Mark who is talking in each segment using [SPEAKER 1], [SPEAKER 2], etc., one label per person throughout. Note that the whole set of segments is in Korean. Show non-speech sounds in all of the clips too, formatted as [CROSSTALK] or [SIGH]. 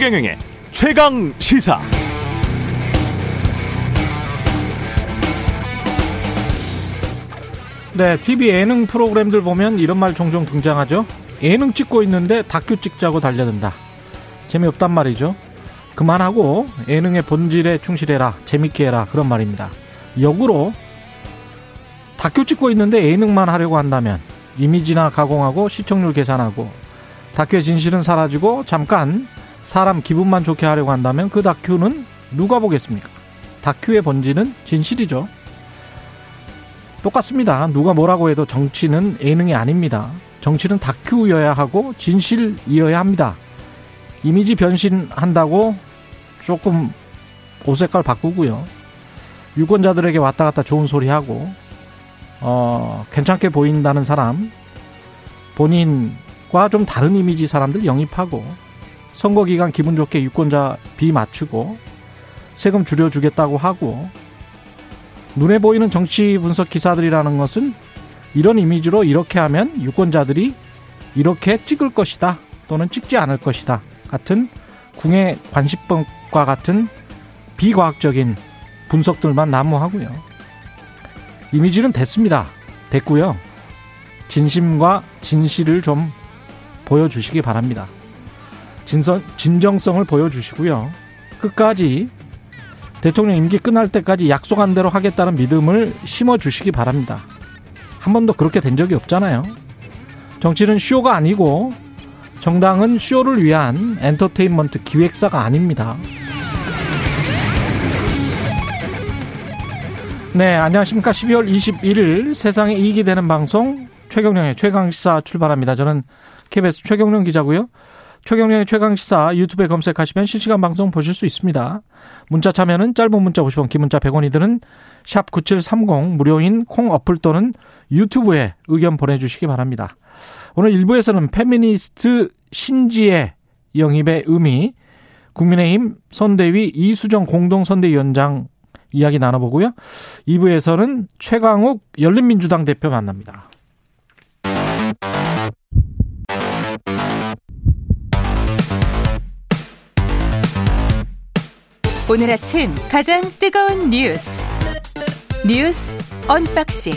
[SPEAKER 1] 최경영의 최강 시사.
[SPEAKER 2] 네, TV 예능 프로그램들 보면 이런 말 종종 등장하죠. 예능 찍고 있는데 다큐 찍자고 달려든다. 재미없단 말이죠. 그만하고 예능의 본질에 충실해라. 재밌게 해라. 그런 말입니다. 역으로 다큐 찍고 있는데 예능만 하려고 한다면 이미지나 가공하고 시청률 계산하고 다큐의 진실은 사라지고 잠깐 사람 기분만 좋게 하려고 한다면 그 다큐는 누가 보겠습니까? 다큐의 본질은 진실이죠. 똑같습니다. 누가 뭐라고 해도 정치는 예능이 아닙니다. 정치는 다큐여야 하고 진실이어야 합니다. 이미지 변신한다고 조금 옷 색깔 바꾸고요. 유권자들에게 왔다 갔다 좋은 소리 하고 어, 괜찮게 보인다는 사람 본인과 좀 다른 이미지 사람들 영입하고 선거 기간 기분 좋게 유권자 비 맞추고 세금 줄여주겠다고 하고 눈에 보이는 정치 분석 기사들이라는 것은 이런 이미지로 이렇게 하면 유권자들이 이렇게 찍을 것이다 또는 찍지 않을 것이다 같은 궁의 관심법과 같은 비과학적인 분석들만 난무하고요. 이미지는 됐습니다. 됐고요. 진심과 진실을 좀 보여주시기 바랍니다. 진선, 진정성을 보여주시고요. 끝까지 대통령 임기 끝날 때까지 약속한 대로 하겠다는 믿음을 심어주시기 바랍니다. 한 번도 그렇게 된 적이 없잖아요. 정치는 쇼가 아니고 정당은 쇼를 위한 엔터테인먼트 기획사가 아닙니다. 네, 안녕하십니까. 12월 21일 세상에 이익이 되는 방송 최경령의 최강시사 출발합니다. 저는 KBS 최경령 기자고요. 최경령의 최강시사 유튜브에 검색하시면 실시간 방송 보실 수 있습니다. 문자 참여는 짧은 문자 50원, 긴 문자 100원이 드는 샵 9730 무료인 콩 어플 또는 유튜브에 의견 보내주시기 바랍니다. 오늘 1부에서는 페미니스트 신지의 영입의 의미, 국민의힘 선대위 이수정 공동선대위원장 이야기 나눠보고요. 2부에서는 최강욱 열린민주당 대표 만납니다.
[SPEAKER 3] 오늘 아침 가장 뜨거운 뉴스 뉴스 언박싱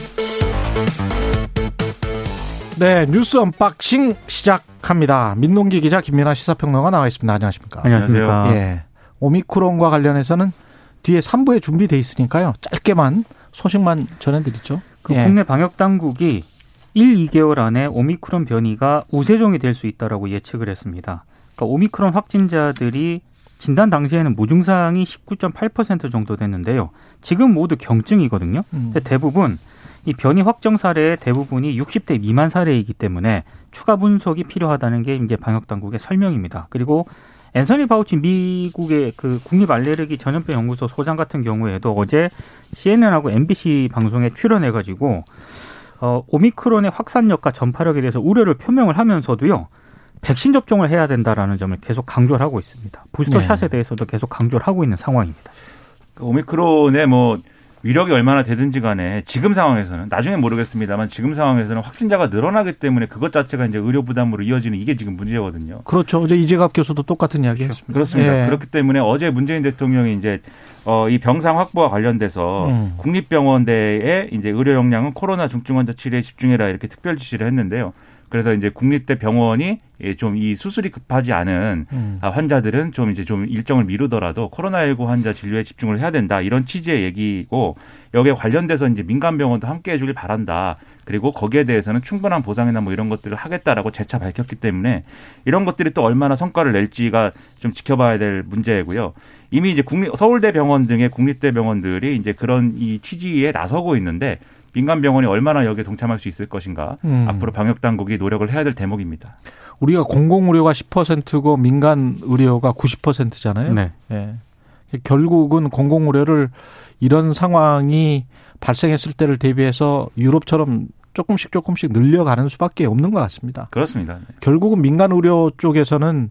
[SPEAKER 2] 네 뉴스 unboxing 시작합니다. 민동기 기자 김민아 시사평론가 나와 있습니다. 안녕하십니까?
[SPEAKER 4] 안녕하십니까?
[SPEAKER 2] 예. 오미크론과 관련해서는 뒤에 3부에 준비돼 있으니까요. 짧게만 소식만 전해드리죠.
[SPEAKER 4] 그
[SPEAKER 2] 예.
[SPEAKER 4] 국내 방역 당국이 1, 2개월 안에 오미크론 변이가 우세종이 될 수 있다라고 예측을 했습니다. 그러니까 오미크론 확진자들이 진단 당시에는 무증상이 19.8% 정도 됐는데요. 지금 모두 경증이거든요.
[SPEAKER 2] 음.
[SPEAKER 4] 대부분 이 변이 확정 사례의 대부분이 60대 미만 사례이기 때문에 추가 분석이 필요하다는 게 이제 방역 당국의 설명입니다. 그리고 앤서니 바우치 미국의 그 국립 알레르기 전염병 연구소 소장 같은 경우에도 어제 CNN하고 MBC 방송에 출연해 가지고 어, 오미크론의 확산력과 전파력에 대해서 우려를 표명을 하면서도요. 백신 접종을 해야 된다라는 점을 계속 강조를 하고 있습니다. 부스터
[SPEAKER 2] 네.
[SPEAKER 4] 샷에 대해서도 계속 강조를 하고 있는 상황입니다.
[SPEAKER 5] 그 오미크론의 뭐 위력이 얼마나 되든지 간에 지금 상황에서는 나중에 모르겠습니다만 지금 상황에서는 확진자가 늘어나기 때문에 그것 자체가 이제 의료 부담으로 이어지는 이게 지금 문제거든요.
[SPEAKER 2] 그렇죠. 어제 이재갑 교수도 똑같은 이야기 했습니다.
[SPEAKER 5] 그렇습니다.
[SPEAKER 2] 예.
[SPEAKER 5] 그렇기 때문에 어제 문재인 대통령이 이제 어, 이 병상 확보와 관련돼서
[SPEAKER 2] 음.
[SPEAKER 5] 국립병원대의 이제 의료 역량은 코로나 중증 환자 치료에 집중해라 이렇게 특별 지시를 했는데요. 그래서 이제 국립대 병원이 좀 이 수술이 급하지 않은
[SPEAKER 2] 음.
[SPEAKER 5] 아, 환자들은 좀 이제 좀 일정을 미루더라도 코로나19 환자 진료에 집중을 해야 된다. 이런 취지의 얘기고 여기에 관련돼서 이제 민간 병원도 함께 해주길 바란다. 그리고 거기에 대해서는 충분한 보상이나 뭐 이런 것들을 하겠다라고 재차 밝혔기 때문에 이런 것들이 또 얼마나 성과를 낼지가 좀 지켜봐야 될 문제고요. 이미 이제 국립 서울대 병원 등의 국립대 병원들이 이제 그런 이 취지에 나서고 있는데 민간 병원이 얼마나 여기에 동참할 수 있을 것인가
[SPEAKER 2] 음.
[SPEAKER 5] 앞으로 방역 당국이 노력을 해야 될 대목입니다.
[SPEAKER 2] 우리가 공공 의료가 10%고 민간 의료가 90%잖아요.
[SPEAKER 4] 네.
[SPEAKER 2] 예. 결국은 공공 의료를 이런 상황이 발생했을 때를 대비해서 유럽처럼 조금씩 조금씩 늘려가는 수밖에 없는 것 같습니다.
[SPEAKER 5] 그렇습니다.
[SPEAKER 2] 결국은 민간 의료 쪽에서는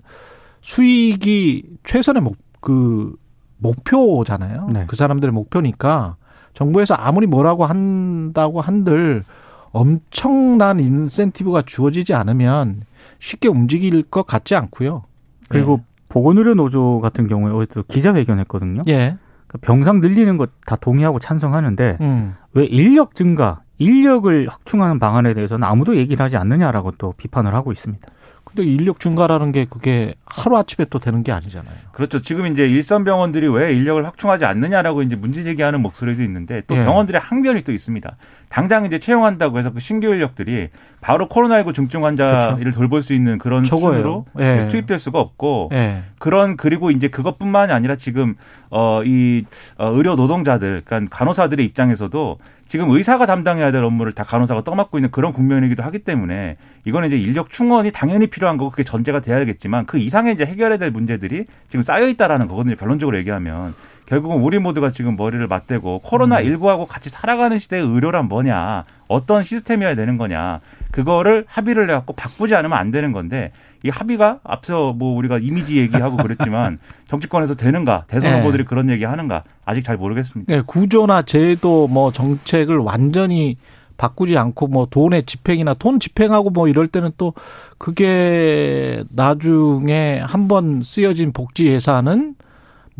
[SPEAKER 2] 수익이 최선의 목, 그, 목표잖아요.
[SPEAKER 4] 네.
[SPEAKER 2] 그 사람들의 목표니까 정부에서 아무리 뭐라고 한다고 한들 엄청난 인센티브가 주어지지 않으면 쉽게 움직일 것 같지 않고요. 그리고
[SPEAKER 4] 보건의료 노조 같은 경우에 어제 또 기자회견했거든요.
[SPEAKER 2] 예.
[SPEAKER 4] 그러니까 병상 늘리는 것 다 동의하고 찬성하는데
[SPEAKER 2] 음.
[SPEAKER 4] 왜 인력 증가, 인력을 확충하는 방안에 대해서는 아무도 얘기를 하지 않느냐라고 또 비판을 하고 있습니다.
[SPEAKER 2] 근데 인력 증가라는 게 그게 하루 아침에 또 되는 게 아니잖아요.
[SPEAKER 5] 그렇죠. 지금 이제 일선 병원들이 왜 인력을 확충하지 않느냐라고 이제 문제 제기하는 목소리도 있는데 또
[SPEAKER 2] 예.
[SPEAKER 5] 병원들의 항변이 또 있습니다. 당장 이제 채용한다고 해서 그 신규 인력들이 바로 코로나19 중증 환자를
[SPEAKER 4] 그렇죠.
[SPEAKER 5] 돌볼 수 있는 그런
[SPEAKER 2] 저거예요.
[SPEAKER 5] 수준으로
[SPEAKER 2] 예.
[SPEAKER 5] 투입될 수가 없고
[SPEAKER 2] 예.
[SPEAKER 5] 그런 그리고 이제 그것뿐만이 아니라 지금 어이 어, 의료 노동자들, 그러니까 간호사들의 입장에서도 지금 의사가 담당해야 될 업무를 다 간호사가 떠맡고 있는 그런 국면이기도 하기 때문에 이거는 이제 인력 충원이 당연히 필요한 거고 그게 전제가 돼야겠지만 그 이상의 이제 해결해야 될 문제들이 지금 쌓여 있다라는 거거든요. 결론적으로 얘기하면 결국은 우리 모두가 지금 머리를 맞대고 코로나 19하고 같이 살아가는 시대의 의료란 뭐냐, 어떤 시스템이어야 되는 거냐, 그거를 합의를 해갖고 바꾸지 않으면 안 되는 건데 이 합의가 앞서 뭐 우리가 이미지 얘기하고 그랬지만 [LAUGHS] 정치권에서 되는가, 대선
[SPEAKER 2] 네.
[SPEAKER 5] 후보들이 그런 얘기 하는가 아직 잘 모르겠습니다.
[SPEAKER 2] 네, 구조나 제도 뭐 정책을 완전히 바꾸지 않고 뭐 돈의 집행이나 돈 집행하고 뭐 이럴 때는 또 그게 나중에 한번 쓰여진 복지 예산은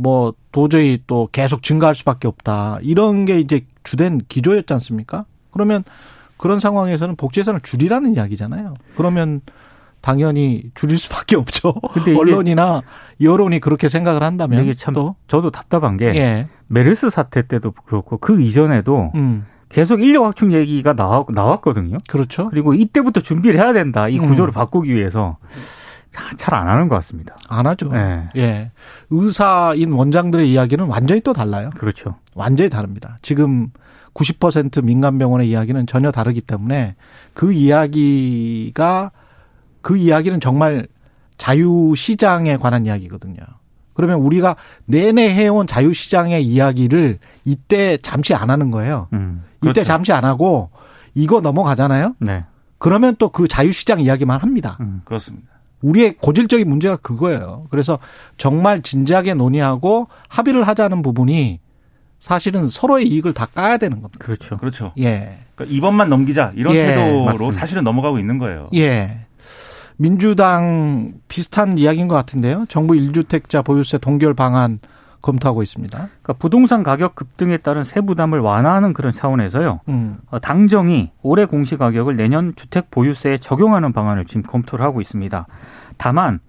[SPEAKER 2] 뭐 도저히 또 계속 증가할 수밖에 없다. 이런 게 이제 주된 기조였지 않습니까? 그러면 그런 상황에서는 복지 예산을 줄이라는 이야기잖아요. 그러면 당연히 줄일 수밖에 없죠. 언론이나 여론이 그렇게 생각을 한다면
[SPEAKER 4] 이게 참
[SPEAKER 2] 또
[SPEAKER 4] 저도 답답한 게
[SPEAKER 2] 예.
[SPEAKER 4] 메르스 사태 때도 그렇고 그 이전에도
[SPEAKER 2] 음.
[SPEAKER 4] 계속 인력 확충 얘기가 나왔, 나왔거든요.
[SPEAKER 2] 그렇죠.
[SPEAKER 4] 그리고 이때부터 준비를 해야 된다. 이
[SPEAKER 2] 음.
[SPEAKER 4] 구조를 바꾸기 위해서 잘 안 하는 것 같습니다.
[SPEAKER 2] 안 하죠.
[SPEAKER 4] 네.
[SPEAKER 2] 예. 의사인 원장들의 이야기는 완전히 또 달라요.
[SPEAKER 4] 그렇죠.
[SPEAKER 2] 완전히 다릅니다. 지금 90% 민간병원의 이야기는 전혀 다르기 때문에 그 이야기가 그 이야기는 정말 자유시장에 관한 이야기거든요. 그러면 우리가 내내 해온 자유시장의 이야기를 이때 잠시 안 하는 거예요.
[SPEAKER 4] 음.
[SPEAKER 2] 이때
[SPEAKER 4] 그렇죠.
[SPEAKER 2] 잠시 안 하고 이거 넘어가잖아요.
[SPEAKER 4] 네.
[SPEAKER 2] 그러면 또 그 자유시장 이야기만 합니다.
[SPEAKER 4] 음.
[SPEAKER 5] 그렇습니다.
[SPEAKER 2] 우리의 고질적인 문제가 그거예요. 그래서 정말 진지하게 논의하고 합의를 하자는 부분이 사실은 서로의 이익을 다 까야 되는 겁니다.
[SPEAKER 4] 그렇죠.
[SPEAKER 5] 그렇죠.
[SPEAKER 2] 예.
[SPEAKER 5] 그러니까 이번만 넘기자 이런
[SPEAKER 2] 예,
[SPEAKER 5] 태도로
[SPEAKER 4] 맞습니다.
[SPEAKER 5] 사실은 넘어가고 있는 거예요.
[SPEAKER 2] 예. 민주당 비슷한 이야기인 것 같은데요. 정부 1주택자 보유세 동결 방안 검토하고 있습니다.
[SPEAKER 4] 그러니까 부동산 가격 급등에 따른 세부담을 완화하는 그런 차원에서요.
[SPEAKER 2] 음.
[SPEAKER 4] 어, 당정이 올해 공시 가격을 내년 주택 보유세에 적용하는 방안을 지금 검토를 하고 있습니다. 다만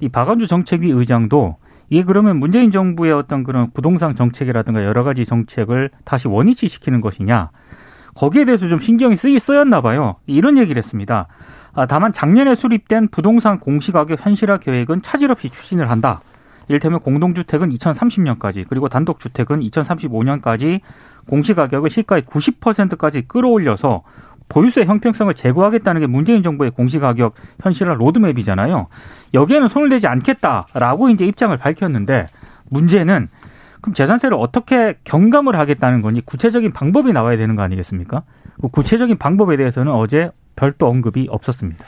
[SPEAKER 4] 이 박원주 정책위 의장도 이게 그러면 문재인 정부의 어떤 그런 부동산 정책이라든가 여러 가지 정책을 다시 원위치 시키는 것이냐 거기에 대해서 좀 신경이 쓰이 쓰였나 봐요. 이런 얘기를 했습니다. 아, 다만 작년에 수립된 부동산 공시가격 현실화 계획은 차질 없이 추진을 한다. 이를테면 공동주택은 2030년까지 그리고 단독주택은 2035년까지 공시가격을 시가의 90%까지 끌어올려서 보유세 형평성을 제고하겠다는 게 문재인 정부의 공시가격 현실화 로드맵이잖아요. 여기에는 손을 대지 않겠다라고 이제 입장을 밝혔는데 문제는 그럼 재산세를 어떻게 경감을 하겠다는 건지 구체적인 방법이 나와야 되는 거 아니겠습니까? 그 구체적인 방법에 대해서는 어제 별도 언급이 없었습니다.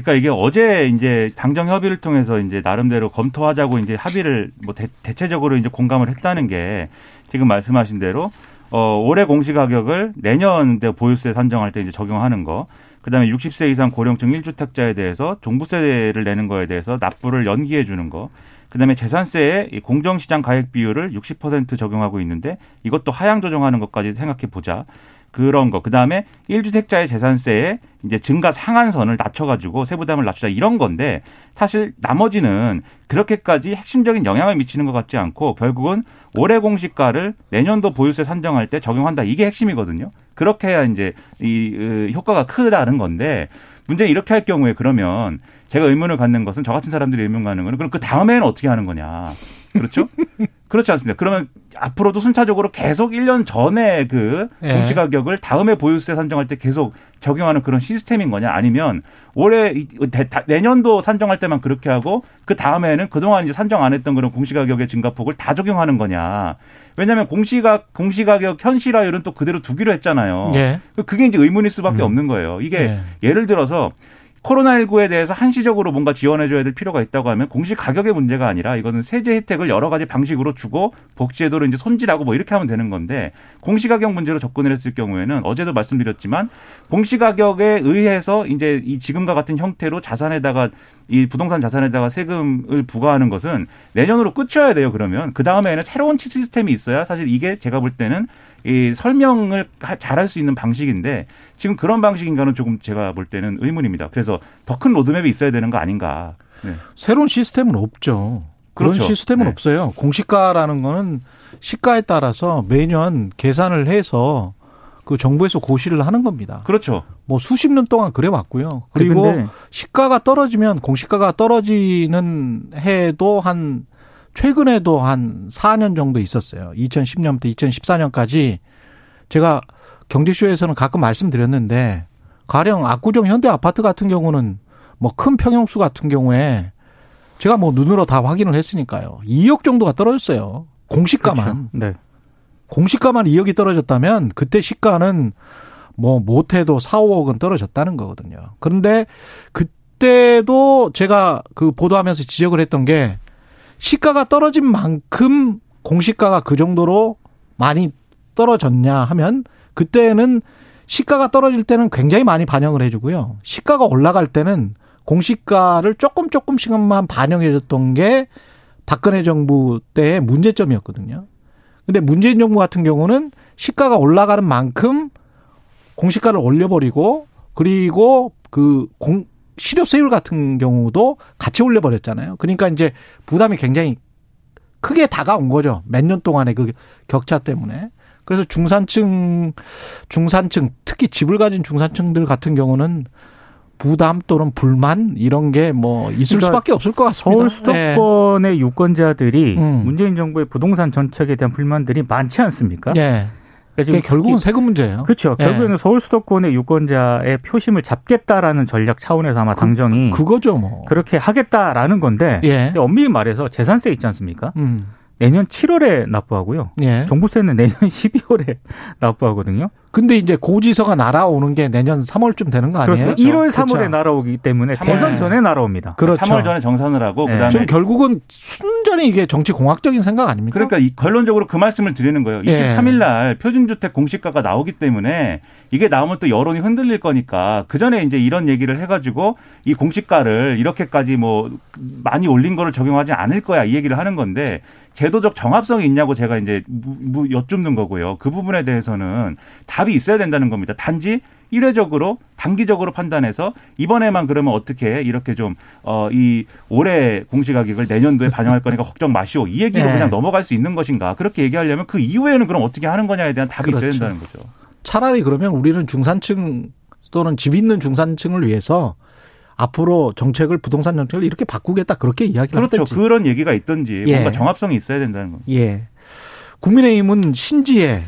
[SPEAKER 5] 그러니까 이게 어제 이제 당정 협의를 통해서 이제 나름대로 검토하자고 이제 합의를 뭐 대, 대체적으로 이제 공감을 했다는 게 지금 말씀하신 대로 어 올해 공시 가격을 내년 때 보유세 산정할 때 이제 적용하는 거. 그다음에 60세 이상 고령층 1주택자에 대해서 종부세를 내는 거에 대해서 납부를 연기해 주는 거. 그다음에 재산세에 이 공정시장 가액 비율을 60% 적용하고 있는데 이것도 하향 조정하는 것까지 생각해 보자. 그런 거. 그다음에 1주택자의 재산세에 이제 증가 상한선을 낮춰가지고 세부담을 낮추자 이런 건데 사실 나머지는 그렇게까지 핵심적인 영향을 미치는 것 같지 않고 결국은 올해 공시가를 내년도 보유세 산정할 때 적용한다 이게 핵심이거든요. 그렇게 해야 이제 이 으, 효과가 크다는 건데 문제는 이렇게 할 경우에 그러면 제가 의문을 갖는 것은 저 같은 사람들이 의문 갖는 거는 그럼 그 다음에는 어떻게 하는 거냐. 그렇죠? 그렇지 않습니다. 그러면 앞으로도 순차적으로 계속 1년 전에 그
[SPEAKER 2] 예.
[SPEAKER 5] 공시 가격을 다음에 보유세 산정할 때 계속 적용하는 그런 시스템인 거냐 아니면 올해 내년도 산정할 때만 그렇게 하고 그 다음에는 그동안 이제 산정 안 했던 그런 공시 가격의 증가폭을 다 적용하는 거냐. 왜냐하면 공시가 공시 가격 현실화율은 또 그대로 두기로 했잖아요.
[SPEAKER 2] 예.
[SPEAKER 5] 그게 이제 의문일 수밖에
[SPEAKER 4] 음.
[SPEAKER 5] 없는 거예요. 이게
[SPEAKER 2] 예.
[SPEAKER 5] 예를 들어서 코로나19에 대해서 한시적으로 뭔가 지원해줘야 될 필요가 있다고 하면 공시 가격의 문제가 아니라 이거는 세제 혜택을 여러 가지 방식으로 주고 복지제도를 이제 손질하고 뭐 이렇게 하면 되는 건데 공시 가격 문제로 접근을 했을 경우에는 어제도 말씀드렸지만 공시 가격에 의해서 이제 이 지금과 같은 형태로 자산에다가 이 부동산 자산에다가 세금을 부과하는 것은 내년으로 끝쳐야 돼요. 그러면 그 다음에는 새로운 시스템이 있어야 사실 이게 제가 볼 때는 이 설명을 잘할 수 있는 방식인데 지금 그런 방식인가는 조금 제가 볼 때는 의문입니다. 그래서 더 큰 로드맵이 있어야 되는 거 아닌가. 네.
[SPEAKER 2] 새로운 시스템은 없죠. 그런 그렇죠. 시스템은 네. 없어요. 공시가라는 거는 시가에 따라서 매년 계산을 해서 그 정부에서 고시를 하는 겁니다.
[SPEAKER 5] 그렇죠.
[SPEAKER 2] 뭐 수십 년 동안 그래 왔고요. 그리고 아니, 시가가 떨어지면 공시가가 떨어지는 해도 한 최근에도 한 4년 정도 있었어요. 2010년부터 2014년까지 제가 경제쇼에서는 가끔 말씀드렸는데 가령 압구정 현대 아파트 같은 경우는 뭐 큰 평형수 같은 경우에 제가 뭐 눈으로 다 확인을 했으니까요. 2억 정도가 떨어졌어요. 공시가만. 그렇죠. 네. 공시가만 2억이 떨어졌다면 그때 시가는 뭐 못해도 4, 5억은 떨어졌다는 거거든요. 그런데 그때도 제가 그 보도하면서 지적을 했던 게 시가가 떨어진 만큼 공시가가 그 정도로 많이 떨어졌냐 하면 그때는 시가가 떨어질 때는 굉장히 많이 반영을 해주고요. 시가가 올라갈 때는 공시가를 조금 조금씩만 반영해줬던 게 박근혜 정부 때의 문제점이었거든요. 근데 문재인 정부 같은 경우는 시가가 올라가는 만큼 공시가를 올려버리고 그리고 그 공, 실효세율 같은 경우도 같이 올려버렸잖아요. 그러니까 이제 부담이 굉장히 크게 다가온 거죠. 몇 년 동안의 그 격차 때문에. 그래서 중산층, 중산층, 특히 집을 가진 중산층들 같은 경우는 부담 또는 불만 이런 게 뭐 있을 그러니까 수밖에 없을 것 같습니다.
[SPEAKER 4] 서울 수도권의 네. 유권자들이 음. 문재인 정부의 부동산 정책에 대한 불만들이 많지 않습니까?
[SPEAKER 2] 네. 그러니까 결국은 세금 문제예요.
[SPEAKER 4] 그렇죠. 네. 결국에는 서울 수도권의 유권자의 표심을 잡겠다라는 전략 차원에서 아마 그, 당정이
[SPEAKER 2] 그, 거죠 뭐.
[SPEAKER 4] 그렇게 하겠다라는 건데 예. 근데 엄밀히 말해서 재산세 있지 않습니까? 음. 내년 7월에 납부하고요. 예. 종부세는 내년 [LAUGHS] 12월에 납부하거든요.
[SPEAKER 2] 근데 이제 고지서가 날아오는 게 내년 3월쯤 되는 거 아니에요?
[SPEAKER 4] 그렇습니다. 1월 3월에 그렇죠. 날아오기 때문에 3월. 대선 전에 날아옵니다.
[SPEAKER 5] 그렇죠. 3월 전에 정산을 하고 네. 그다음에
[SPEAKER 2] 좀 결국은 순전히 이게 정치 공학적인 생각 아닙니까?
[SPEAKER 5] 그러니까 이, 결론적으로 그 말씀을 드리는 거예요. 23일 예. 날 표준주택 공시가가 나오기 때문에 이게 나오면 또 여론이 흔들릴 거니까 그 전에 이제 이런 얘기를 해가지고 이 공시가를 이렇게까지 뭐 많이 올린 거를 적용하지 않을 거야 이 얘기를 하는 건데 제도적 정합성이 있냐고 제가 이제 여쭙는 거고요. 그 부분에 대해서는 답이 있어야 된다는 겁니다. 단지 일회적으로 단기적으로 판단해서 이번에만 그러면 어떻게 이렇게 좀 어 이 올해 공시가격을 내년도에 반영할 거니까 걱정 마시오 이 얘기로 네. 그냥 넘어갈 수 있는 것인가 그렇게 얘기하려면 그 이후에는 그럼 어떻게 하는 거냐에 대한 답이 그렇죠. 있어야 된다는 거죠.
[SPEAKER 2] 차라리 그러면 우리는 중산층 또는 집 있는 중산층을 위해서 앞으로 정책을 부동산 정책을 이렇게 바꾸겠다 그렇게 이야기를
[SPEAKER 5] 그렇죠.
[SPEAKER 2] 하든지.
[SPEAKER 5] 그런 얘기가 있든지 예. 뭔가 정합성이 있어야 된다는 겁니다.
[SPEAKER 2] 예. 국민의힘은 신지예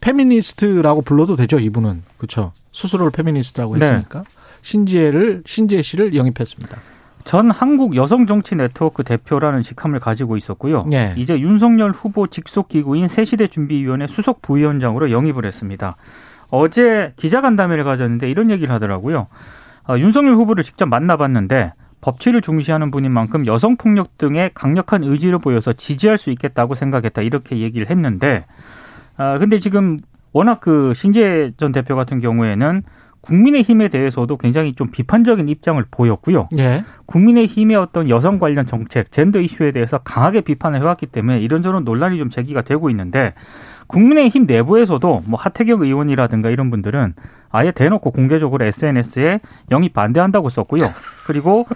[SPEAKER 2] 페미니스트라고 불러도 되죠 이분은 그렇죠. 스스로를 페미니스트라고 네. 했으니까 네. 신지혜를 신지혜 씨를 영입했습니다.
[SPEAKER 4] 전 한국 여성 정치 네트워크 대표라는 직함을 가지고 있었고요. 예. 이제 윤석열 후보 직속 기구인 새시대 준비위원회 수석 부위원장으로 영입을 했습니다. 어제 기자간담회를 가졌는데 이런 얘기를 하더라고요. 어, 윤석열 후보를 직접 만나봤는데 법치를 중시하는 분인 만큼 여성 폭력 등의 강력한 의지를 보여서 지지할 수 있겠다고 생각했다 이렇게 얘기를 했는데 아 근데 지금 워낙 그 신재 전 대표 같은 경우에는 국민의힘에 대해서도 굉장히 좀 비판적인 입장을 보였고요. 예. 국민의힘의 어떤 여성 관련 정책, 젠더 이슈에 대해서 강하게 비판을 해왔기 때문에 이런저런 논란이 좀 제기가 되고 있는데 국민의힘 내부에서도 뭐 하태경 의원이라든가 이런 분들은 아예 대놓고 공개적으로 SNS에 영입 반대한다고 썼고요. 그리고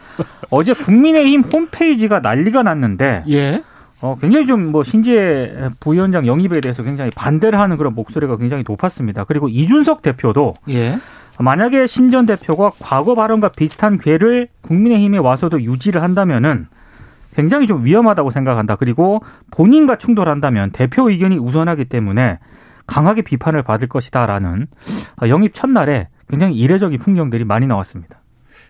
[SPEAKER 4] 어제 국민의힘 홈페이지가 난리가 났는데 예. 어, 굉장히 좀 뭐 신재 부위원장 영입에 대해서 굉장히 반대를 하는 그런 목소리가 굉장히 높았습니다. 그리고 이준석 대표도 예. 만약에 신전 대표가 과거 발언과 비슷한 괴를 국민의힘에 와서도 유지를 한다면은 굉장히 좀 위험하다고 생각한다. 그리고 본인과 충돌한다면 대표 의견이 우선하기 때문에 강하게 비판을 받을 것이다라는 영입 첫날에 굉장히 이례적인 풍경들이 많이 나왔습니다.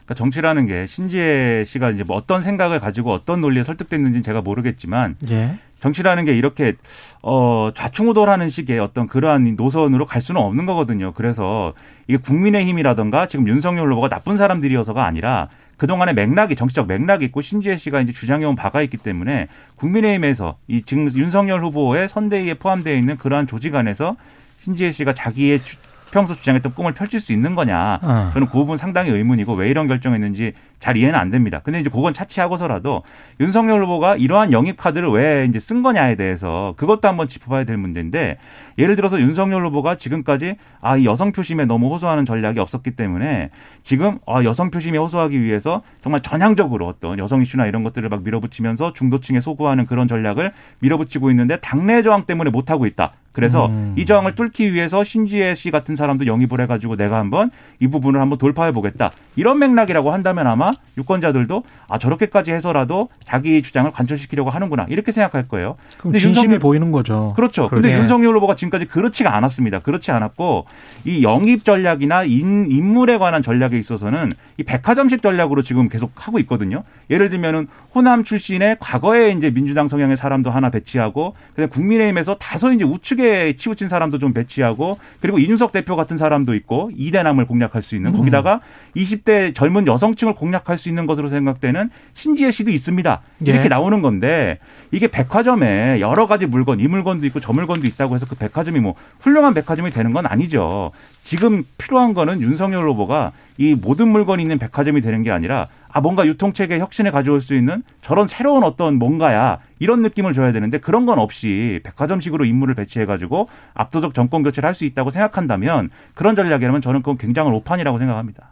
[SPEAKER 5] 그러니까 정치라는 게 신지혜 씨가 이제 뭐 어떤 생각을 가지고 어떤 논리에 설득됐는지는 제가 모르겠지만
[SPEAKER 2] 예.
[SPEAKER 5] 정치라는 게 이렇게 어 좌충우돌하는 식의 어떤 그러한 노선으로 갈 수는 없는 거거든요. 그래서 이게 국민의힘이라던가 지금 윤석열 후보가 나쁜 사람들이어서가 아니라 그동안의 맥락이 정치적 맥락이 있고 신지혜 씨가 이제 주장해온 바가 있기 때문에 국민의힘에서 이 지금 윤석열 후보의 선대위에 포함되어 있는 그러한 조직 안에서 신지혜 씨가 자기의 주- 평소 주장했던 꿈을 펼칠 수 있는 거냐.
[SPEAKER 2] 어.
[SPEAKER 5] 저는 그 부분 상당히 의문이고 왜 이런 결정했는지 잘 이해는 안 됩니다. 근데 이제 그건 차치하고서라도 윤석열 후보가 이러한 영입 카드를 왜 이제 쓴 거냐에 대해서 그것도 한번 짚어봐야 될 문제인데 예를 들어서 윤석열 후보가 지금까지 아, 이 여성 표심에 너무 호소하는 전략이 없었기 때문에 지금 아, 여성 표심에 호소하기 위해서 정말 전향적으로 어떤 여성 이슈나 이런 것들을 막 밀어붙이면서 중도층에 소구하는 그런 전략을 밀어붙이고 있는데 당내 저항 때문에 못 하고 있다. 그래서
[SPEAKER 2] 음.
[SPEAKER 5] 이 저항을 뚫기 위해서 신지혜 씨 같은 사람도 영입을 해가지고 내가 한번 이 부분을 한번 돌파해 보겠다. 이런 맥락이라고 한다면 아마 유권자들도 아 저렇게까지 해서라도 자기 주장을 관철시키려고 하는구나 이렇게 생각할 거예요.
[SPEAKER 2] 그럼
[SPEAKER 5] 근데
[SPEAKER 2] 진심이
[SPEAKER 5] 윤석열-
[SPEAKER 2] 보이는 거죠.
[SPEAKER 5] 그렇죠.
[SPEAKER 2] 예.
[SPEAKER 5] 윤석열 후보가 지금까지 그렇지가 않았습니다. 그렇지 않았고 이 영입 전략이나 인, 인물에 관한 전략에 있어서는 이 백화점식 전략으로 지금 계속 하고 있거든요. 예를 들면은 호남 출신의 과거에 이제 민주당 성향의 사람도 하나 배치하고 그다음 국민의힘에서 다소 이제 우측에 치우친 사람도 좀 배치하고 그리고 이준석 대표 같은 사람도 있고 이대남을 공략할 수 있는 거기다가 20대 젊은 여성층을 공략할 수 있는 것으로 생각되는 신지혜 씨도 있습니다. 이렇게
[SPEAKER 2] 예.
[SPEAKER 5] 나오는 건데 이게 백화점에 여러 가지 물건, 이 물건도 있고 저 물건도 있다고 해서 그 백화점이 뭐 훌륭한 백화점이 되는 건 아니죠. 지금 필요한 거는 윤석열 후보가 이 모든 물건이 있는 백화점이 되는 게 아니라 아 뭔가 유통체계 혁신에 가져올 수 있는 저런 새로운 어떤 뭔가야 이런 느낌을 줘야 되는데 그런 건 없이 백화점식으로 인물을 배치해 가지고 압도적 정권 교체를 할 수 있다고 생각한다면 그런 전략이라면 저는 그건 굉장한 오판이라고 생각합니다.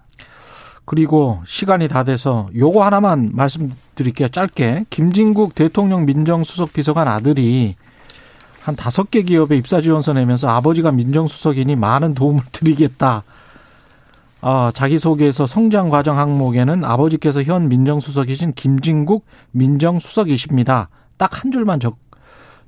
[SPEAKER 2] 그리고 시간이 다 돼서 요거 하나만 말씀드릴게요. 짧게. 김진국 대통령 민정수석 비서관 아들이 한 다섯 개 기업에 입사 지원서 내면서 아버지가 민정수석이니 많은 도움을 드리겠다. 어, 자기소개서 성장 과정 항목에는 아버지께서 현 민정수석이신 김진국 민정수석이십니다. 딱 한 줄만 적,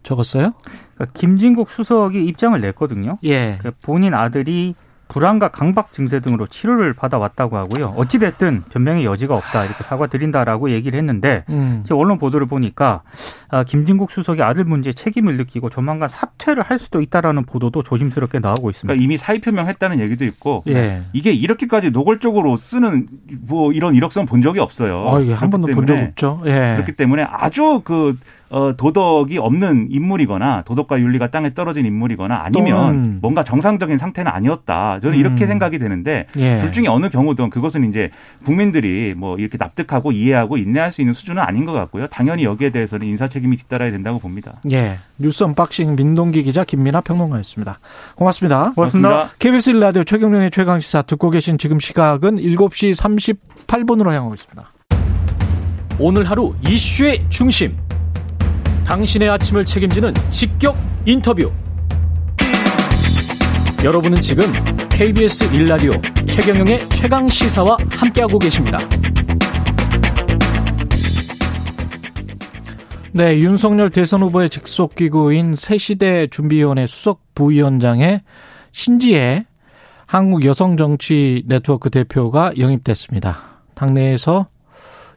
[SPEAKER 2] 적었어요?
[SPEAKER 4] 그러니까 김진국 수석이 입장을 냈거든요.
[SPEAKER 2] 예.
[SPEAKER 4] 그 본인 아들이 불안과 강박 증세 등으로 치료를 받아왔다고 하고요. 어찌됐든 변명의 여지가 없다 이렇게 사과드린다라고 얘기를 했는데
[SPEAKER 2] 음.
[SPEAKER 4] 지금 언론 보도를 보니까 아, 김진국 수석이 아들 문제에 책임을 느끼고 조만간 사퇴를 할 수도 있다라는 보도도 조심스럽게 나오고 있습니다.
[SPEAKER 5] 그러니까 이미 사의 표명했다는 얘기도 있고
[SPEAKER 2] 예.
[SPEAKER 5] 이게 이렇게까지 노골적으로 쓰는 뭐 이런 이력서는 본 적이 없어요.
[SPEAKER 2] 어, 이게 한 번도 본 적 없죠. 예.
[SPEAKER 5] 그렇기 때문에 아주 그 어, 도덕이 없는 인물이거나 도덕과 윤리가 땅에 떨어진 인물이거나 아니면
[SPEAKER 2] 또는
[SPEAKER 5] 뭔가 정상적인 상태는 아니었다. 저는 이렇게
[SPEAKER 2] 음.
[SPEAKER 5] 생각이 되는데
[SPEAKER 2] 예.
[SPEAKER 5] 둘 중에 어느 경우든 그것은 이제 국민들이 뭐 이렇게 납득하고 이해하고 인내할 수 있는 수준은 아닌 것 같고요. 당연히 여기에 대해서는 인사 책임이 뒤따라야 된다고 봅니다.
[SPEAKER 2] 예. 뉴스 unboxing 민동기 기자 김민아 평론가였습니다. 고맙습니다.
[SPEAKER 4] 고맙습니다.
[SPEAKER 2] KBS 1라디오 최경영의 최강 시사 듣고 계신 지금 시각은 7시 38분으로 향하고 있습니다.
[SPEAKER 6] 오늘 하루 이슈의 중심. 당신의 아침을 책임지는 직격 인터뷰. 여러분은 지금 KBS 1라디오 최경영의 최강 시사와 함께하고 계십니다.
[SPEAKER 2] 네, 윤석열 대선 후보의 직속 기구인 새시대 준비위원회 수석 부위원장의 신지혜 한국 여성 정치 네트워크 대표가 영입됐습니다. 당내에서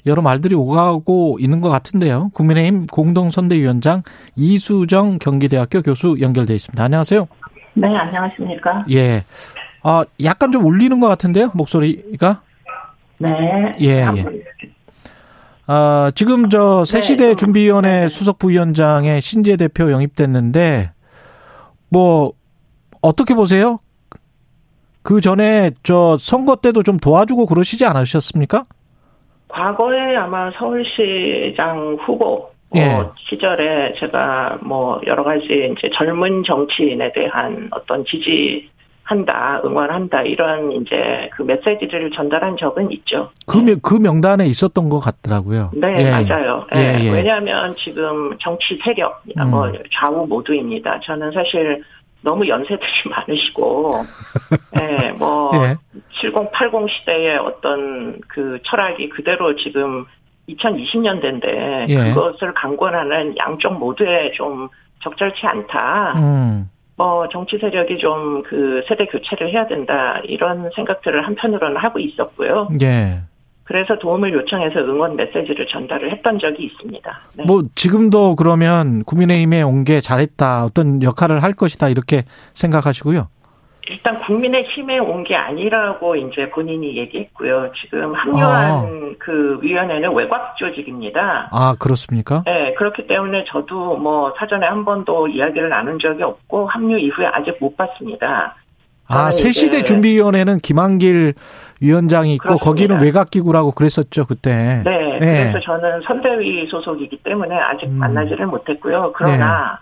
[SPEAKER 2] 여러 말들이 오가고 있는 것 같은데요. 국민의힘 공동선대위원장 이수정 경기대학교 교수 연결돼 있습니다. 안녕하세요.
[SPEAKER 7] 네, 안녕하십니까.
[SPEAKER 2] 예. 아, 약간 좀 울리는 것 같은데요, 목소리가?
[SPEAKER 7] 네.
[SPEAKER 2] 예, 예. 아, 지금 저 새시대
[SPEAKER 7] 네,
[SPEAKER 2] 준비위원회
[SPEAKER 7] 네.
[SPEAKER 2] 수석 부위원장에 신재 대표 영입됐는데 뭐 어떻게 보세요? 그 전에 저 선거 때도 좀 도와주고 그러시지 않으셨습니까?
[SPEAKER 7] 과거에 아마 서울시장 후보
[SPEAKER 2] 예.
[SPEAKER 7] 어, 시절에 제가 뭐 여러 가지 이제 젊은 정치인에 대한 어떤 지지 한다, 응원한다 이런 이제 그 메시지를 전달한 적은 있죠.
[SPEAKER 2] 그, 명- 그 명단에 있었던 것 같더라고요.
[SPEAKER 7] 네,
[SPEAKER 2] 예.
[SPEAKER 7] 맞아요.
[SPEAKER 2] 예,
[SPEAKER 7] 예,
[SPEAKER 2] 예.
[SPEAKER 7] 왜냐하면 지금 정치 세력,
[SPEAKER 2] 음.
[SPEAKER 7] 뭐 좌우 모두입니다. 저는 사실 너무 연세들이 [LAUGHS] 많으시고, 예, 뭐
[SPEAKER 2] 예.
[SPEAKER 7] 70, 80 시대의 어떤 그 철학이 그대로 지금 2020년대인데
[SPEAKER 2] 예.
[SPEAKER 7] 그것을 강권하는 양쪽 모두에 좀 적절치 않다.
[SPEAKER 2] 음.
[SPEAKER 7] 뭐 정치 세력이 좀 그 세대 교체를 해야 된다 이런 생각들을 한편으로는 하고 있었고요.
[SPEAKER 2] 예.
[SPEAKER 7] 그래서 도움을 요청해서 응원 메시지를 전달을 했던 적이 있습니다. 네.
[SPEAKER 2] 뭐 지금도 그러면 국민의힘에 온 게 잘했다. 어떤 역할을 할 것이다. 이렇게 생각하시고요.
[SPEAKER 7] 일단 국민의힘에 온 게 아니라고 이제 본인이 얘기했고요. 지금 합류한
[SPEAKER 2] 아.
[SPEAKER 7] 그 위원회는 외곽 조직입니다.
[SPEAKER 2] 아, 그렇습니까?
[SPEAKER 7] 네, 그렇기 때문에 저도 뭐 사전에 한 번도 이야기를 나눈 적이 없고 합류 이후에 아직 못 봤습니다.
[SPEAKER 2] 아, 새시대 준비위원회는 김한길 위원장이 있고
[SPEAKER 7] 그렇습니다.
[SPEAKER 2] 거기는 외곽기구라고 그랬었죠, 그때.
[SPEAKER 7] 네,
[SPEAKER 2] 네.
[SPEAKER 7] 그래서 저는 선대위 소속이기 때문에 아직
[SPEAKER 2] 음.
[SPEAKER 7] 만나지를 못했고요. 그러나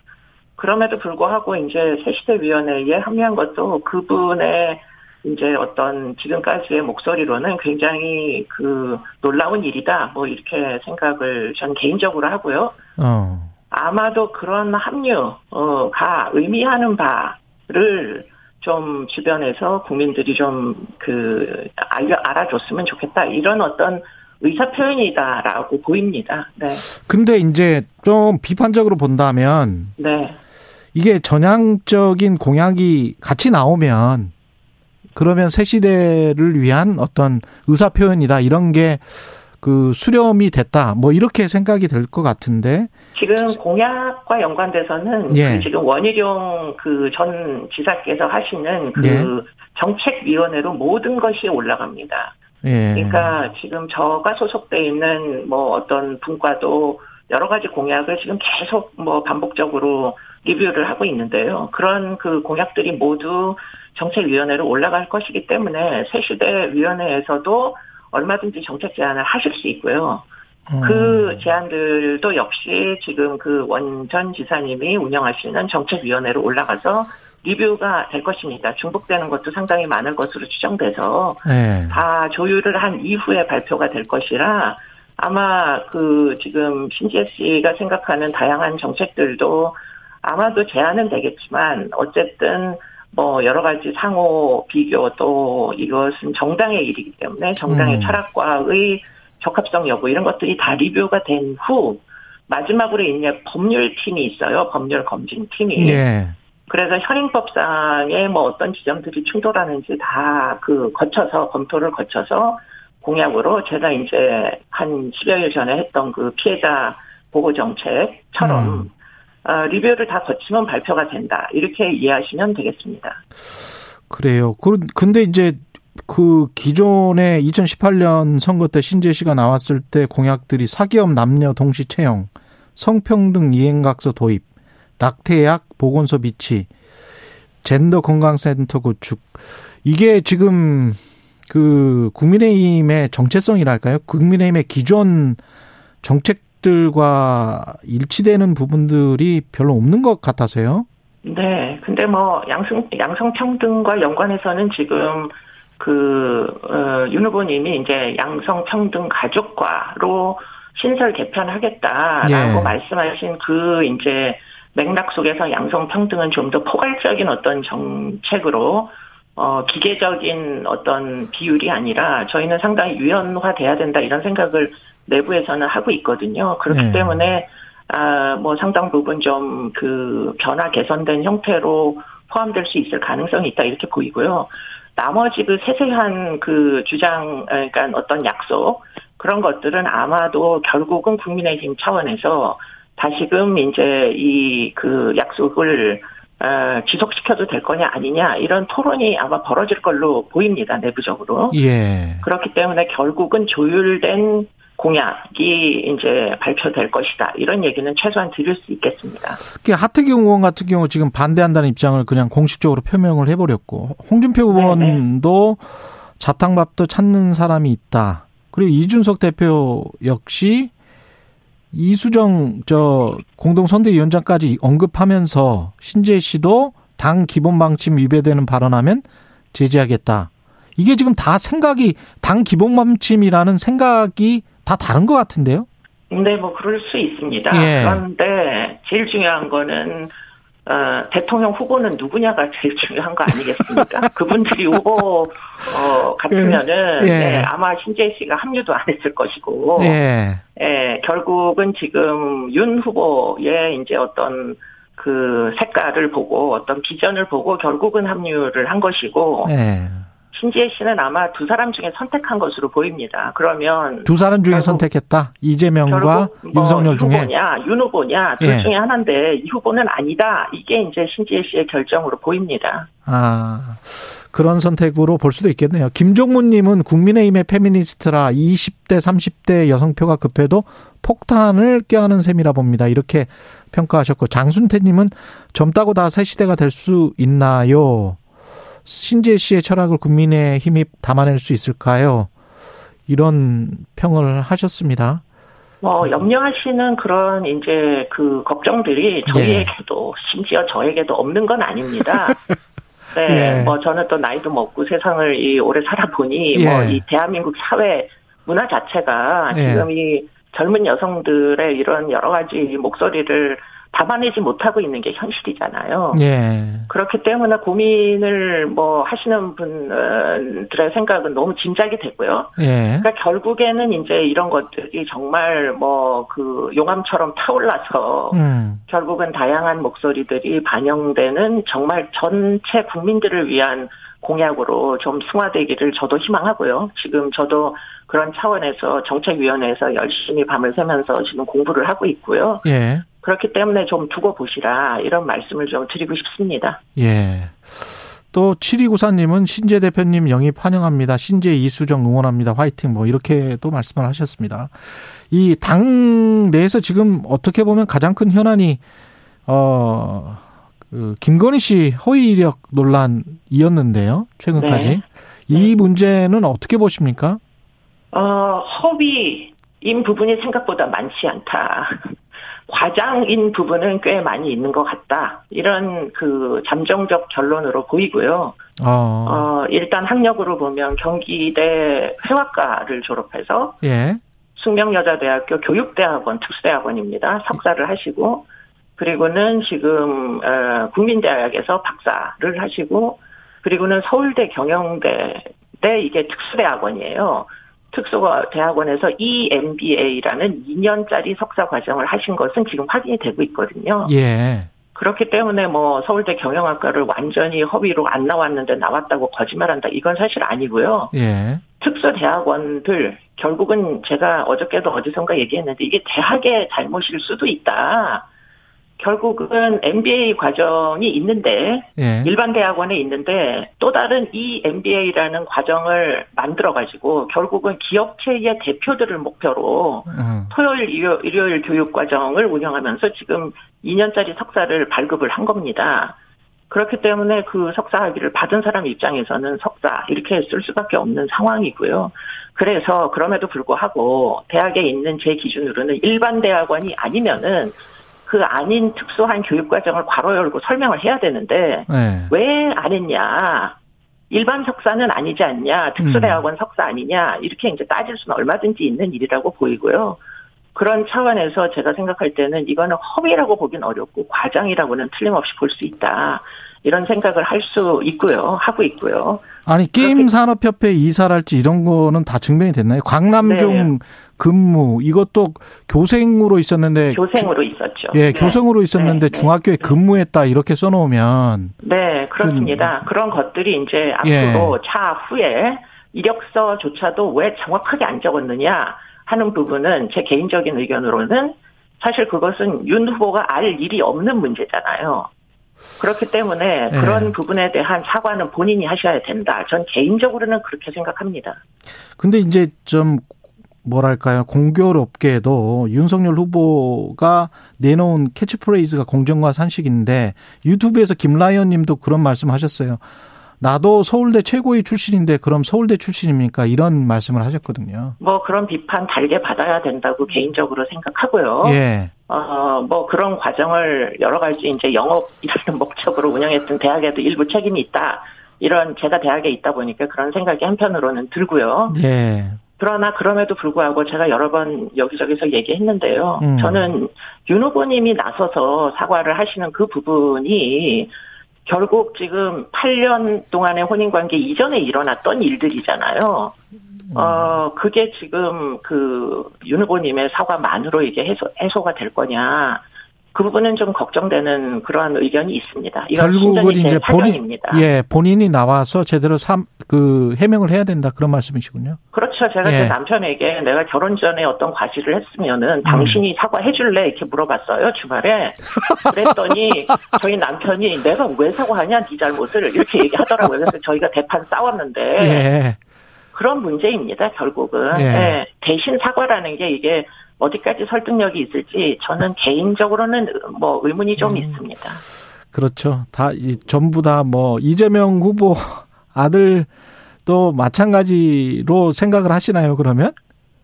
[SPEAKER 7] 그럼에도 불구하고 이제 새시대 위원회에 합류한 것도 그분의 이제 어떤 지금까지의 목소리로는 굉장히 그 놀라운 일이다. 뭐 이렇게 생각을 전 개인적으로 하고요.
[SPEAKER 2] 어.
[SPEAKER 7] 아마도 그런 합류가 의미하는 바를 좀 주변에서 국민들이 좀 그 알려 알아줬으면 좋겠다. 이런 어떤 의사 표현이다라고 보입니다. 네,
[SPEAKER 2] 근데 이제 좀 비판적으로 본다면
[SPEAKER 7] 네,
[SPEAKER 2] 이게 전향적인 공약이 같이 나오면 그러면 새 시대를 위한 어떤 의사 표현이다. 이런 게 그 수렴이 됐다 뭐 이렇게 생각이 될 것 같은데
[SPEAKER 7] 지금 공약과 연관돼서는
[SPEAKER 2] 예.
[SPEAKER 7] 그 지금 원희룡 그 전 지사께서 하시는 그
[SPEAKER 2] 예.
[SPEAKER 7] 정책위원회로 모든 것이 올라갑니다.
[SPEAKER 2] 예.
[SPEAKER 7] 그러니까 지금 저가 소속돼 있는 뭐 어떤 분과도 여러 가지 공약을 지금 계속 뭐 반복적으로 리뷰를 하고 있는데요. 그런 그 공약들이 모두 정책위원회로 올라갈 것이기 때문에 새 시대 위원회에서도 얼마든지 정책 제안을 하실 수 있고요.
[SPEAKER 2] 어.
[SPEAKER 7] 그 제안들도 역시 지금 그 원전 지사님이 운영하시는 정책위원회로 올라가서 리뷰가 될 것입니다. 중복되는 것도 상당히 많을 것으로 추정돼서
[SPEAKER 2] 예.
[SPEAKER 7] 다 조율을 한 이후에 발표가 될 것이라 아마 그 지금 신재 씨가 생각하는 다양한 정책들도 아마도 제안은 되겠지만 어쨌든 뭐 여러 가지 상호 비교 또 이것은 정당의 일이기 때문에 정당의
[SPEAKER 2] 음.
[SPEAKER 7] 철학과의 적합성 여부 이런 것들이 다 리뷰가 된 후 마지막으로 이제 법률 팀이 있어요. 법률 검증 팀이.
[SPEAKER 2] 예.
[SPEAKER 7] 그래서 현행법상의 뭐 어떤 지점들이 충돌하는지 다 그 거쳐서 검토를 거쳐서 공약으로 제가 이제 한 10여일 전에 했던 그 피해자 보호 정책처럼
[SPEAKER 2] 음.
[SPEAKER 7] 어, 리뷰를 다 거치면 발표가 된다. 이렇게 이해하시면 되겠습니다.
[SPEAKER 2] 그래요. 그- 근데 이제 그 기존에 2018년 선거 때 신재 씨가 나왔을 때 공약들이 사기업 남녀 동시 채용, 성평등 이행각서 도입, 낙태약 보건소 비치, 젠더 건강센터 구축. 이게 지금 그 국민의힘의 정체성이랄까요? 국민의힘의 기존 정책 들과 일치되는 부분들이 별로 없는 것 같아서요.
[SPEAKER 7] 네. 근데 뭐 양성 양성 평등과 연관해서는 지금 그 어, 윤 후보님이 이제 양성 평등 가족과로 신설 개편하겠다라고
[SPEAKER 2] 예.
[SPEAKER 7] 말씀하신 그 이제 맥락 속에서 양성 평등은 좀 더 포괄적인 어떤 정책으로 어 기계적인 어떤 비율이 아니라 저희는 상당히 유연화돼야 된다 이런 생각을 내부에서는 하고 있거든요. 그렇기
[SPEAKER 2] 네.
[SPEAKER 7] 때문에 아, 뭐 상당 부분 좀 그 변화 개선된 형태로 포함될 수 있을 가능성이 있다 이렇게 보이고요. 나머지 그 세세한 그 주장, 그러니까 어떤 약속 그런 것들은 아마도 결국은 국민의힘 차원에서 다시금 이제 이 그 약속을 어, 지속시켜도 될 거냐 아니냐 이런 토론이 아마 벌어질 걸로 보입니다 내부적으로.
[SPEAKER 2] 예.
[SPEAKER 7] 그렇기 때문에 결국은 조율된 공약이 이제 발표될 것이다. 이런 얘기는 최소한 드릴 수 있겠습니다.
[SPEAKER 2] 하태경 의원 같은 경우 지금 반대한다는 입장을 그냥 공식적으로 표명을 해버렸고 홍준표 의원도 자탕밥도 찾는 사람이 있다. 그리고 이준석 대표 역시 이수정 저 공동선대위원장까지 언급하면서 신재 씨도 당 기본 방침 위배되는 발언하면 제재하겠다. 이게 지금 다 생각이 당 기본 방침이라는 생각이 다 다른 것 같은데요.
[SPEAKER 7] 근데 뭐 그럴 수 있습니다.
[SPEAKER 2] 예.
[SPEAKER 7] 그런데 제일 중요한 거는 어, 대통령 후보는 누구냐가 제일 중요한 거 아니겠습니까? [LAUGHS] 그분들이 후보 어, 같으면은
[SPEAKER 2] 예.
[SPEAKER 7] 네, 아마 신재 씨가 합류도 안 했을 것이고,
[SPEAKER 2] 예.
[SPEAKER 7] 예, 결국은 지금 윤 후보의 이제 어떤 그 색깔을 보고 어떤 비전을 보고 결국은 합류를 한 것이고
[SPEAKER 2] 예.
[SPEAKER 7] 신지혜 씨는 아마 두 사람 중에 선택한 것으로 보입니다. 그러면
[SPEAKER 2] 두 사람 중에 선택했다. 이재명과
[SPEAKER 7] 뭐
[SPEAKER 2] 윤석열 중에
[SPEAKER 7] 후보냐, 윤 후보냐 둘
[SPEAKER 2] 예.
[SPEAKER 7] 중에 하나인데 이 후보는 아니다. 이게 이제 신지혜 씨의 결정으로 보입니다.
[SPEAKER 2] 아 그런 선택으로 볼 수도 있겠네요. 김종문님은 국민의힘의 페미니스트라 20대 30대 여성표가 급해도 폭탄을 껴안은 셈이라 봅니다. 이렇게 평가하셨고 장순태님은 젊다고 다 새 시대가 될 수 있나요? 신재 씨의 철학을 국민의 힘이 담아낼 수 있을까요? 이런 평을 하셨습니다.
[SPEAKER 7] 뭐 염려하시는 그런 이제 그 걱정들이
[SPEAKER 2] 예.
[SPEAKER 7] 저희에게도 심지어 저에게도 없는 건 아닙니다. [LAUGHS] 네,
[SPEAKER 2] 예.
[SPEAKER 7] 뭐 저는 또 나이도 먹고 세상을 이 오래 살아보니
[SPEAKER 2] 예.
[SPEAKER 7] 뭐이 대한민국 사회 문화 자체가
[SPEAKER 2] 예.
[SPEAKER 7] 지금 이 젊은 여성들의 이런 여러 가지 목소리를 담아내지 못하고 있는 게 현실이잖아요.
[SPEAKER 2] 예.
[SPEAKER 7] 그렇기 때문에 고민을 뭐 하시는 분들의 생각은 너무 짐작이 되고요.
[SPEAKER 2] 예.
[SPEAKER 7] 그러니까 결국에는 이제 이런 것들이 정말 뭐 그 용암처럼 타올라서
[SPEAKER 2] 음.
[SPEAKER 7] 결국은 다양한 목소리들이 반영되는 정말 전체 국민들을 위한 공약으로 좀 승화되기를 저도 희망하고요. 지금 저도 그런 차원에서 정책위원회에서 열심히 밤을 새면서 지금 공부를 하고 있고요.
[SPEAKER 2] 예.
[SPEAKER 7] 그렇기 때문에 좀 두고 보시라 이런 말씀을 좀 드리고 싶습니다.
[SPEAKER 2] 예. 또 7294님은 신재 대표님 영입 환영합니다. 신재 이수정 응원합니다. 화이팅 뭐 이렇게 또 말씀을 하셨습니다. 이 당 내에서 지금 어떻게 보면 가장 큰 현안이 어, 그 김건희 씨 허위 이력 논란이었는데요. 최근까지.
[SPEAKER 7] 네.
[SPEAKER 2] 이 문제는 어떻게 보십니까?
[SPEAKER 7] 어, 허위인 부분이 생각보다 많지 않다. 과장인 부분은 꽤 많이 있는 것 같다. 이런 그 잠정적 결론으로 보이고요.
[SPEAKER 2] 어,
[SPEAKER 7] 어, 일단 학력으로 보면 경기대 회화과를 졸업해서
[SPEAKER 2] 예.
[SPEAKER 7] 숙명여자대학교 교육대학원 특수대학원입니다. 석사를 하시고 그리고는 지금 어, 국민대학에서 박사를 하시고 그리고는 서울대 경영대 대 이게 특수대학원이에요. 특수대학원에서 E EMBA라는 2년짜리 석사 과정을 하신 것은 지금 확인이 되고 있거든요.
[SPEAKER 2] 예.
[SPEAKER 7] 그렇기 때문에 뭐 서울대 경영학과를 완전히 허위로 안 나왔는데 나왔다고 거짓말한다. 이건 사실 아니고요.
[SPEAKER 2] 예.
[SPEAKER 7] 특수대학원들 결국은 제가 어저께도 어디선가 얘기했는데 이게 대학의 잘못일 수도 있다. 결국은 MBA 과정이 있는데
[SPEAKER 2] 예.
[SPEAKER 7] 일반 대학원에 있는데 또 다른 이 MBA라는 과정을 만들어 가지고 결국은 기업체의 대표들을 목표로
[SPEAKER 2] 음.
[SPEAKER 7] 토요일 일요, 일요일 교육 과정을 운영하면서 지금 2년짜리 석사를 발급을 한 겁니다. 그렇기 때문에 그 석사 학위를 받은 사람 입장에서는 석사 이렇게 쓸 수밖에 없는 상황이고요. 그래서 그럼에도 불구하고 대학에 있는 제 기준으로는 일반 대학원이 아니면은 그 아닌 특수한 교육 과정을 괄호 열고 설명을 해야 되는데
[SPEAKER 2] 예.
[SPEAKER 7] 왜안 했냐? 일반 석사는 아니지 않냐? 특수대학원 석사 아니냐? 이렇게 이제 따질 수는 얼마든지 있는 일이라고 보이고요. 그런 차원에서 제가 생각할 때는 이거는 허위라고 보긴 어렵고 과장이라고는 틀림없이 볼 수 있다. 이런 생각을 할 수 있고요. 하고 있고요.
[SPEAKER 2] 아니 게임 산업협회 이사랄지 이런 거는 다 증명이 됐나요? 광남중
[SPEAKER 7] 네.
[SPEAKER 2] 근무 이것도 교생으로 있었는데
[SPEAKER 7] 교생으로 있었죠.
[SPEAKER 2] 예,
[SPEAKER 7] 네.
[SPEAKER 2] 교생으로 있었는데
[SPEAKER 7] 네, 네.
[SPEAKER 2] 중학교에 근무했다 이렇게 써놓으면
[SPEAKER 7] 네, 그렇습니다. 그 런 것들이 이제
[SPEAKER 2] 음. 예.
[SPEAKER 7] 앞으로 차후에 이력서조차도 왜 정확하게 안 적었느냐 하는 부분은 제 개인적인 의견으로는 사실 그것은 윤 후보가 알 일이 없는 문제잖아요. 그렇기 때문에
[SPEAKER 2] 예.
[SPEAKER 7] 그런 부분에 대한 사과는 본인이 하셔야 된다. 전 개인적으로는 그렇게 생각합니다.
[SPEAKER 2] 근데 이제 좀 뭐랄까요 공교롭게도 윤석열 후보가 내놓은 캐치프레이즈가 공정과 산식인데 유튜브에서 김라이언님도 그런 말씀하셨어요. 나도 서울대 최고위 출신인데 그럼 서울대 출신입니까? 이런 말씀을 하셨거든요.
[SPEAKER 7] 뭐 그런 비판 달게 받아야 된다고 개인적으로 생각하고요.
[SPEAKER 2] 예,
[SPEAKER 7] 어, 뭐 그런 과정을 여러 가지 이제 영업이라는 [LAUGHS] 목적으로 운영했던 대학에도 일부 책임이 있다. 이런 제가 대학에 있다 보니까 그런 생각이 한편으로는 들고요.
[SPEAKER 2] 예,
[SPEAKER 7] 그러나 그럼에도 불구하고 제가 여러 번 여기저기서 얘기했는데요.
[SPEAKER 2] 음.
[SPEAKER 7] 저는 윤 후보님이 나서서 사과를 하시는 그 부분이 결국 지금 8년 동안의 혼인 관계 이전에 일어났던 일들이잖아요. 어, 그게 지금 그 윤 후보님의 사과만으로 이게 해소, 해소가 될 거냐. 그 부분은 좀 걱정되는 그러한 의견이 있습니다.
[SPEAKER 2] 결국은
[SPEAKER 7] 제
[SPEAKER 2] 이제 본인. 예 본인이 나와서 제대로 삼, 그 해명을 해야 된다 그런 말씀이시군요.
[SPEAKER 7] 그렇죠. 제가
[SPEAKER 2] 예.
[SPEAKER 7] 제 남편에게 내가 결혼 전에 어떤 과실을 했으면은 당신이 사과해 줄래 이렇게 물어봤어요 주말에. 그랬더니 [LAUGHS] 저희 남편이 내가 왜 사과하냐 네 잘못을 이렇게 얘기하더라고요. 그래서 저희가 대판 싸웠는데
[SPEAKER 2] 예.
[SPEAKER 7] 그런 문제입니다. 결국은
[SPEAKER 2] 예.
[SPEAKER 7] 예, 대신 사과라는 게 이게 어디까지 설득력이 있을지 저는 개인적으로는 뭐 의문이 좀
[SPEAKER 2] 음.
[SPEAKER 7] 있습니다.
[SPEAKER 2] 그렇죠. 다 이, 전부 다 뭐 이재명 후보 [LAUGHS] 아들도 마찬가지로 생각을 하시나요? 그러면?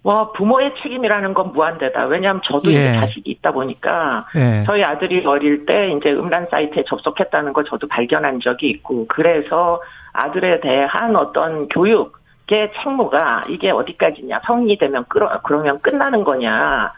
[SPEAKER 7] 뭐 부모의 책임이라는 건 무한대다. 왜냐하면 저도
[SPEAKER 2] 예.
[SPEAKER 7] 이제 자식이 있다 보니까
[SPEAKER 2] 예.
[SPEAKER 7] 저희 아들이 어릴 때 이제 음란 사이트에 접속했다는 걸 저도 발견한 적이 있고 그래서 아들에 대한 어떤 교육 의 책무가 이게 어디까지냐 성인이 되면 끌어 그러면 끝나는 거냐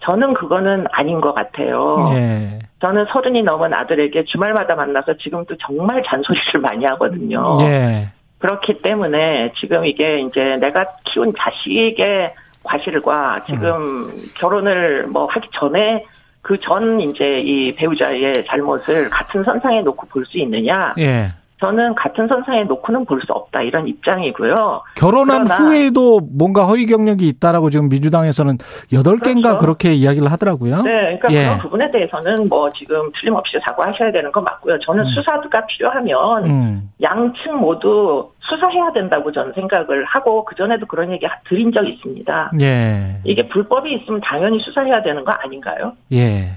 [SPEAKER 7] 저는 그거는 아닌 것 같아요.
[SPEAKER 2] 예.
[SPEAKER 7] 저는 서른이 넘은 아들에게 주말마다 만나서 지금도 정말 잔소리를 많이 하거든요.
[SPEAKER 2] 예.
[SPEAKER 7] 그렇기 때문에 지금 이게 이제 내가 키운 자식의 과실과 지금 결혼을 뭐 하기 전에 그 전 이제 이 배우자의 잘못을 같은 선상에 놓고 볼 수 있느냐?
[SPEAKER 2] 예.
[SPEAKER 7] 저는 같은 선상에 놓고는 볼 수 없다 이런 입장이고요.
[SPEAKER 2] 결혼한 후에도 뭔가 허위 경력이 있다라고 지금 민주당에서는 여덟 개인가
[SPEAKER 7] 그렇죠.
[SPEAKER 2] 그렇게 이야기를 하더라고요.
[SPEAKER 7] 네, 그러니까
[SPEAKER 2] 예.
[SPEAKER 7] 그런 부분에 대해서는 뭐 지금 틀림없이 사과하셔야 되는 건 맞고요. 저는 수사가 필요하면
[SPEAKER 2] 음.
[SPEAKER 7] 양측 모두 수사해야 된다고 저는 생각을 하고 그 전에도 그런 얘기 드린 적이 있습니다.
[SPEAKER 2] 예.
[SPEAKER 7] 이게 불법이 있으면 당연히 수사해야 되는 거 아닌가요?
[SPEAKER 2] 예.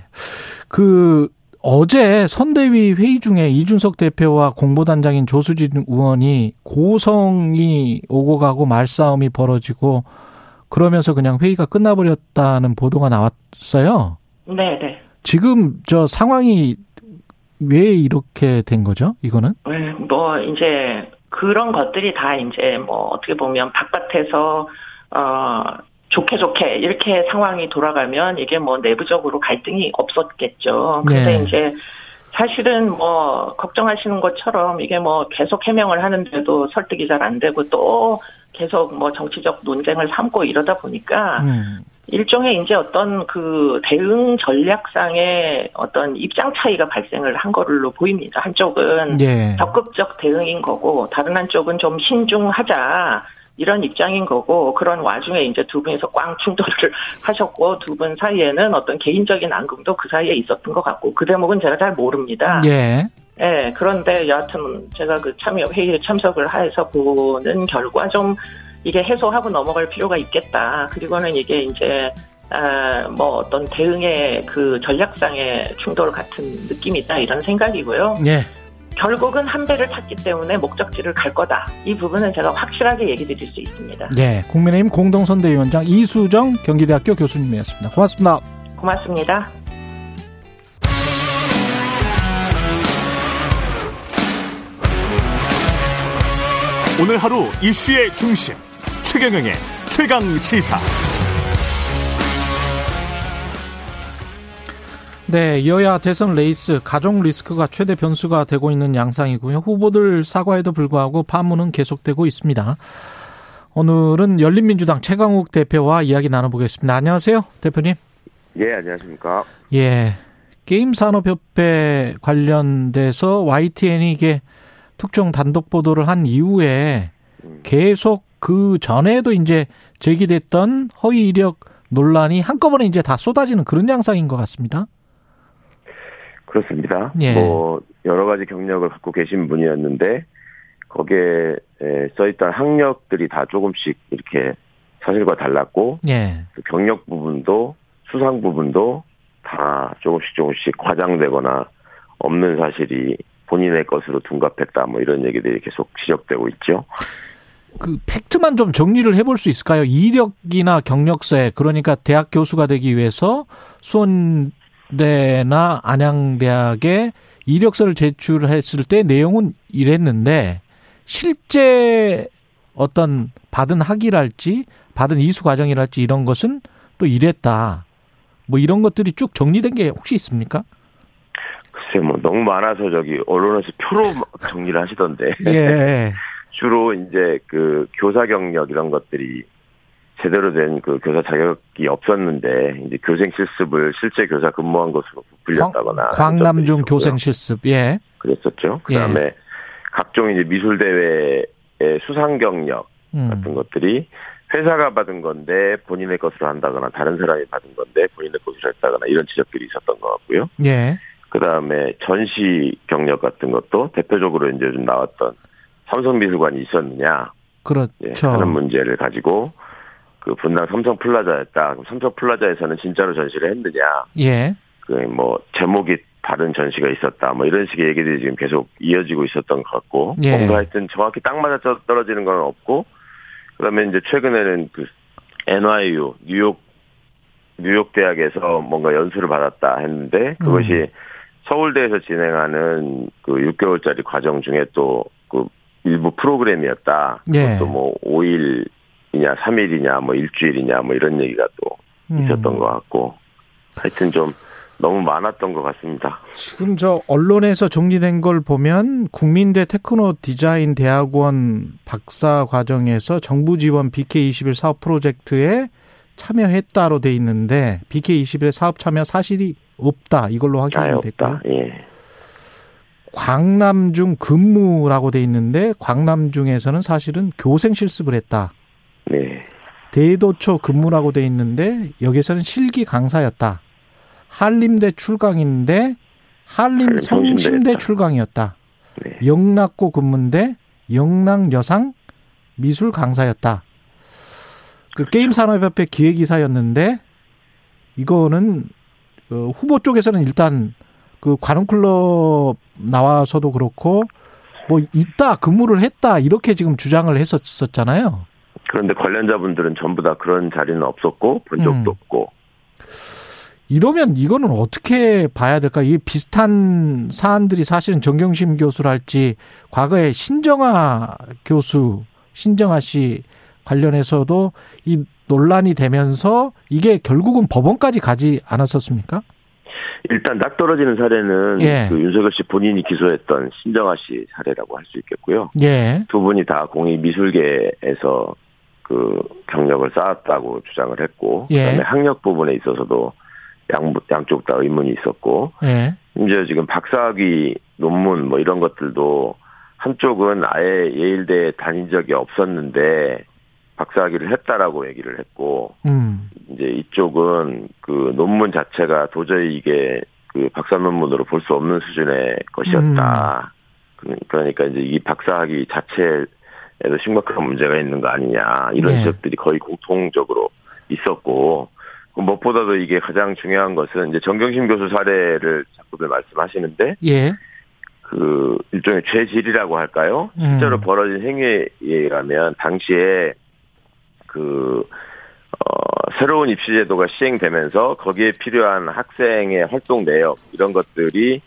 [SPEAKER 2] 그 어제 선대위 회의 중에 이준석 대표와 공보단장인 조수진 의원이 고성이 오고 가고 말싸움이 벌어지고 그러면서 그냥 회의가 끝나버렸다는 보도가 나왔어요.
[SPEAKER 7] 네, 네.
[SPEAKER 2] 지금 저 상황이 왜 이렇게 된 거죠? 이거는?
[SPEAKER 7] 네, 뭐 이제 그런 것들이 다 이제 뭐 어떻게 보면 바깥에서 어 좋게 좋게 이렇게 상황이 돌아가면 이게 뭐 내부적으로 갈등이 없었겠죠. 근데
[SPEAKER 2] 네.
[SPEAKER 7] 이제 사실은 뭐 걱정하시는 것처럼 이게 뭐 계속 해명을 하는데도 설득이 잘 안 되고 또 계속 뭐 정치적 논쟁을 삼고 이러다 보니까
[SPEAKER 2] 음.
[SPEAKER 7] 일종의 이제 어떤 그 대응 전략상의 어떤 입장 차이가 발생을 한 걸로 보입니다. 한쪽은
[SPEAKER 2] 예.
[SPEAKER 7] 적극적 대응인 거고 다른 한쪽은 좀 신중하자 이런 입장인 거고 그런 와중에 이제 두 분이서 꽝 충돌을 [LAUGHS] 하셨고 두 분 사이에는 어떤 개인적인 앙금도 그 사이에 있었던 것 같고 그 대목은 제가 잘 모릅니다.
[SPEAKER 2] 예.
[SPEAKER 7] 예, 그런데 여하튼 제가 그 참여 회의에 참석을 해서 보는 결과 좀 이게 해소하고 넘어갈 필요가 있겠다. 그리고는 이게 이제 아, 뭐 어떤 대응의 그 전략상의 충돌 같은 느낌이다 이런 생각이고요.
[SPEAKER 2] 예.
[SPEAKER 7] 결국은 한 배를 탔기 때문에 목적지를 갈 거다. 이 부분은 제가 확실하게 얘기 드릴 수 있습니다.
[SPEAKER 2] 예. 국민의힘 공동선대위원장 이수정 경기대학교 교수님이었습니다. 고맙습니다.
[SPEAKER 7] 고맙습니다.
[SPEAKER 1] 오늘 하루 이슈의 중심 최경영의 최강 시사.
[SPEAKER 2] 네, 여야 대선 레이스 가족 리스크가 최대 변수가 되고 있는 양상이고요. 후보들 사과에도 불구하고 파문은 계속되고 있습니다. 오늘은 열린민주당 최강욱 대표와 이야기 나눠보겠습니다. 안녕하세요, 대표님.
[SPEAKER 8] 예, 안녕하십니까.
[SPEAKER 2] 예, 게임 산업협회 관련돼서 YTN이 이게 특정 단독 보도를 한 이후에 계속 그 전에도 이제 제기됐던 허위 이력 논란이 한꺼번에 이제 다 쏟아지는 그런 양상인 것 같습니다.
[SPEAKER 8] 그렇습니다.
[SPEAKER 2] 예.
[SPEAKER 8] 뭐 여러 가지 경력을 갖고 계신 분이었는데 거기에 에, 써있던 학력들이 다 조금씩 이렇게 사실과 달랐고
[SPEAKER 2] 예.
[SPEAKER 8] 그 경력 부분도 수상 부분도 다 조금씩 조금씩 과장되거나 없는 사실이 본인의 것으로 둔갑했다 뭐 이런 얘기들이 계속 지적되고 있죠.
[SPEAKER 2] 그 팩트만 좀 정리를 해볼 수 있을까요? 이력이나 경력서에 그러니까 대학 교수가 되기 위해서 수원 대나 안양대학에 이력서를 제출했을 때 내용은 이랬는데 실제 어떤 받은 학위랄지 받은 이수 과정이랄지 이런 것은 또 이랬다. 뭐 이런 것들이 쭉 정리된 게 혹시 있습니까?
[SPEAKER 8] 글쎄 뭐 너무 많아서 저기 언론에서 표로 [LAUGHS] 정리를 하시던데
[SPEAKER 2] 예. [LAUGHS]
[SPEAKER 8] 주로 이제 그 교사 경력 이런 것들이 제대로 된 그 교사 자격이 없었는데 이제 교생 실습을 실제 교사 근무한 것으로 부풀렸다거나
[SPEAKER 2] 광, 광남중 교생 실습 예
[SPEAKER 8] 그랬었죠. 그다음에 예. 각종 이제 미술 대회의 수상 경력 음. 같은 것들이 회사가 받은 건데 본인의 것으로 한다거나 다른 사람이 받은 건데 본인의 것으로 했다거나 이런 지적들이 있었던 것 같고요.
[SPEAKER 2] 예.
[SPEAKER 8] 그다음에 전시 경력 같은 것도 대표적으로 이제 좀 나왔던 삼성미술관이 있었느냐.
[SPEAKER 2] 그렇죠. 예,
[SPEAKER 8] 하는 문제를 가지고 그 분당 삼성 플라자였다. 그럼 삼성 플라자에서는 진짜로 전시를 했느냐.
[SPEAKER 2] 예.
[SPEAKER 8] 그 뭐 제목이 다른 전시가 있었다. 뭐 이런 식의 얘기들이 지금 계속 이어지고 있었던 것 같고 예. 뭔가 하여튼 정확히 딱 맞아 떨어지는 건 없고 그다음에 이제 최근에는 그 NYU 뉴욕 뉴욕 대학에서 뭔가 연수를 받았다 했는데 그것이 음. 서울대에서 진행하는 그 6개월짜리 과정 중에 또 그 일부 프로그램이었다.
[SPEAKER 2] 예.
[SPEAKER 8] 그것도 뭐 5일 이냐 3일이냐 뭐 일주일이냐 뭐 이런 얘기가 또 음. 있었던 음. 것 같고 하여튼 좀 너무 많았던 것 같습니다.
[SPEAKER 2] 지금 저 언론에서 정리된 걸 보면 국민대 테크노 디자인 대학원 박사 과정에서 정부 지원 BK21 사업 프로젝트에 참여했다로 돼 있는데 BK21의 사업 참여 사실이 없다 이걸로 확인이 됐고요.
[SPEAKER 8] 예.
[SPEAKER 2] 광남중 근무라고 돼 있는데 광남중에서는 사실은 교생 실습을 했다.
[SPEAKER 8] 네.
[SPEAKER 2] 대도초 근무라고 돼 있는데 여기서는 실기 강사였다. 한림대 출강인데 한림 성심대 출강이었다. 네. 영락고 근무인데 영락 여상 미술 강사였다. 그 게임 산업협회 기획이사였는데 이거는 그 후보 쪽에서는 일단 그 관훈클럽 나와서도 그렇고 뭐 있다 근무를 했다 이렇게 지금 주장을 했었었잖아요.
[SPEAKER 8] 그런데 관련자분들은 전부 다 그런 자리는 없었고 본 적도 음. 없고
[SPEAKER 2] 이러면 이거는 어떻게 봐야 될까? 이 비슷한 사안들이 사실은 정경심 교수랄지 과거에 신정아 교수, 신정아 씨 관련해서도 이 논란이 되면서 이게 결국은 법원까지 가지 않았었습니까?
[SPEAKER 8] 일단 딱 떨어지는 사례는 예. 그 윤석열 씨 본인이 기소했던 신정아 씨 사례라고 할 수 있겠고요.
[SPEAKER 2] 예.
[SPEAKER 8] 두 분이 다 공익 미술계에서 그 경력을 쌓았다고 주장을 했고, 예. 그다음에 학력 부분에 있어서도 양, 양쪽 다 의문이 있었고,
[SPEAKER 2] 예.
[SPEAKER 8] 이제 지금 박사학위 논문 뭐 이런 것들도 한쪽은 아예 예일대에 다닌 적이 없었는데 박사학위를 했다라고 얘기를 했고,
[SPEAKER 2] 음.
[SPEAKER 8] 이제 이쪽은 그 논문 자체가 도저히 이게 그 박사 논문으로 볼 수 없는 수준의 것이었다. 음. 그러니까 이제 이 박사학위 자체 에도 심각한 문제가 있는 거 아니냐 이런 네. 지적들이 거의 공통적으로 있었고 그 무엇보다도 이게 가장 중요한 것은 이제 정경심 교수 사례를 자꾸들 말씀하시는데
[SPEAKER 2] 예.
[SPEAKER 8] 그 일종의 죄질이라고 할까요? 실제로 음. 벌어진 행위에 의하면 당시에 그 어, 새로운 입시 제도가 시행되면서 거기에 필요한 학생의 활동 내역 이런 것들이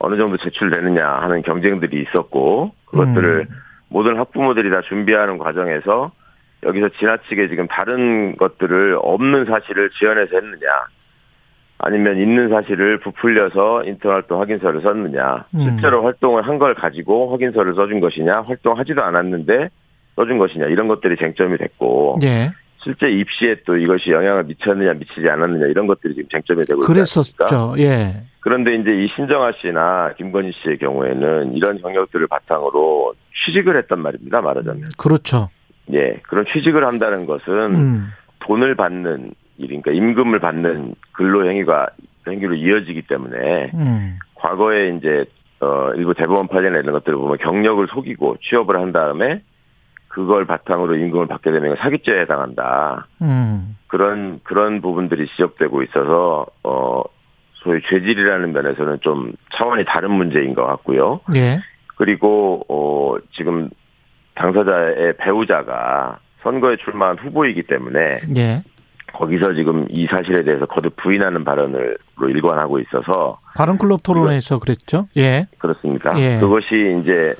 [SPEAKER 8] 어느 정도 제출되느냐 하는 경쟁들이 있었고 그것들을 음. 모든 학부모들이 다 준비하는 과정에서 여기서 지나치게 지금 다른 것들을 없는 사실을 지어내서 했느냐. 아니면 있는 사실을 부풀려서 인턴 활동 확인서를 썼느냐. 음. 실제로 활동을 한 걸 가지고 확인서를 써준 것이냐. 활동하지도 않았는데 써준 것이냐. 이런 것들이 쟁점이 됐고.
[SPEAKER 2] 예.
[SPEAKER 8] 실제 입시에 또 이것이 영향을 미쳤느냐 미치지 않았느냐 이런 것들이 지금 쟁점이 되고
[SPEAKER 2] 그랬었죠. 예.
[SPEAKER 8] 그런데 이제 이 신정아 씨나 김건희 씨의 경우에는 이런 경력들을 바탕으로 취직을 했단 말입니다. 말하자면.
[SPEAKER 2] 그렇죠.
[SPEAKER 8] 예, 그런 취직을 한다는 것은 음. 돈을 받는 일이니까 임금을 받는 근로 행위가 행위로 이어지기 때문에
[SPEAKER 2] 음.
[SPEAKER 8] 과거에 이제 어 일부 대법원 판례나 이런 것들을 보면 경력을 속이고 취업을 한 다음에 그걸 바탕으로 임금을 받게 되면 사기죄에 해당한다.
[SPEAKER 2] 음.
[SPEAKER 8] 그런 그런 부분들이 지적되고 있어서 어 소위 죄질이라는 면에서는 좀 차원이 다른 문제인 것 같고요.
[SPEAKER 2] 예.
[SPEAKER 8] 그리고 어 지금 당사자의 배우자가 선거에 출마한 후보이기 때문에
[SPEAKER 2] 예.
[SPEAKER 8] 거기서 지금 이 사실에 대해서 거듭 부인하는 발언을 일관하고 있어서
[SPEAKER 2] 바른클럽 토론에서 그랬죠. 예.
[SPEAKER 8] 그렇습니다.
[SPEAKER 2] 예.
[SPEAKER 8] 그것이 이제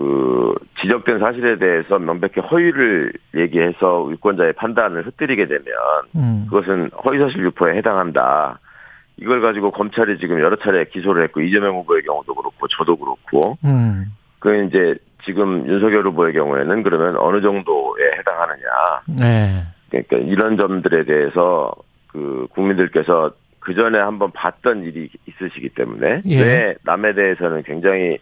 [SPEAKER 8] 그 지적된 사실에 대해서 명백히 허위를 얘기해서 유권자의 판단을 흩뜨리게 되면
[SPEAKER 2] 음.
[SPEAKER 8] 그것은 허위사실 유포에 해당한다. 이걸 가지고 검찰이 지금 여러 차례 기소를 했고 이재명 후보의 경우도 그렇고 저도 그렇고
[SPEAKER 2] 음.
[SPEAKER 8] 그 이제 지금 윤석열 후보의 경우에는 그러면 어느 정도에 해당하느냐.
[SPEAKER 2] 네.
[SPEAKER 8] 그러니까 이런 점들에 대해서 그 국민들께서 그 전에 한번 봤던 일이 있으시기 때문에
[SPEAKER 2] 예.
[SPEAKER 8] 왜 남에 대해서는 굉장히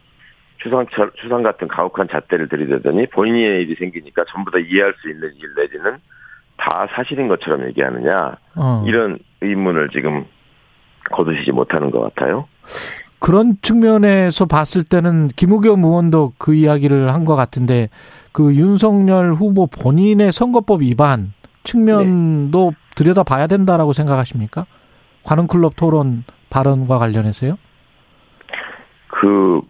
[SPEAKER 8] 추상 추상 같은 가혹한 잣대를 들이대더니 본인의 일이 생기니까 전부 다 이해할 수 있는 일 내지는 다 사실인 것처럼 얘기하느냐
[SPEAKER 2] 어.
[SPEAKER 8] 이런 의문을 지금 거두시지 못하는 것 같아요.
[SPEAKER 2] 그런 측면에서 봤을 때는 김우겸 의원도 그 이야기를 한 것 같은데 그 윤석열 후보 본인의 선거법 위반 측면도 들여다봐야 된다라고 생각하십니까? 관훈클럽 토론 발언과 관련해서요?
[SPEAKER 8] 그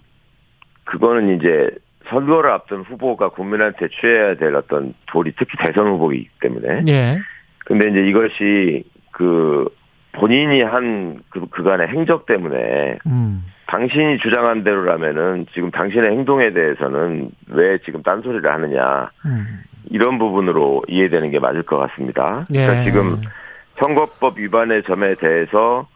[SPEAKER 8] 그거는 이제 선거를 앞둔 후보가 국민한테 취해야 될 어떤 도리 특히 대선 후보이기 때문에
[SPEAKER 2] 예.
[SPEAKER 8] 근데 이제 이것이 그 본인이 한 그, 그간의 행적 때문에
[SPEAKER 2] 음.
[SPEAKER 8] 당신이 주장한 대로라면은 지금 당신의 행동에 대해서는 왜 지금 딴소리를 하느냐
[SPEAKER 2] 음.
[SPEAKER 8] 이런 부분으로 이해되는 게 맞을 것 같습니다.
[SPEAKER 2] 예.
[SPEAKER 8] 그러니까 지금 선거법 위반의 점에 대해서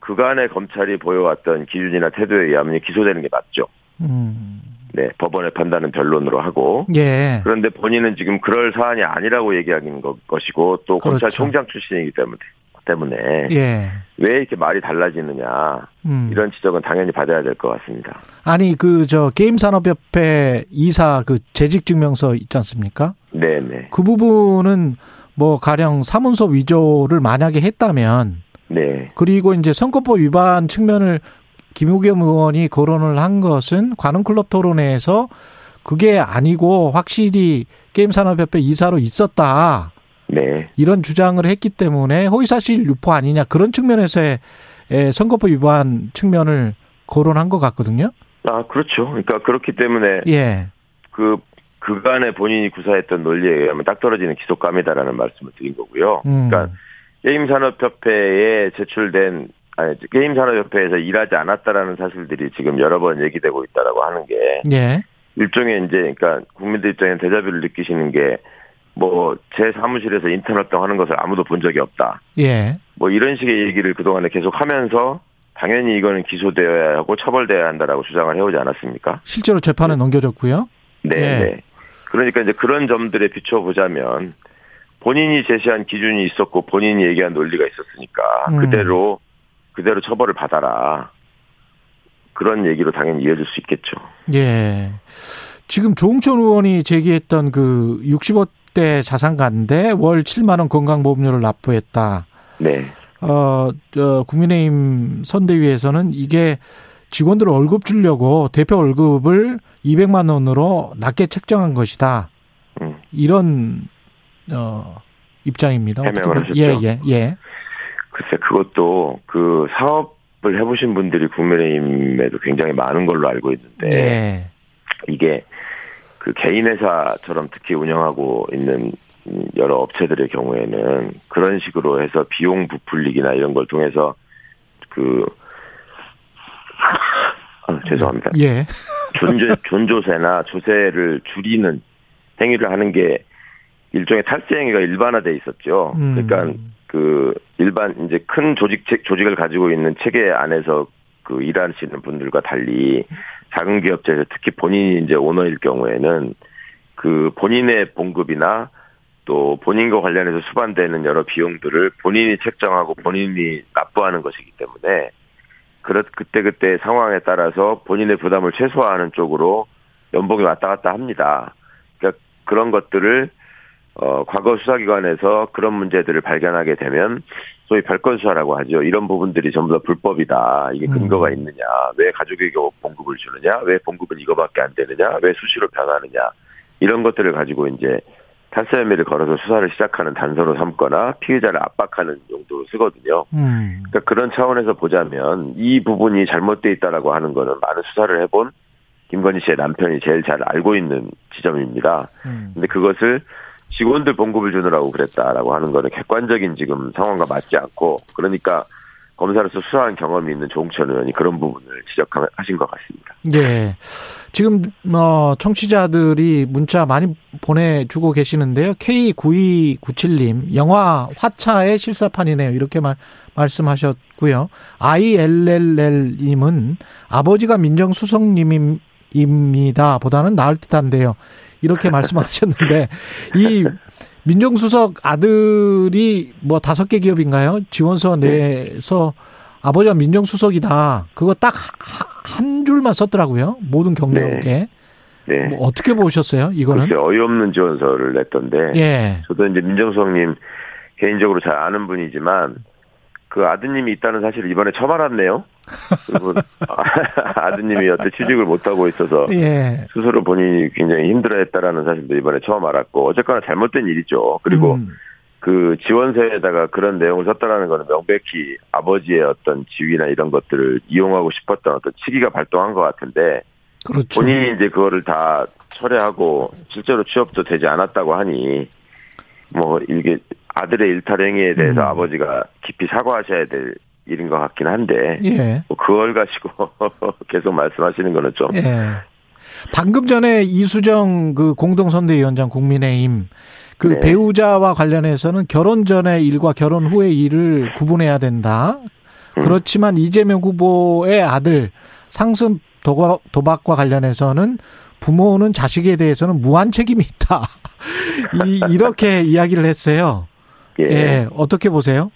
[SPEAKER 8] 그간의 검찰이 보여왔던 기준이나 태도에 의하면 기소되는 게 맞죠.
[SPEAKER 2] 음.
[SPEAKER 8] 네, 법원의 판단은 변론으로 하고.
[SPEAKER 2] 예.
[SPEAKER 8] 그런데 본인은 지금 그럴 사안이 아니라고 얘기하는 것- 것이고 또
[SPEAKER 2] 그렇죠.
[SPEAKER 8] 검찰총장 출신이기 때문에 때문에
[SPEAKER 2] 예.
[SPEAKER 8] 왜 이렇게 말이 달라지느냐
[SPEAKER 2] 음.
[SPEAKER 8] 이런 지적은 당연히 받아야 될 것 같습니다.
[SPEAKER 2] 아니 그 저 게임산업협회 이사 그 재직 증명서 있지 않습니까?
[SPEAKER 8] 네, 네,
[SPEAKER 2] 그 부분은 뭐 가령 사문서 위조를 만약에 했다면
[SPEAKER 8] 네,
[SPEAKER 2] 그리고 이제 선거법 위반 측면을 김우겸 의원이 거론을 한 것은 관훈클럽 토론회에서 그게 아니고 확실히 게임산업협회 이사로 있었다.
[SPEAKER 8] 네,
[SPEAKER 2] 이런 주장을 했기 때문에 허위사실 유포 아니냐 그런 측면에서의 에, 선거법 위반 측면을 거론한 것 같거든요.
[SPEAKER 8] 아 그렇죠. 그러니까 그렇기 때문에
[SPEAKER 2] 예,
[SPEAKER 8] 그 그간에 본인이 구사했던 논리에 의하면 딱 떨어지는 기속감이다라는 말씀을 드린 거고요.
[SPEAKER 2] 음.
[SPEAKER 8] 그러니까 게임산업협회에 제출된 게임 산업협회에서 일하지 않았다라는 사실들이 지금 여러 번 얘기되고 있다라고 하는 게
[SPEAKER 2] 예,
[SPEAKER 8] 일종의 이제 그러니까 국민들 입장에 대자뷰를 느끼시는 게 뭐 제 사무실에서 인턴 활동하는 것을 아무도 본 적이 없다.
[SPEAKER 2] 예,
[SPEAKER 8] 뭐 이런 식의 얘기를 그동안에 계속 하면서 당연히 이거는 기소되어야 하고 처벌돼야 한다라고 주장을 해오지 않았습니까?
[SPEAKER 2] 실제로 재판에 넘겨졌고요.
[SPEAKER 8] 네,
[SPEAKER 2] 예.
[SPEAKER 8] 네. 그러니까 이제 그런 점들에 비춰보자면 본인이 제시한 기준이 있었고 본인이 얘기한 논리가 있었으니까
[SPEAKER 2] 음.
[SPEAKER 8] 그대로 그대로 처벌을 받아라. 그런 얘기로 당연히 이어질 수 있겠죠.
[SPEAKER 2] 예. 지금 조홍천 의원이 제기했던 그 65대 자산가인데 월 7만 원 건강보험료를 납부했다.
[SPEAKER 8] 네.
[SPEAKER 2] 어, 저 국민의힘 선대위에서는 이게 직원들 월급 주려고 대표 월급을 200만 원으로 낮게 책정한 것이다.
[SPEAKER 8] 음.
[SPEAKER 2] 이런 어 입장입니다.
[SPEAKER 8] 해명을 하셨죠?
[SPEAKER 2] 예, 예, 예.
[SPEAKER 8] 글쎄 그것도 그 사업을 해보신 분들이 국민의힘에도 굉장히 많은 걸로 알고 있는데
[SPEAKER 2] 예.
[SPEAKER 8] 이게 그 개인 회사처럼 특히 운영하고 있는 여러 업체들의 경우에는 그런 식으로 해서 비용 부풀리기나 이런 걸 통해서 그 아, 죄송합니다.
[SPEAKER 2] 예.
[SPEAKER 8] 존조, 존조세나 조세를 줄이는 행위를 하는 게 일종의 탈세 행위가 일반화돼 있었죠.
[SPEAKER 2] 음.
[SPEAKER 8] 그러니까 그 일반 이제 큰 조직 체- 조직을 가지고 있는 체계 안에서 그 일하시는 분들과 달리 작은 기업체에서 특히 본인이 이제 오너일 경우에는 그 본인의 봉급이나 또 본인과 관련해서 수반되는 여러 비용들을 본인이 책정하고 본인이 납부하는 것이기 때문에 그렇 그때 그때 상황에 따라서 본인의 부담을 최소화하는 쪽으로 연봉이 왔다 갔다 합니다. 그러니까 그런 것들을 어 과거 수사기관에서 그런 문제들을 발견하게 되면 소위 별건 수사라고 하죠. 이런 부분들이 전부 다 불법이다. 이게 근거가
[SPEAKER 2] 음.
[SPEAKER 8] 있느냐? 왜 가족에게 봉급을 주느냐? 왜 봉급은 이거밖에 안 되느냐? 왜 수시로 변하느냐? 이런 것들을 가지고 이제 탈세 혐의를 걸어서 수사를 시작하는 단서로 삼거나 피해자를 압박하는 용도로 쓰거든요.
[SPEAKER 2] 음.
[SPEAKER 8] 그러니까 그런 차원에서 보자면 이 부분이 잘못돼 있다라고 하는 거는 많은 수사를 해본 김건희 씨의 남편이 제일 잘 알고 있는 지점입니다.
[SPEAKER 2] 음.
[SPEAKER 8] 근데 그것을 직원들 봉급을 주느라고 그랬다라고 하는 거는 객관적인 지금 상황과 맞지 않고 그러니까 검사로서 수사한 경험이 있는 조홍천 의원이 그런 부분을 지적하신 것 같습니다.
[SPEAKER 2] 예. 지금 어 청취자들이 문자 많이 보내주고 계시는데요. K9297님 영화 화차의 실사판이네요. 이렇게 말 말씀하셨고요. ILLL님은 아버지가 민정수석님입니다. 보다는 나을 듯한데요. 이렇게 말씀하셨는데 이 민정수석 아들이 뭐 다섯 개 기업인가요? 지원서
[SPEAKER 8] 네.
[SPEAKER 2] 내서 아버지가 민정수석이다. 그거 딱 한 줄만 썼더라고요. 모든 경력에.
[SPEAKER 8] 네.
[SPEAKER 2] 뭐 어떻게 보셨어요? 이거는?
[SPEAKER 8] 어이없는 지원서를 냈던데.
[SPEAKER 2] 예.
[SPEAKER 8] 저도 이제 민정수석님 개인적으로 잘 아는 분이지만 그 아드님이 있다는 사실을 이번에 처음 알았네요. 그리고 [LAUGHS] 아드님이 여태 취직을 못하고 있어서
[SPEAKER 2] 예.
[SPEAKER 8] 스스로 본인이 굉장히 힘들어했다라는 사실도 이번에 처음 알았고 어쨌거나 잘못된 일이죠. 그리고
[SPEAKER 2] 음.
[SPEAKER 8] 그 지원서에다가 그런 내용을 썼다라는 거는 명백히 아버지의 어떤 지위나 이런 것들을 이용하고 싶었던 어떤 치기가 발동한 것 같은데
[SPEAKER 2] 그렇죠.
[SPEAKER 8] 본인이 이제 그거를 다 철회하고 실제로 취업도 되지 않았다고 하니 뭐 이게 아들의 일탈 행위에 대해서
[SPEAKER 2] 음.
[SPEAKER 8] 아버지가 깊이 사과하셔야 될 일인 것 같긴 한데
[SPEAKER 2] 예.
[SPEAKER 8] 뭐 그걸 가지고 [LAUGHS] 계속 말씀하시는 거는 좀
[SPEAKER 2] 예. 방금 전에 이수정 그 공동선대위원장 국민의힘 그
[SPEAKER 8] 네.
[SPEAKER 2] 배우자와 관련해서는 결혼 전의 일과 결혼 후의 일을 구분해야 된다.
[SPEAKER 8] 음.
[SPEAKER 2] 그렇지만 이재명 후보의 아들 상습 도박, 도박과 관련해서는 부모는 자식에 대해서는 무한 책임이 있다. [LAUGHS] 이, 이렇게 이야기를 했어요.
[SPEAKER 8] 예.
[SPEAKER 2] 예. 어떻게 보세요?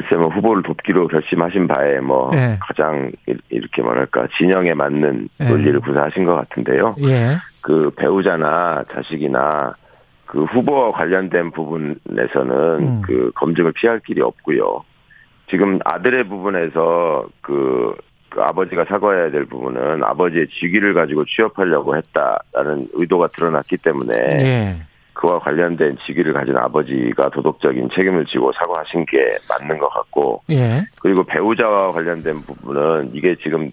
[SPEAKER 8] 글쎄 뭐 후보를 돕기로 결심하신 바에 뭐
[SPEAKER 2] 예.
[SPEAKER 8] 가장 이- 이렇게 뭐랄까 진영에 맞는
[SPEAKER 2] 예.
[SPEAKER 8] 논리를 구사하신 것 같은데요.
[SPEAKER 2] 예.
[SPEAKER 8] 그 배우자나 자식이나 그 후보와 관련된 부분에서는
[SPEAKER 2] 음.
[SPEAKER 8] 그 검증을 피할 길이 없고요. 지금 아들의 부분에서 그, 그 아버지가 사과해야 될 부분은 아버지의 직위를 가지고 취업하려고 했다라는 의도가 드러났기 때문에
[SPEAKER 2] 예.
[SPEAKER 8] 그와 관련된 직위를 가진 아버지가 도덕적인 책임을 지고 사과하신 게 맞는 것 같고
[SPEAKER 2] 예.
[SPEAKER 8] 그리고 배우자와 관련된 부분은 이게 지금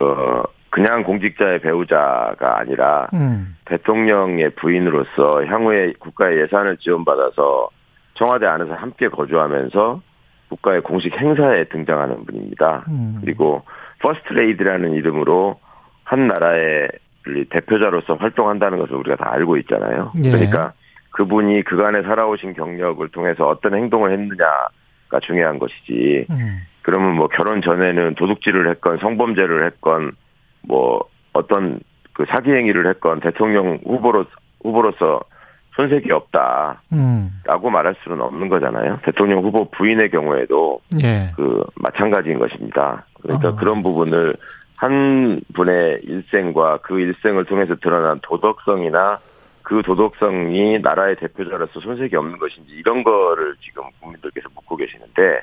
[SPEAKER 8] 어 그냥 공직자의 배우자가 아니라
[SPEAKER 2] 음.
[SPEAKER 8] 대통령의 부인으로서 향후에 국가의 예산을 지원받아서 청와대 안에서 함께 거주하면서 국가의 공식 행사에 등장하는 분입니다.
[SPEAKER 2] 음.
[SPEAKER 8] 그리고 퍼스트레이디라는 이름으로 한 나라의 대표자로서 활동한다는 것을 우리가 다 알고 있잖아요.
[SPEAKER 2] 예.
[SPEAKER 8] 그러니까 그분이 그간에 살아오신 경력을 통해서 어떤 행동을 했느냐가 중요한 것이지.
[SPEAKER 2] 음.
[SPEAKER 8] 그러면 뭐 결혼 전에는 도둑질을 했건 성범죄를 했건 뭐 어떤 그 사기 행위를 했건 대통령 후보로 후보로서 손색이 없다라고
[SPEAKER 2] 음.
[SPEAKER 8] 말할 수는 없는 거잖아요. 대통령 후보 부인의 경우에도
[SPEAKER 2] 예.
[SPEAKER 8] 그 마찬가지인 것입니다. 그러니까
[SPEAKER 2] 어.
[SPEAKER 8] 그런 부분을 한 분의 일생과 그 일생을 통해서 드러난 도덕성이나 그 도덕성이 나라의 대표자로서 손색이 없는 것인지 이런 거를 지금 국민들께서 묻고 계시는데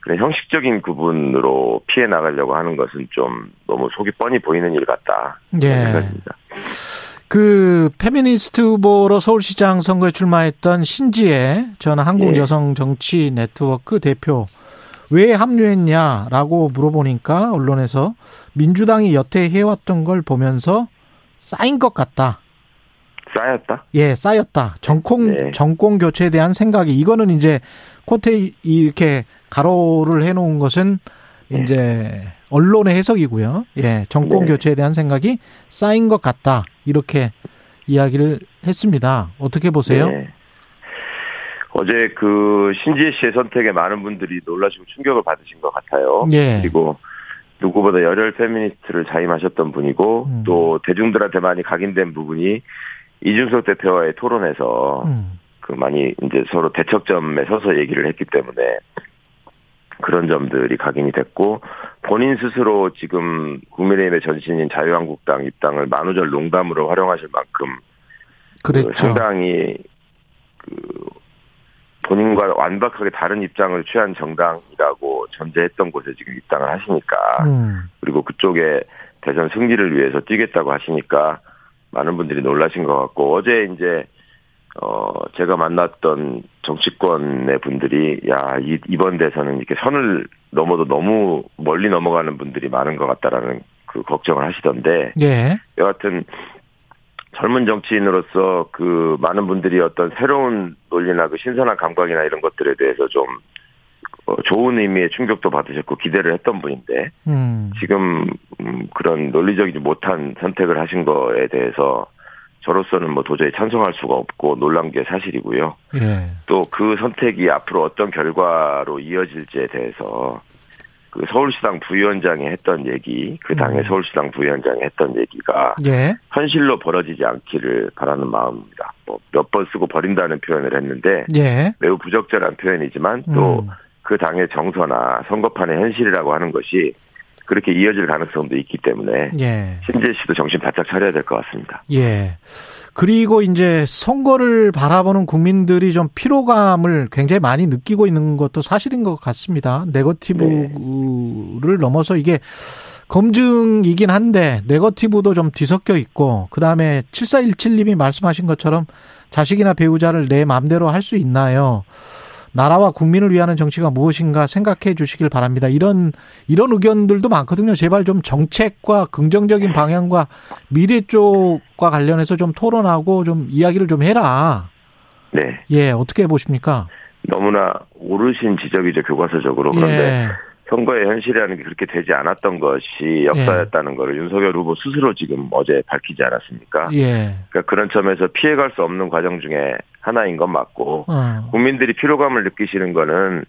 [SPEAKER 8] 그런 형식적인 구분으로 피해 나가려고 하는 것은 좀 너무 속이 뻔히 보이는 일 같다.
[SPEAKER 2] 예.
[SPEAKER 8] 생각입니다.
[SPEAKER 2] 그 페미니스트 후보로 서울시장 선거에 출마했던 신지예 전 한국
[SPEAKER 8] 예.
[SPEAKER 2] 여성 정치 네트워크 대표 왜 합류했냐라고 물어보니까 언론에서 민주당이 여태 해왔던 걸 보면서 쌓인 것 같다.
[SPEAKER 8] 쌓였다?
[SPEAKER 2] 예, 쌓였다. 정권
[SPEAKER 8] 네.
[SPEAKER 2] 정권 교체에 대한 생각이 이거는 이제 quote 이렇게 괄호를 해 놓은 것은 이제 언론의 해석이고요. 예, 정권
[SPEAKER 8] 네.
[SPEAKER 2] 교체에 대한 생각이 쌓인 것 같다. 이렇게 이야기를 했습니다. 어떻게 보세요?
[SPEAKER 8] 네. 어제 그 신지혜 씨의 선택에 많은 분들이 놀라시고 충격을 받으신 것 같아요.
[SPEAKER 2] 예.
[SPEAKER 8] 그리고 누구보다 열혈 페미니스트를 자임하셨던 분이고
[SPEAKER 2] 음.
[SPEAKER 8] 또 대중들한테 많이 각인된 부분이 이준석 대표와의 토론에서
[SPEAKER 2] 음,
[SPEAKER 8] 그 많이 이제 서로 대척점에 서서 얘기를 했기 때문에 그런 점들이 각인이 됐고 본인 스스로 지금 국민의힘의 전신인 자유한국당 입당을 만우절 농담으로 활용하실 만큼 그
[SPEAKER 2] 그랬죠.
[SPEAKER 8] 상당히 그 본인과 완벽하게 다른 입장을 취한 정당이라고 전제했던 곳에 지금 입당을 하시니까
[SPEAKER 2] 음,
[SPEAKER 8] 그리고 그쪽에 대선 승리를 위해서 뛰겠다고 하시니까 많은 분들이 놀라신 것 같고 어제 이제 어 제가 만났던 정치권의 분들이 야 이, 이번 대선은 이렇게 선을 넘어도 너무 멀리 넘어가는 분들이 많은 것 같다라는 그 걱정을 하시던데
[SPEAKER 2] 예,
[SPEAKER 8] 여하튼 젊은 정치인으로서 그 많은 분들이 어떤 새로운 논리나 그 신선한 감각이나 이런 것들에 대해서 좀 어, 좋은 의미의 충격도 받으셨고 기대를 했던 분인데
[SPEAKER 2] 음,
[SPEAKER 8] 지금 음, 그런 논리적이지 못한 선택을 하신 거에 대해서 저로서는 뭐 도저히 찬성할 수가 없고 놀란 게 사실이고요.
[SPEAKER 2] 예,
[SPEAKER 8] 또그 선택이 앞으로 어떤 결과로 이어질지에 대해서 그 서울시당 부위원장이 했던 얘기, 그 당의
[SPEAKER 2] 음.
[SPEAKER 8] 서울시당 부위원장이 했던 얘기가
[SPEAKER 2] 예.
[SPEAKER 8] 현실로 벌어지지 않기를 바라는 마음입니다. 뭐 몇 번 쓰고 버린다는 표현을 했는데
[SPEAKER 2] 예.
[SPEAKER 8] 매우 부적절한 표현이지만 또
[SPEAKER 2] 음.
[SPEAKER 8] 그 당의 정서나 선거판의 현실이라고 하는 것이 그렇게 이어질 가능성도 있기 때문에
[SPEAKER 2] 예.
[SPEAKER 8] 신재 씨도 정신 바짝 차려야 될 것 같습니다.
[SPEAKER 2] 예. 그리고 이제 선거를 바라보는 국민들이 좀 피로감을 굉장히 많이 느끼고 있는 것도 사실인 것 같습니다. 네거티브를 넘어서 이게 검증이긴 한데 네거티브도 좀 뒤섞여 있고 그다음에 7417님이 말씀하신 것처럼 자식이나 배우자를 내 마음대로 할 수 있나요? 나라와 국민을 위하는 정치가 무엇인가 생각해 주시길 바랍니다. 이런 이런 의견들도 많거든요. 제발 좀 정책과 긍정적인 방향과 미래 쪽과 관련해서 좀 토론하고 좀 이야기를 좀 해라.
[SPEAKER 8] 네.
[SPEAKER 2] 예, 어떻게 보십니까?
[SPEAKER 8] 너무나 오르신 지적이죠, 교과서적으로. 그런데
[SPEAKER 2] 예.
[SPEAKER 8] 선거의 현실이라는 게 그렇게 되지 않았던 것이 역사였다는 것을 윤석열 후보 스스로 지금 어제 밝히지 않았습니까?
[SPEAKER 2] 예.
[SPEAKER 8] 그러니까 그런 점에서 피해갈 수 없는 과정 중에 하나인 건 맞고
[SPEAKER 2] 어.
[SPEAKER 8] 국민들이 피로감을 느끼시는 거는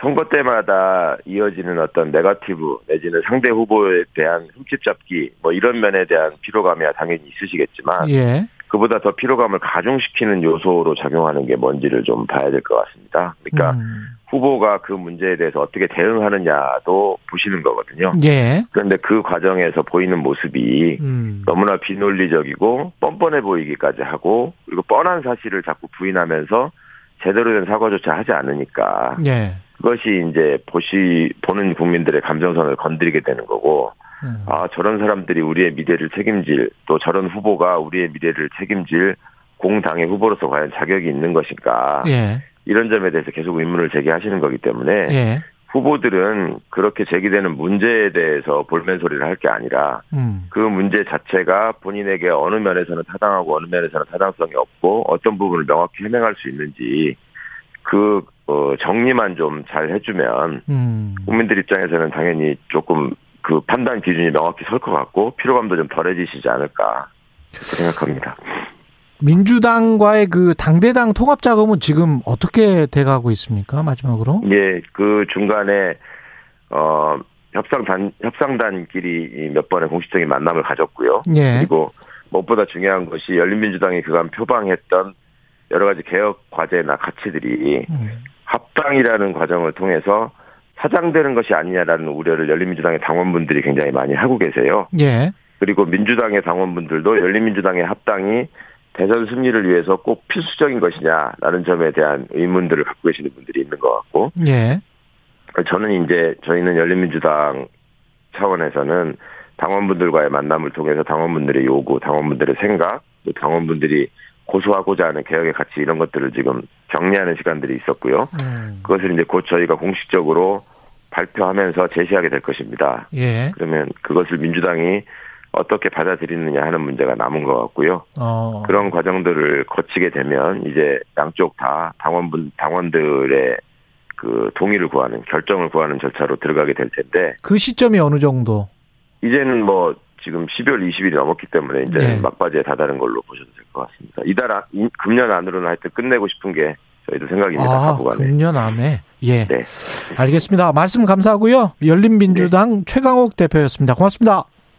[SPEAKER 8] 선거 때마다 이어지는 어떤 네거티브 내지는 상대 후보에 대한 흠집 잡기 뭐 이런 면에 대한 피로감이야 당연히 있으시겠지만
[SPEAKER 2] 예.
[SPEAKER 8] 그보다 더 피로감을 가중시키는 요소로 작용하는 게 뭔지를 좀 봐야 될 것 같습니다. 그러니까
[SPEAKER 2] 음.
[SPEAKER 8] 후보가 그 문제에 대해서 어떻게 대응하느냐도 보시는 거거든요.
[SPEAKER 2] 예.
[SPEAKER 8] 그런데 그 과정에서 보이는 모습이
[SPEAKER 2] 음.
[SPEAKER 8] 너무나 비논리적이고 뻔뻔해 보이기까지 하고 그리고 뻔한 사실을 자꾸 부인하면서 제대로 된 사과조차 하지 않으니까
[SPEAKER 2] 예.
[SPEAKER 8] 그것이 이제 보시 보는 국민들의 감정선을 건드리게 되는 거고
[SPEAKER 2] 음.
[SPEAKER 8] 아 저런 사람들이 우리의 미래를 책임질 또 저런 후보가 우리의 미래를 책임질 공당의 후보로서 과연 자격이 있는 것인가
[SPEAKER 2] 예.
[SPEAKER 8] 이런 점에 대해서 계속 의문을 제기하시는 거기 때문에
[SPEAKER 2] 예.
[SPEAKER 8] 후보들은 그렇게 제기되는 문제에 대해서 볼멘 소리를 할 게 아니라
[SPEAKER 2] 음.
[SPEAKER 8] 그 문제 자체가 본인에게 어느 면에서는 타당하고 어느 면에서는 타당성이 없고 어떤 부분을 명확히 해명할 수 있는지 그 어, 정리만 좀 잘 해주면
[SPEAKER 2] 음.
[SPEAKER 8] 국민들 입장에서는 당연히 조금 그 판단 기준이 명확히 설 것 같고 피로감도 좀 덜해지시지 않을까 생각합니다.
[SPEAKER 2] 민주당과의 그 당대당 통합 작업은 지금 어떻게 돼가고 있습니까? 마지막으로.
[SPEAKER 8] 예, 그 중간에 어 협상단 협상단끼리 몇 번의 공식적인 만남을 가졌고요.
[SPEAKER 2] 예.
[SPEAKER 8] 그리고 무엇보다 중요한 것이 열린민주당이 그간 표방했던 여러 가지 개혁 과제나 가치들이
[SPEAKER 2] 음.
[SPEAKER 8] 합당이라는 과정을 통해서 사장되는 것이 아니냐라는 우려를 열린민주당의 당원분들이 굉장히 많이 하고 계세요.
[SPEAKER 2] 예.
[SPEAKER 8] 그리고 민주당의 당원분들도 열린민주당의 합당이 대선 승리를 위해서 꼭 필수적인 것이냐라는 점에 대한 의문들을 갖고 계시는 분들이 있는 것 같고
[SPEAKER 2] 예.
[SPEAKER 8] 저는 이제 저희는 열린민주당 차원에서는 당원분들과의 만남을 통해서 당원분들의 요구, 당원분들의 생각, 또 당원분들이 고소하고자 하는 개혁의 가치 이런 것들을 지금 정리하는 시간들이 있었고요.
[SPEAKER 2] 음.
[SPEAKER 8] 그것을 이제 곧 저희가 공식적으로 발표하면서 제시하게 될 것입니다.
[SPEAKER 2] 예.
[SPEAKER 8] 그러면 그것을 민주당이 어떻게 받아들이느냐 하는 문제가 남은 것 같고요.
[SPEAKER 2] 어.
[SPEAKER 8] 그런 과정들을 거치게 되면 이제 양쪽 다 당원분 당원들의 그 동의를 구하는 결정을 구하는 절차로 들어가게 될 텐데
[SPEAKER 2] 그 시점이 어느 정도?
[SPEAKER 8] 이제는 뭐 지금 12월 20일이 넘었기 때문에 이제
[SPEAKER 2] 네.
[SPEAKER 8] 는 막바지에 다다른 걸로 보셔도 될 것 같습니다. 이달 안- 이- 금년 안으로는 하여튼 끝내고 싶은 게 저희도 생각입니다.
[SPEAKER 2] 아. 금년 안에. 예.
[SPEAKER 8] 네.
[SPEAKER 2] 알겠습니다. 말씀 감사하고요. 열린민주당 최강욱 대표였습니다. 고맙습니다.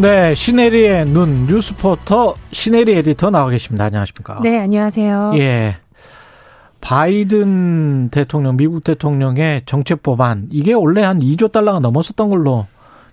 [SPEAKER 2] 네, 시네리의 눈 뉴스포터 시네리 에디터 나와 계십니다. 안녕하십니까?
[SPEAKER 9] 네, 안녕하세요.
[SPEAKER 2] 예. 바이든 대통령, 미국 대통령의 정책 법안 이게 원래 한 2조 달러가 넘었었던 걸로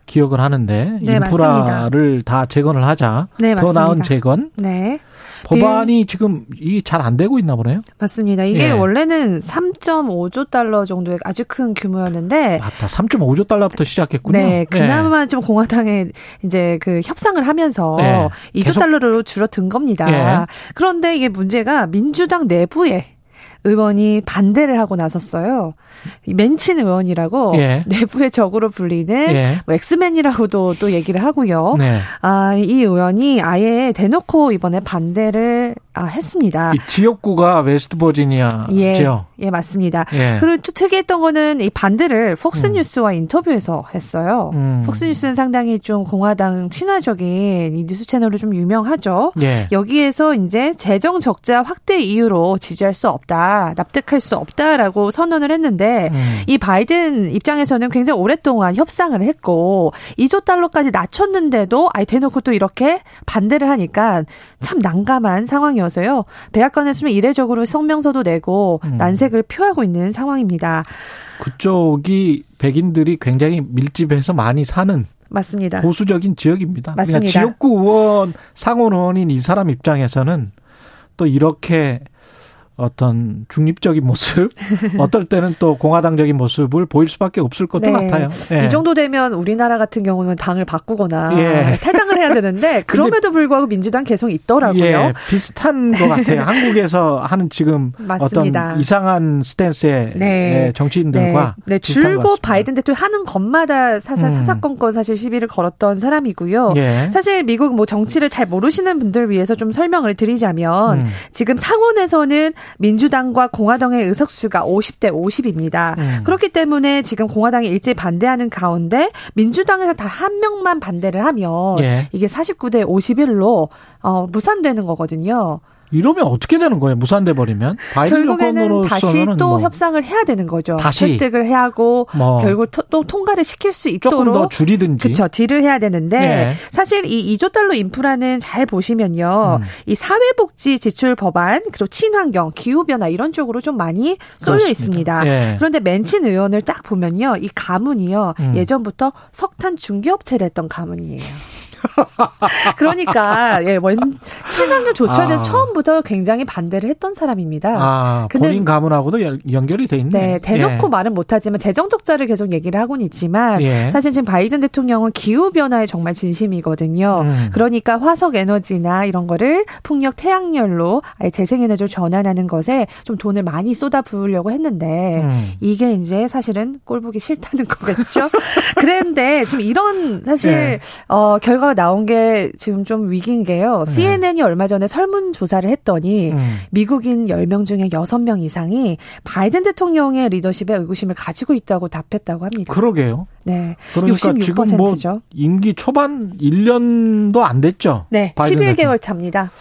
[SPEAKER 2] 기억을 하는데
[SPEAKER 9] 네,
[SPEAKER 2] 인프라를 다 재건을 하자.
[SPEAKER 9] 네,
[SPEAKER 2] 더
[SPEAKER 9] 맞습니다.
[SPEAKER 2] 나은 재건.
[SPEAKER 9] 네,
[SPEAKER 2] 법안이 지금 이잘안 되고 있나 보네요.
[SPEAKER 9] 맞습니다. 이게
[SPEAKER 2] 예.
[SPEAKER 9] 원래는 3.5조 달러 정도의 아주 큰 규모였는데
[SPEAKER 2] 맞다. 3.5조 달러부터 시작했군요.
[SPEAKER 9] 네, 그나마 좀 공화당에 이제 그 협상을 하면서
[SPEAKER 2] 네.
[SPEAKER 9] 2조
[SPEAKER 2] 계속-
[SPEAKER 9] 달러로 줄어든 겁니다.
[SPEAKER 2] 예.
[SPEAKER 9] 그런데 이게 문제가 민주당 내부에 의원이 반대를 하고 나섰어요. 맨친 의원이라고 예. 내부의 적으로 불리는 예. 뭐 엑스맨이라고도 또 얘기를 하고요. 네. 아, 이 의원이 아예 대놓고 이번에 반대를 아, 했습니다.
[SPEAKER 2] 지역구가 웨스트버지니아죠.
[SPEAKER 9] 예, 예 맞습니다. 예. 그리고 또 특이했던 거는 이 반대를 폭스뉴스와 음. 인터뷰에서 했어요. 음. 폭스뉴스는 상당히 좀 공화당 친화적인 이 뉴스 채널로 좀 유명하죠. 예. 여기에서 이제 재정 적자 확대 이유로 지지할 수 없다, 납득할 수 없다라고 선언을 했는데 음. 이 바이든 입장에서는 굉장히 오랫동안 협상을 했고 2조 달러까지 낮췄는데도 아예 대놓고 또 이렇게 반대를 하니까 참 난감한 상황이었. 아니어서요. 백악관에서는 이례적으로 성명서도 내고 음. 난색을 표하고 있는 상황입니다.
[SPEAKER 2] 그쪽이 백인들이 굉장히 밀집해서 많이 사는
[SPEAKER 9] 맞습니다.
[SPEAKER 2] 보수적인 지역입니다.
[SPEAKER 9] 그러니까 맞습니다.
[SPEAKER 2] 그러니까 지역구 의원 상원 의원인 이 사람 입장에서는 또 이렇게 어떤 중립적인 모습, [LAUGHS] 어떨 때는 또 공화당적인 모습을 보일 수밖에 없을 것도 네. 같아요.
[SPEAKER 9] 예. 이 정도 되면 우리나라 같은 경우는 당을 바꾸거나 예. 탈당을 해야 되는데 그럼에도 불구하고 민주당 계속 있더라고요. 예.
[SPEAKER 2] 비슷한 것 같아요. [LAUGHS] 한국에서 하는 지금 맞습니다. 어떤 이상한 스탠스의 네. 예, 정치인들과
[SPEAKER 9] 네. 네. 줄곧 바이든 대통령 하는 것마다 사사, 음. 사사건건 사실 시비를 걸었던 사람이고요. 예. 사실 미국 뭐 정치를 잘 모르시는 분들 위해서 좀 설명을 드리자면 음. 지금 상원에서는 민주당과 공화당의 의석수가 50대 50입니다. 음. 그렇기 때문에 지금 공화당이 일제 반대하는 가운데 민주당에서 다 한 명만 반대를 하면 예. 이게 49대 51로 어, 무산되는 거거든요.
[SPEAKER 2] 이러면 어떻게 되는 거예요? 무산돼 버리면
[SPEAKER 9] 결국에는 다시 또 뭐 협상을 해야 되는 거죠. 다시 획득을 해야 하고 뭐 결국 또 통과를 시킬 수 있도록
[SPEAKER 2] 조금 더 줄이든지
[SPEAKER 9] 그렇죠. 딜을 해야 되는데 네. 사실 이 2조 달러 인프라는 잘 보시면요. 음. 이 사회복지 지출 법안 그리고 친환경, 기후 변화 이런 쪽으로 좀 많이 쏠려 그렇습니다. 있습니다. 네. 그런데 맨친 의원을 딱 보면요. 이 가문이요. 음. 예전부터 석탄 중개업체를 했던 가문이에요. [LAUGHS] 그러니까 예, 원 최강력 조처에 대해서 아. 처음부터 굉장히 반대를 했던 사람입니다.
[SPEAKER 2] 아, 근데 본인 가문하고도 연 결이 돼 있네.
[SPEAKER 9] 네, 대놓고 예. 말은 못하지만 재정 적자를 계속 얘기를 하고는 있지만 예. 사실 지금 바이든 대통령은 기후 변화에 정말 진심이거든요. 음. 그러니까 화석 에너지나 이런 거를 풍력 태양열로 아예 재생에너지로 전환하는 것에 좀 돈을 많이 쏟아 부으려고 했는데 음. 이게 이제 사실은 꼴 보기 싫다는 [LAUGHS] 거겠죠. 그런데 지금 이런 사실 예. 어 결과 가 나온 게 지금 좀 위기인 게요. 네. CNN이 얼마 전에 설문 조사를 했더니 음. 미국인 10명 중에 6명 이상이 바이든 대통령의 리더십에 의구심을 가지고 있다고 답했다고 합니다.
[SPEAKER 2] 그러게요.
[SPEAKER 9] 네. 그러니까 66%죠. 지금 뭐
[SPEAKER 2] 임기 초반 1년도 안 됐죠.
[SPEAKER 9] 네. 11개월 대통령. 차입니다.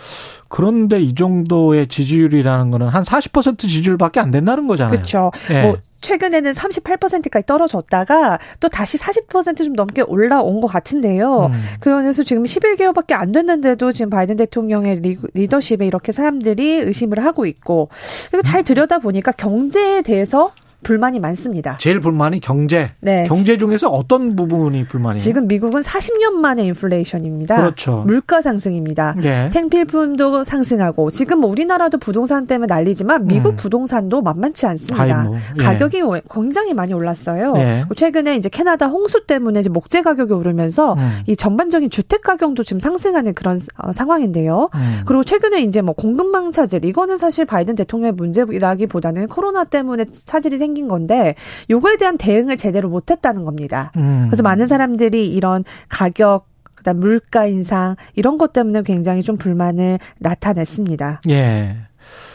[SPEAKER 2] 그런데 이 정도의 지지율이라는 거는 한 40% 지지율밖에 안 된다는 거잖아요.
[SPEAKER 9] 그렇죠. 네. 뭐 최근에는 38%까지 떨어졌다가 또 다시 40%좀 넘게 올라온 것 같은데요. 음. 그래서 지금 11개월밖에 안 됐는데도 지금 바이든 대통령의 리, 더십에 이렇게 사람들이 의심을 하고 있고 그리고 잘 음. 들여다 보니까 경제에 대해서 불만이 많습니다.
[SPEAKER 2] 제일 불만이 경제. 네. 경제 중에서 어떤 부분이 불만이에요?
[SPEAKER 9] 지금 미국은 40년 만에 인플레이션입니다.
[SPEAKER 2] 그렇죠.
[SPEAKER 9] 물가 상승입니다. 네. 생필품도 상승하고 지금 뭐 우리나라도 부동산 때문에 난리지만 미국 음. 부동산도 만만치 않습니다. 뭐, 예. 가격이 굉장히 많이 올랐어요. 예. 최근에 이제 캐나다 홍수 때문에 이제 목재 가격이 오르면서 음. 이 전반적인 주택 가격도 지금 상승하는 그런 어, 상황인데요. 음. 그리고 최근에 이제 뭐 공급망 차질 이거는 사실 바이든 대통령의 문제라기보다는 코로나 때문에 차질이 생 생긴 건데 요거에 대한 대응을 제대로 못했다는 겁니다. 음. 그래서 많은 사람들이 이런 가격 그다음 물가 인상 이런 것 때문에 굉장히 좀 불만을 나타냈습니다.
[SPEAKER 2] 예.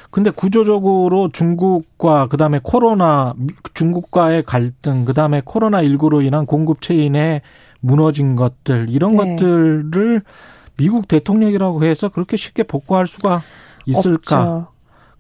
[SPEAKER 2] 근데 구조적으로 중국과 그다음에 코로나 중국과의 갈등 그다음에 코로나 19로 인한 공급 체인에 무너진 것들 이런 네. 것들을 미국 대통령이라고 해서 그렇게 쉽게 복구할 수가 있을까? 없죠.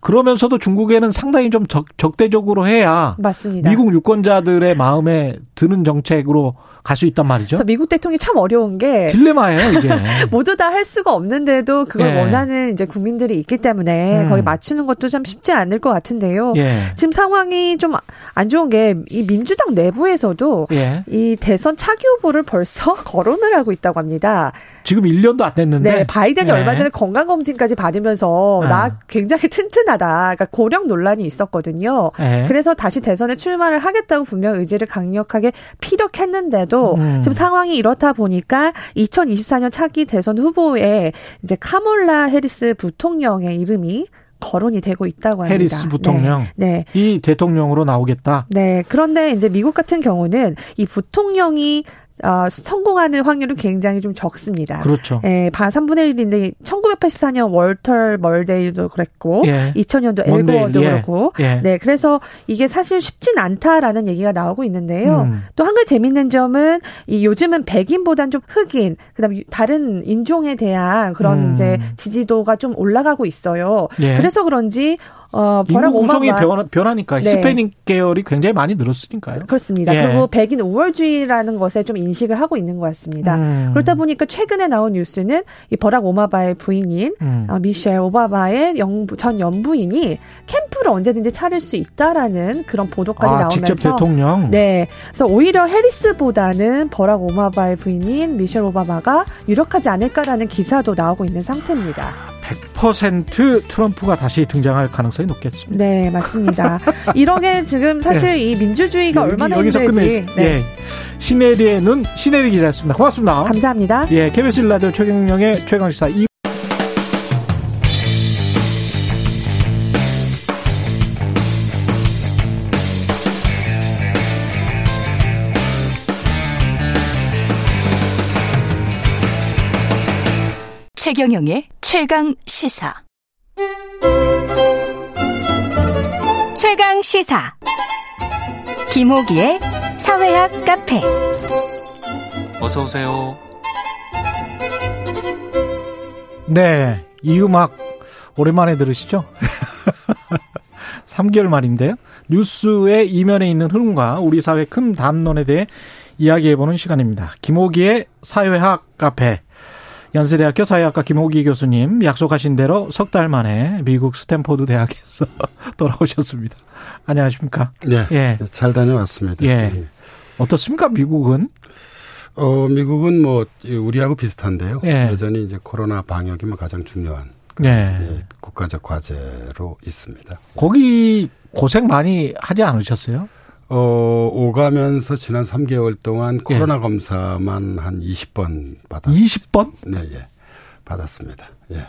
[SPEAKER 2] 그러면서도 중국에는 상당히 좀 적, 적대적으로 해야
[SPEAKER 9] 맞습니다.
[SPEAKER 2] 미국 유권자들의 마음에 드는 정책으로 갈 수 있단 말이죠.
[SPEAKER 9] 그래서 미국 대통령이 참 어려운 게
[SPEAKER 2] 딜레마예요, 이게. [LAUGHS]
[SPEAKER 9] 모두 다 할 수가 없는데도 그걸 예. 원하는 이제 국민들이 있기 때문에 음. 거기 맞추는 것도 참 쉽지 않을 것 같은데요. 예. 지금 상황이 좀 안 좋은 게 이 민주당 내부에서도 예. 이 대선 차기 후보를 벌써 [LAUGHS] 거론을 하고 있다고 합니다.
[SPEAKER 2] 지금 1년도 안 됐는데.
[SPEAKER 9] 네, 바이든이 네. 얼마 전에 건강검진까지 받으면서 네. 나 굉장히 튼튼하다. 그러니까 고령 논란이 있었거든요. 네. 그래서 다시 대선에 출마를 하겠다고 분명 의지를 강력하게 피력했는데도 음. 지금 상황이 이렇다 보니까 2024년 차기 대선 후보에 이제 카몰라 해리스 부통령의 이름이 거론이 되고 있다고 합니다.
[SPEAKER 2] 해리스 부통령. 네. 네. 이 대통령으로 나오겠다.
[SPEAKER 9] 네. 그런데 이제 미국 같은 경우는 이 부통령이 어, 성공하는 확률은 굉장히 좀 적습니다.
[SPEAKER 2] 그렇죠.
[SPEAKER 9] 예, 반 3분의 1인데 1984년 월터 멀데일도 그랬고 예. 2000년도 엘고워도 예. 그렇고 예. 네, 그래서 이게 사실 쉽진 않다라는 얘기가 나오고 있는데요. 음. 또한 가지 재밌는 점은 이 요즘은 백인보단 좀 흑인, 그다음 다른 인종에 대한 그런 음. 이제 지지도가 좀 올라가고 있어요. 예. 그래서 그런지
[SPEAKER 2] 어, 버락 구성이 변하, 변하니까 네. 히스패닉 계열이 굉장히 많이 늘었으니까요.
[SPEAKER 9] 그렇습니다. 예. 그리고 백인 우월주의라는 것에 좀 인식을 하고 있는 것 같습니다. 음. 그렇다 보니까 최근에 나온 뉴스는 이 버락 오마바의 부인인 음. 어, 미셸 오바마의 영부, 전 연부인이 캠프를 언제든지 차릴 수 있다라는 그런 보도까지 아, 나오면서
[SPEAKER 2] 직접 대통령.
[SPEAKER 9] 네. 그래서 오히려 해리스보다는 버락 오마바의 부인인 미셸 오바마가 유력하지 않을까라는 기사도 나오고 있는 상태입니다.
[SPEAKER 2] 100% 트럼프가 다시 등장할 가능성이 높겠습니다.
[SPEAKER 9] 네, 맞습니다. 이러게 지금 사실 네. 이 민주주의가 여기, 얼마나 여기서 힘들지.
[SPEAKER 2] 끝내, 네. 예. 시네리의 눈, 시네리 기자였습니다. 고맙습니다.
[SPEAKER 9] 감사합니다.
[SPEAKER 2] 예, KBS 라디오 최경영의 최강시사
[SPEAKER 3] 최경영의 최강 시사. 최강 시사. 김호기의 사회학 카페.
[SPEAKER 10] 어서 오세요.
[SPEAKER 2] 네, 이 음악 오랜만에 들으시죠? [LAUGHS] 3개월 만인데요. 뉴스의 이면에 있는 흐름과 우리 사회 큰 담론에 대해 이야기해보는 시간입니다. 김호기의 사회학 카페. 연세대학교 사회학과 김호기 교수님 약속하신 대로 석 달 만에 미국 스탠포드 대학에서 [LAUGHS] 돌아오셨습니다. 안녕하십니까?
[SPEAKER 11] 네. 예. 잘 다녀왔습니다. 예. 예.
[SPEAKER 2] 어떻습니까? 미국은?
[SPEAKER 11] 어, 미국은 뭐 우리하고 비슷한데요. 예. 여전히 이제 코로나 방역이 뭐 가장 중요한 예. 예. 국가적 과제로 있습니다.
[SPEAKER 2] 거기 고생 많이 하지 않으셨어요?
[SPEAKER 11] 어, 오가면서 지난 3개월 동안 예. 코로나 예. 검사만 한 20번 받았습니다.
[SPEAKER 2] 20번?
[SPEAKER 11] 네, 예. 받았습니다. 예.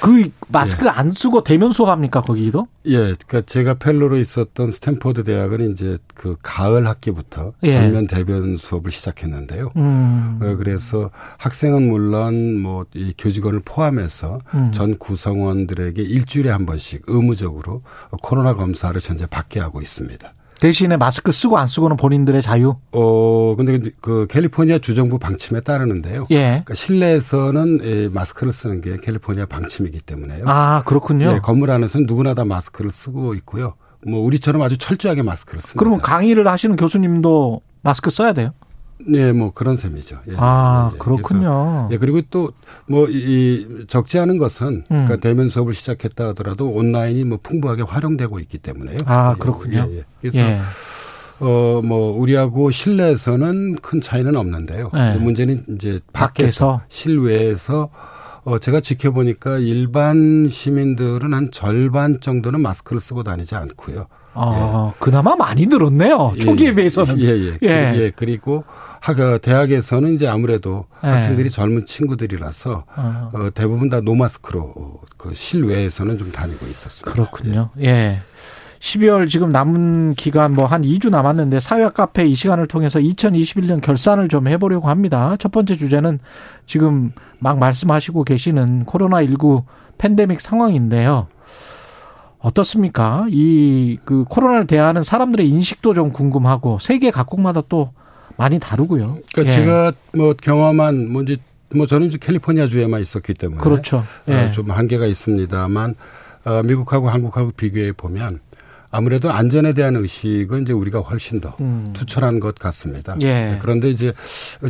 [SPEAKER 2] 그 마스크 예. 안 쓰고 대면 수업합니까 거기도?
[SPEAKER 11] 예, 그러니까 제가 fellow로 있었던 스탠포드 대학은 이제 그 가을 학기부터 예. 전면 대면 수업을 시작했는데요. 음. 어, 그래서 학생은 물론 뭐 이 교직원을 포함해서 음. 전 구성원들에게 일주일에 한 번씩 의무적으로 코로나 검사를 현재 받게 하고 있습니다.
[SPEAKER 2] 대신에 마스크 쓰고 안 쓰고는 본인들의 자유?
[SPEAKER 11] 어, 근데 그 캘리포니아 주정부 방침에 따르는데요. 예. 그러니까 실내에서는 예, 마스크를 쓰는 게 캘리포니아 방침이기 때문에요.
[SPEAKER 2] 아, 그렇군요. 예,
[SPEAKER 11] 건물 안에서는 누구나 다 마스크를 쓰고 있고요. 뭐 우리처럼 아주 철저하게 마스크를 씁니다.
[SPEAKER 2] 그러면 강의를 하시는 교수님도 마스크 써야 돼요?
[SPEAKER 11] 네, 뭐 그런 셈이죠.
[SPEAKER 2] 예, 아, 예, 예.
[SPEAKER 11] 그렇군요. 예, 그리고 또 뭐 이 적지 않은 것은 음. 그러니까 대면 수업을 시작했다 하더라도 온라인이 뭐 풍부하게 활용되고 있기 때문에요.
[SPEAKER 2] 아, 그렇군요.
[SPEAKER 11] 예, 예. 그래서 예. 어, 뭐, 우리하고 실내에서는 큰 차이는 없는데요. 네. 문제는 이제 밖에서, 밖에서, 실외에서 어, 제가 지켜보니까 일반 시민들은 한 절반 정도는 마스크를 쓰고 다니지 않고요.
[SPEAKER 2] 아, 예. 그나마 많이 늘었네요. 예, 초기에 비해서는.
[SPEAKER 11] 예, 예. 예. 예. 그리고 학 대학에서는 이제 아무래도 예. 학생들이 젊은 친구들이라서 어. 어, 대부분 다 노마스크로 그 실외에서는 좀 다니고 있었습니다.
[SPEAKER 2] 그렇군요. 예. 예. 12월 지금 남은 기간 뭐 한 2주 남았는데 사회학 카페 이 시간을 통해서 2021년 결산을 좀 해보려고 합니다. 첫 번째 주제는 지금 막 말씀하시고 계시는 코로나19 팬데믹 상황인데요. 어떻습니까? 이 그 코로나를 대하는 사람들의 인식도 좀 궁금하고 세계 각국마다 또 많이 다르고요.
[SPEAKER 11] 그러니까 예. 제가 뭐 경험한 뭐 이제 뭐 저는 이제 캘리포니아 주에만 있었기 때문에
[SPEAKER 2] 그렇죠.
[SPEAKER 11] 어, 예. 어, 좀 한계가 있습니다만 어, 미국하고 한국하고 비교해 보면 아무래도 안전에 대한 의식은 이제 우리가 훨씬 더 음. 투철한 것 같습니다. 예. 네, 그런데 이제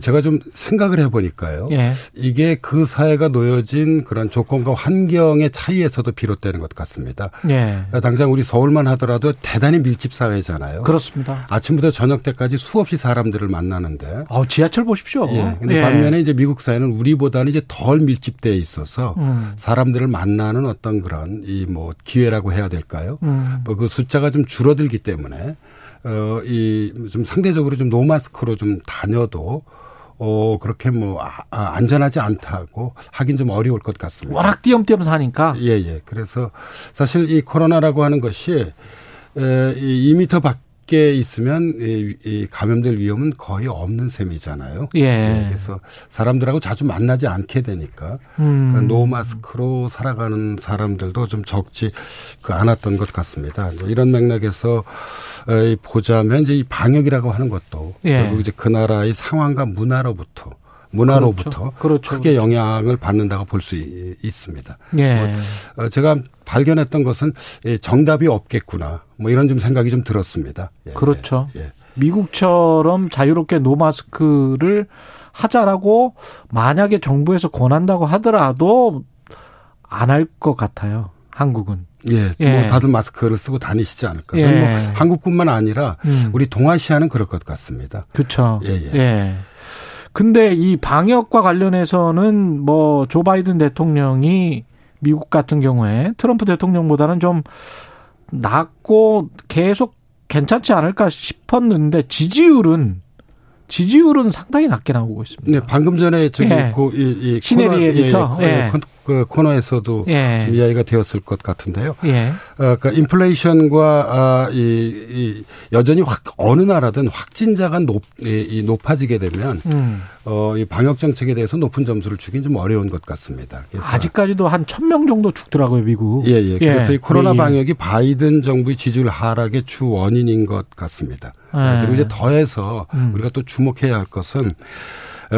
[SPEAKER 11] 제가 좀 생각을 해보니까요. 예. 이게 그 사회가 놓여진 그런 조건과 환경의 차이에서도 비롯되는 것 같습니다. 예. 그러니까 당장 우리 서울만 하더라도 대단히 밀집 사회잖아요.
[SPEAKER 2] 그렇습니다.
[SPEAKER 11] 아침부터 저녁 때까지 수없이 사람들을 만나는데.
[SPEAKER 2] 어, 지하철 보십시오.
[SPEAKER 11] 예. 근데 예. 반면에 이제 미국 사회는 우리보다는 이제 덜 밀집되어 있어서 음. 사람들을 만나는 어떤 그런 이 뭐 기회라고 해야 될까요? 음. 뭐그 숫자가 좀 줄어들기 때문에 어, 이 좀 상대적으로 좀 no mask로 좀 다녀도 어, 그렇게 뭐, 아, 아, 안전하지 않다고 하긴 좀 어려울 것 같습니다.
[SPEAKER 2] 워낙 띄엄띄엄 사니까.
[SPEAKER 11] 예, 예. 그래서 사실 이 코로나라고 하는 것이 에, 이 2미터 밖 밖에 있으면 이, 이 감염될 위험은 거의 없는 셈이잖아요.
[SPEAKER 2] 예.
[SPEAKER 11] 네, 그래서 사람들하고 자주 만나지 않게 되니까 음. 그러니까 no mask로 살아가는 사람들도 좀 적지 그 않았던 것 같습니다. 이런 맥락에서 보자면 이제 이 방역이라고 하는 것도 예. 결국 이제 그 나라의 상황과 문화로부터 문화로부터 그렇죠. 그렇죠. 크게 영향을 받는다고 볼 수 있습니다.
[SPEAKER 2] 예.
[SPEAKER 11] 뭐 제가 발견했던 것은 정답이 없겠구나. 뭐 이런 좀 생각이 좀 들었습니다.
[SPEAKER 2] 예. 그렇죠. 예. 미국처럼 자유롭게 노마스크를 하자라고 만약에 정부에서 권한다고 하더라도 안 할 것 같아요. 한국은.
[SPEAKER 11] 예, 예. 뭐 다들 마스크를 쓰고 다니시지 않을까. 저는 뭐 예. 뭐 한국뿐만 아니라 음. 우리 동아시아는 그럴 것 같습니다.
[SPEAKER 2] 그렇죠. 예, 예. 예. 근데 이 방역과 관련해서는 뭐 조 바이든 대통령이 미국 같은 경우에 트럼프 대통령보다는 좀 낫고 계속 괜찮지 않을까 싶었는데 지지율은 지지율은 상당히 낮게 나오고 있습니다.
[SPEAKER 11] 네, 방금 전에 저기 예. 고, 이, 이
[SPEAKER 2] 시네리 에디터
[SPEAKER 11] 예, 예. 그 코너에서도 예. 좀 이야기가 되었을 것 같은데요. 예. 어, 그러니까 인플레이션과 아, 이, 이 여전히 확 어느 나라든 확진자가 높, 이, 이 높아지게 되면 음. 어, 이 방역 정책에 대해서 높은 점수를 주긴 좀 어려운 것 같습니다.
[SPEAKER 2] 아직까지도 한 천 명 정도 죽더라고요, 미국.
[SPEAKER 11] 예, 예. 그래서 이 예. 코로나 방역이 바이든 정부의 지지율 하락의 주 원인인 것 같습니다. 예. 그리고 이제 더해서 음. 우리가 또 주목해야 할 것은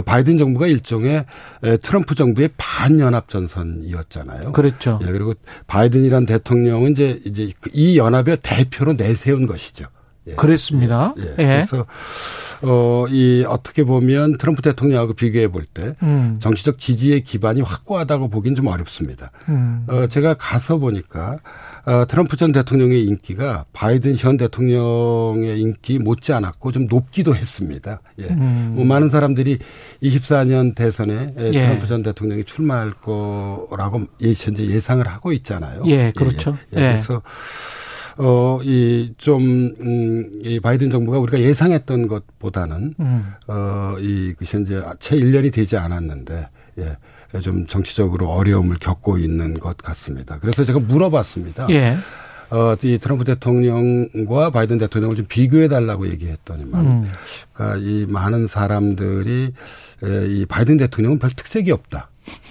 [SPEAKER 11] 바이든 정부가 일종의 트럼프 정부의 반연합 전선이었잖아요.
[SPEAKER 2] 그렇죠.
[SPEAKER 11] 예, 그리고 바이든이란 대통령은 이제 이제 이 연합의 대표로 내세운 것이죠.
[SPEAKER 2] 예. 그랬습니다.
[SPEAKER 11] 예. 예. 그래서 어, 이 어떻게 보면 트럼프 대통령하고 비교해 볼때 음. 정치적 지지의 기반이 확고하다고 보긴 좀 어렵습니다. 음. 어, 제가 가서 보니까 어, 트럼프 전 대통령의 인기가 바이든 현 대통령의 인기 못지 않았고 좀 높기도 했습니다. 예. 음. 뭐 많은 사람들이 24년 대선에 예. 트럼프 전 대통령이 출마할 거라고 현재 예상을 하고 있잖아요.
[SPEAKER 2] 예, 그렇죠.
[SPEAKER 11] 예, 예. 그래서 어, 이, 좀, 음, 이 바이든 정부가 우리가 예상했던 것보다는, 음. 어, 이, 그 현재 채 1년이 되지 않았는데, 예. 좀 정치적으로 어려움을 겪고 있는 것 같습니다. 그래서 제가 물어봤습니다.
[SPEAKER 2] 예.
[SPEAKER 11] 어, 이 트럼프 대통령과 바이든 대통령을 좀 비교해 달라고 얘기했더니만, 음. 그러니까 이 많은 사람들이 이 바이든 대통령은 별 특색이 없다.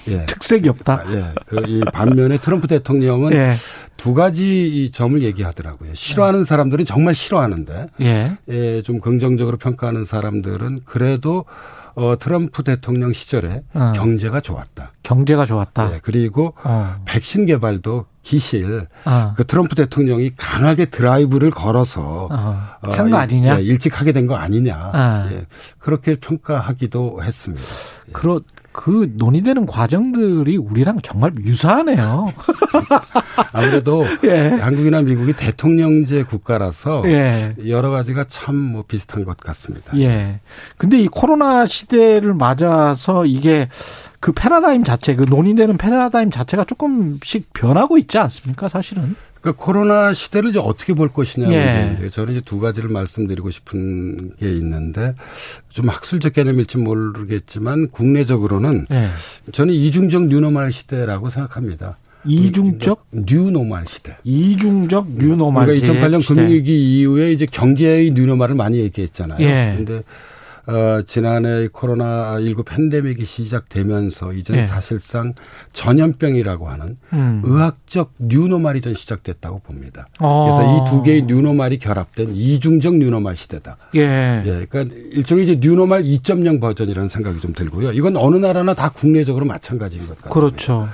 [SPEAKER 2] 예. 특색이 없다.
[SPEAKER 11] 아, 예. 그 이 반면에 트럼프 대통령은 예. 두 가지 이 점을 얘기하더라고요. 싫어하는 사람들은 정말 싫어하는데,
[SPEAKER 2] 예.
[SPEAKER 11] 예. 좀 긍정적으로 평가하는 사람들은 그래도 어, 트럼프 대통령 시절에 어. 경제가 좋았다.
[SPEAKER 2] 경제가 좋았다.
[SPEAKER 11] 네, 그리고 어. 백신 개발도 기실 어. 그 트럼프 대통령이 강하게 드라이브를 걸어서
[SPEAKER 2] 어. 어 한거 아니냐?
[SPEAKER 11] 예, 일찍 하게 된 거 아니냐? 아. 예, 그렇게 평가하기도 했습니다.
[SPEAKER 2] 예. 그렇 그 논의되는 과정들이 우리랑 정말 유사하네요. [LAUGHS]
[SPEAKER 11] 아무래도 예. 한국이나 미국이 대통령제 국가라서 예. 여러 가지가 참 뭐 비슷한 것 같습니다.
[SPEAKER 2] 예. 근데 이 코로나 시대를 맞아서 이게 그 패러다임 자체, 그 논의되는 패러다임 자체가 조금씩 변하고 있지 않습니까, 사실은?
[SPEAKER 11] 그러니까 코로나 시대를 이제 어떻게 볼 것이냐 예. 문제인데 저는 이제 두 가지를 말씀드리고 싶은 게 있는데 좀 학술적 개념일지 모르겠지만 국내적으로는 예. 저는 이중적 new normal 시대라고 생각합니다.
[SPEAKER 2] 이중적
[SPEAKER 11] new normal 시대.
[SPEAKER 2] 이중적 new normal 그러니까
[SPEAKER 11] 시대. 그러니까 2008년 금융위기 이후에 이제 경제의 new normal을 많이 얘기했잖아요. 예. 근데 어, 지난해 코로나 19 팬데믹이 시작되면서 이제는 네. 사실상 전염병이라고 하는 음. 의학적 new normal이 전 시작됐다고 봅니다. 어. 그래서 이 두 개의 new normal이 결합된 이중적 new normal 시대다.
[SPEAKER 2] 예.
[SPEAKER 11] 예. 그러니까 일종의 이제 new normal 2.0 버전이라는 생각이 좀 들고요. 이건 어느 나라나 다 국내적으로 마찬가지인 것 같습니다.
[SPEAKER 2] 그렇죠.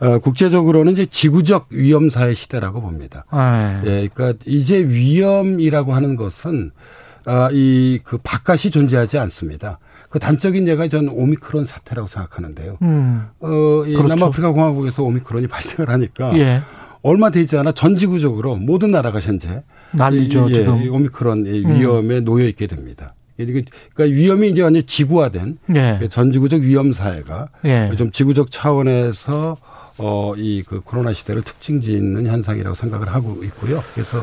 [SPEAKER 11] 어, 국제적으로는 이제 지구적 위험사의 시대라고 봅니다.
[SPEAKER 2] 아,
[SPEAKER 11] 예. 그러니까 이제 위험이라고 하는 것은 아, 이, 그 바깥이 존재하지 않습니다. 그 단적인 예가 전 오미크론 사태라고 생각하는데요.
[SPEAKER 2] 음.
[SPEAKER 11] 어, 이 그렇죠. 남아프리카 공화국에서 오미크론이 [LAUGHS] 발생을 하니까.
[SPEAKER 2] 예.
[SPEAKER 11] 얼마 되지 않아 전 지구적으로 모든 나라가 현재.
[SPEAKER 2] 난리죠,
[SPEAKER 11] 이,
[SPEAKER 2] 예, 지금.
[SPEAKER 11] 오미크론 음. 위험에 음. 놓여 있게 됩니다. 그러니까 위험이 이제 완전 지구화된 예. 전 지구적 위험 사회가 예. 좀 지구적 차원에서 어, 이 그 코로나 시대를 특징 짓는 현상이라고 생각을 하고 있고요. 그래서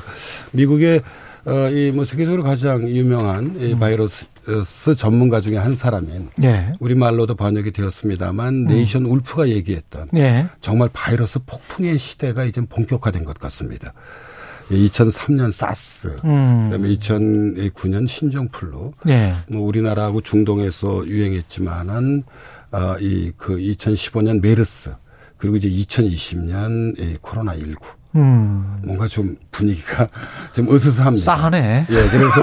[SPEAKER 11] 미국의 어, 이 뭐 세계적으로 가장 유명한 이 음. 바이러스 바이러스 전문가 중에 한 사람인 예. 우리말로도 번역이 되었습니다만 음. 네이션 울프가 얘기했던 예. 정말 바이러스 폭풍의 시대가 이제 본격화된 것 같습니다. 2003년 사스, 음. 그다음에 2009년 신종플루, 예. 뭐 우리나라하고 중동에서 유행했지만은 아, 이 그 2015년 메르스, 그리고 이제 2020년 이 코로나 19. 음. 뭔가 좀 분위기가 [LAUGHS] 좀 으스스합니다.
[SPEAKER 2] 싸하네.
[SPEAKER 11] 예, 그래서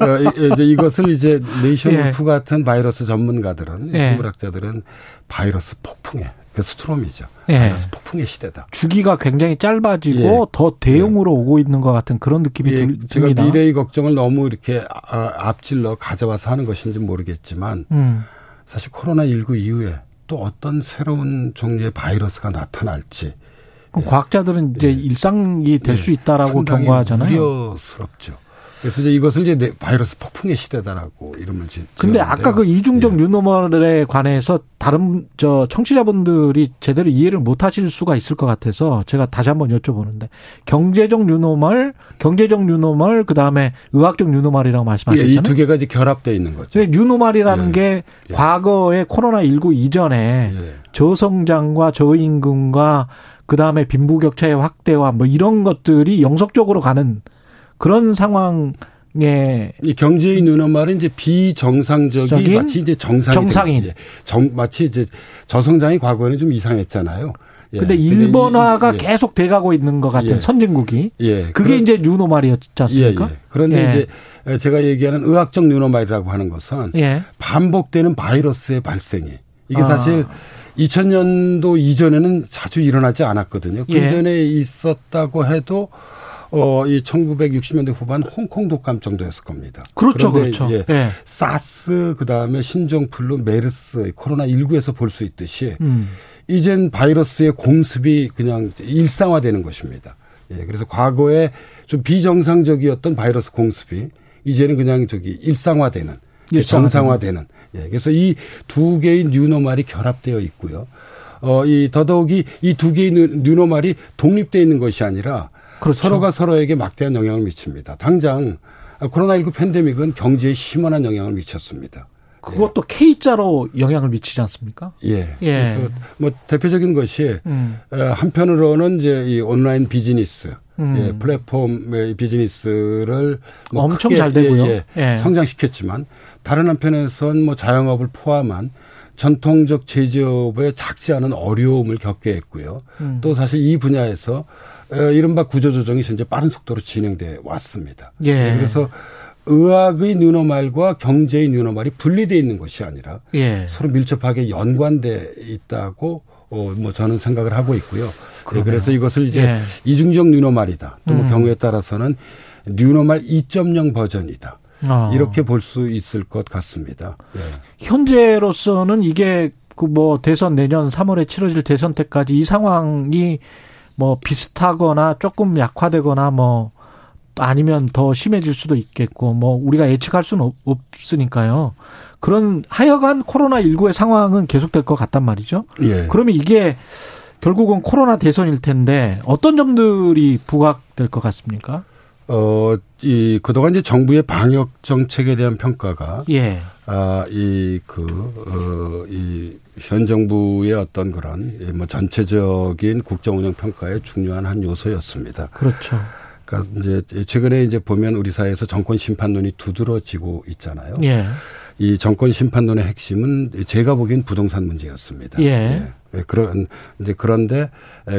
[SPEAKER 11] 어, 이제 이것을 이제 네이선 예. 울프 같은 바이러스 전문가들은 예. 생물학자들은 바이러스 폭풍에 그 storm이죠. 예. 바이러스 폭풍의 시대다.
[SPEAKER 2] 주기가 굉장히 짧아지고 예. 더 대형으로 예. 오고 있는 것 같은 그런 느낌이 예. 듭니다.
[SPEAKER 11] 제가 미래의 걱정을 너무 이렇게 아, 앞질러 가져와서 하는 것인지 모르겠지만 음. 사실 코로나 19 이후에 또 어떤 새로운 종류의 바이러스가 나타날지
[SPEAKER 2] 그럼 예. 과학자들은 이제 예. 일상이 될수 예. 있다라고 경고하잖아요.
[SPEAKER 11] 우려스럽죠. 그래서 이제 이것을 이제 바이러스 폭풍의 시대다라고 이름을 짓.
[SPEAKER 2] 근데 아까 그 이중적 예. new normal에 관해서 다른 저 청취자분들이 제대로 이해를 못 하실 수가 있을 것 같아서 제가 다시 한번 여쭤보는데 경제적 뉴노멀, 경제적 뉴노멀 그다음에 의학적 뉴노멀이라고 말씀하셨잖아요. 예,
[SPEAKER 11] 이두 개가 이제 결합되어 있는 거죠.
[SPEAKER 2] new normal이라는 예. 게 예. 과거에 코로나 19 이전에 저성장과 저임금과 그 다음에 빈부격차의 확대와 뭐 이런 것들이 영속적으로 가는 그런 상황에
[SPEAKER 11] 이 경제의 누나 말은 이제 비정상적이 마치 이제 정상이
[SPEAKER 2] 정상인
[SPEAKER 11] 정 마치 이제 저성장이 과거에는 좀 이상했잖아요.
[SPEAKER 2] 예. 근데 일본화가 이, 예. 계속 돼가고 있는 것 같은 예. 선진국이 예. 그게 그런, 이제 뉴노말이었지 않습니까? 예, 예.
[SPEAKER 11] 그런데 이제 제가 얘기하는 의학적 뉴노말이라고 하는 것은 반복되는 바이러스의 발생이 이게 아. 사실 2000년도 이전에는 자주 일어나지 않았거든요. 그 예. 전에 있었다고 해도 어, 이 1960년대 후반 홍콩 독감 정도였을 겁니다.
[SPEAKER 2] 그렇죠, 그렇죠.
[SPEAKER 11] 예, 예. 사스, 그 다음에 신종플루, 메르스, 코로나 19에서 볼 수 있듯이 음. 이젠 바이러스의 공습이 그냥 일상화되는 것입니다. 예, 그래서 과거에 좀 비정상적이었던 바이러스 공습이 이제는 그냥 저기 일상화되는, 일상화되는. 정상화되는 예, 그래서 이 두 개의 뉴노말이 결합되어 있고요. 어, 이 더더욱이 이 두 개의 뉴노말이 독립되어 있는 것이 아니라 그렇죠. 서로가 서로에게 막대한 영향을 미칩니다. 당장 코로나19 팬데믹은 경제에 심원한 영향을 미쳤습니다.
[SPEAKER 2] 그것도 예. K자로 영향을 미치지 않습니까?
[SPEAKER 11] 예. 예. 그래서 뭐 대표적인 것이 음. 한편으로는 이제 이 온라인 비즈니스, 음. 예, 플랫폼 비즈니스를
[SPEAKER 2] 뭐 엄청 잘 되고요. 예,
[SPEAKER 11] 예. 성장시켰지만 다른 한편에선 뭐 자영업을 포함한 전통적 제조업에 작지 않은 어려움을 겪게 했고요. 음. 또 사실 이 분야에서 어, 이른바 구조조정이 현재 빠른 속도로 진행돼 왔습니다. 예. 네, 그래서 의학의 뉴노말과 경제의 뉴노말이 분리되어 있는 것이 아니라 예. 서로 밀접하게 연관돼 있다고 어, 뭐 저는 생각을 하고 있고요. 네, 그래서 이것을 이제 예. 이중적 뉴노말이다. 또뭐 음. 경우에 따라서는 뉴노말 2.0 버전이다. 아. 이렇게 볼 수 있을 것 같습니다. 네.
[SPEAKER 2] 현재로서는 이게 그 뭐 대선 내년 3월에 치러질 대선 때까지 이 상황이 뭐 비슷하거나 조금 약화되거나 뭐 아니면 더 심해질 수도 있겠고 뭐 우리가 예측할 수는 없으니까요. 그런 하여간 코로나 19의 상황은 계속될 것 같단 말이죠. 예. 그러면 이게 결국은 코로나 대선일 텐데 어떤 점들이 부각될 것 같습니까?
[SPEAKER 11] 어, 이, 그동안 이제 정부의 방역 정책에 대한 평가가. 예. 아, 이, 그, 어, 이, 현 정부의 어떤 그런, 뭐 전체적인 국정 운영 평가의 중요한 한 요소였습니다.
[SPEAKER 2] 그렇죠.
[SPEAKER 11] 그러니까 이제 최근에 이제 보면 우리 사회에서 정권 심판론이 두드러지고 있잖아요. 예. 이 정권 심판론의 핵심은 제가 보기엔 부동산 문제였습니다. 예. 예. 예. 그런 이제 그런데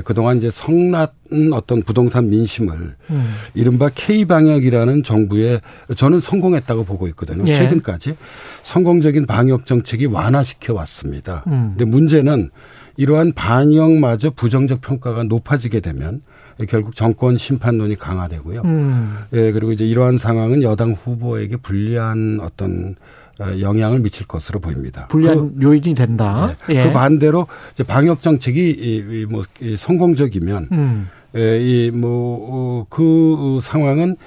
[SPEAKER 11] 그동안 이제 성났은 어떤 부동산 민심을 음. 이른바 K 방역이라는 정부의 저는 성공했다고 보고 있거든요. 예. 최근까지 성공적인 방역 정책이 완화시켜 왔습니다. 음. 근데 문제는 이러한 방역마저 부정적 평가가 높아지게 되면 결국 정권 심판론이 강화되고요. 음. 예, 그리고 이제 이러한 상황은 여당 후보에게 불리한 어떤 어, 영향을 미칠 것으로 보입니다.
[SPEAKER 2] 불리한 그, 요인이 된다.
[SPEAKER 11] 예. 예. 그 반대로 이제 방역 정책이 이, 뭐 성공적이면 음. 예, 이뭐그 어, 상황은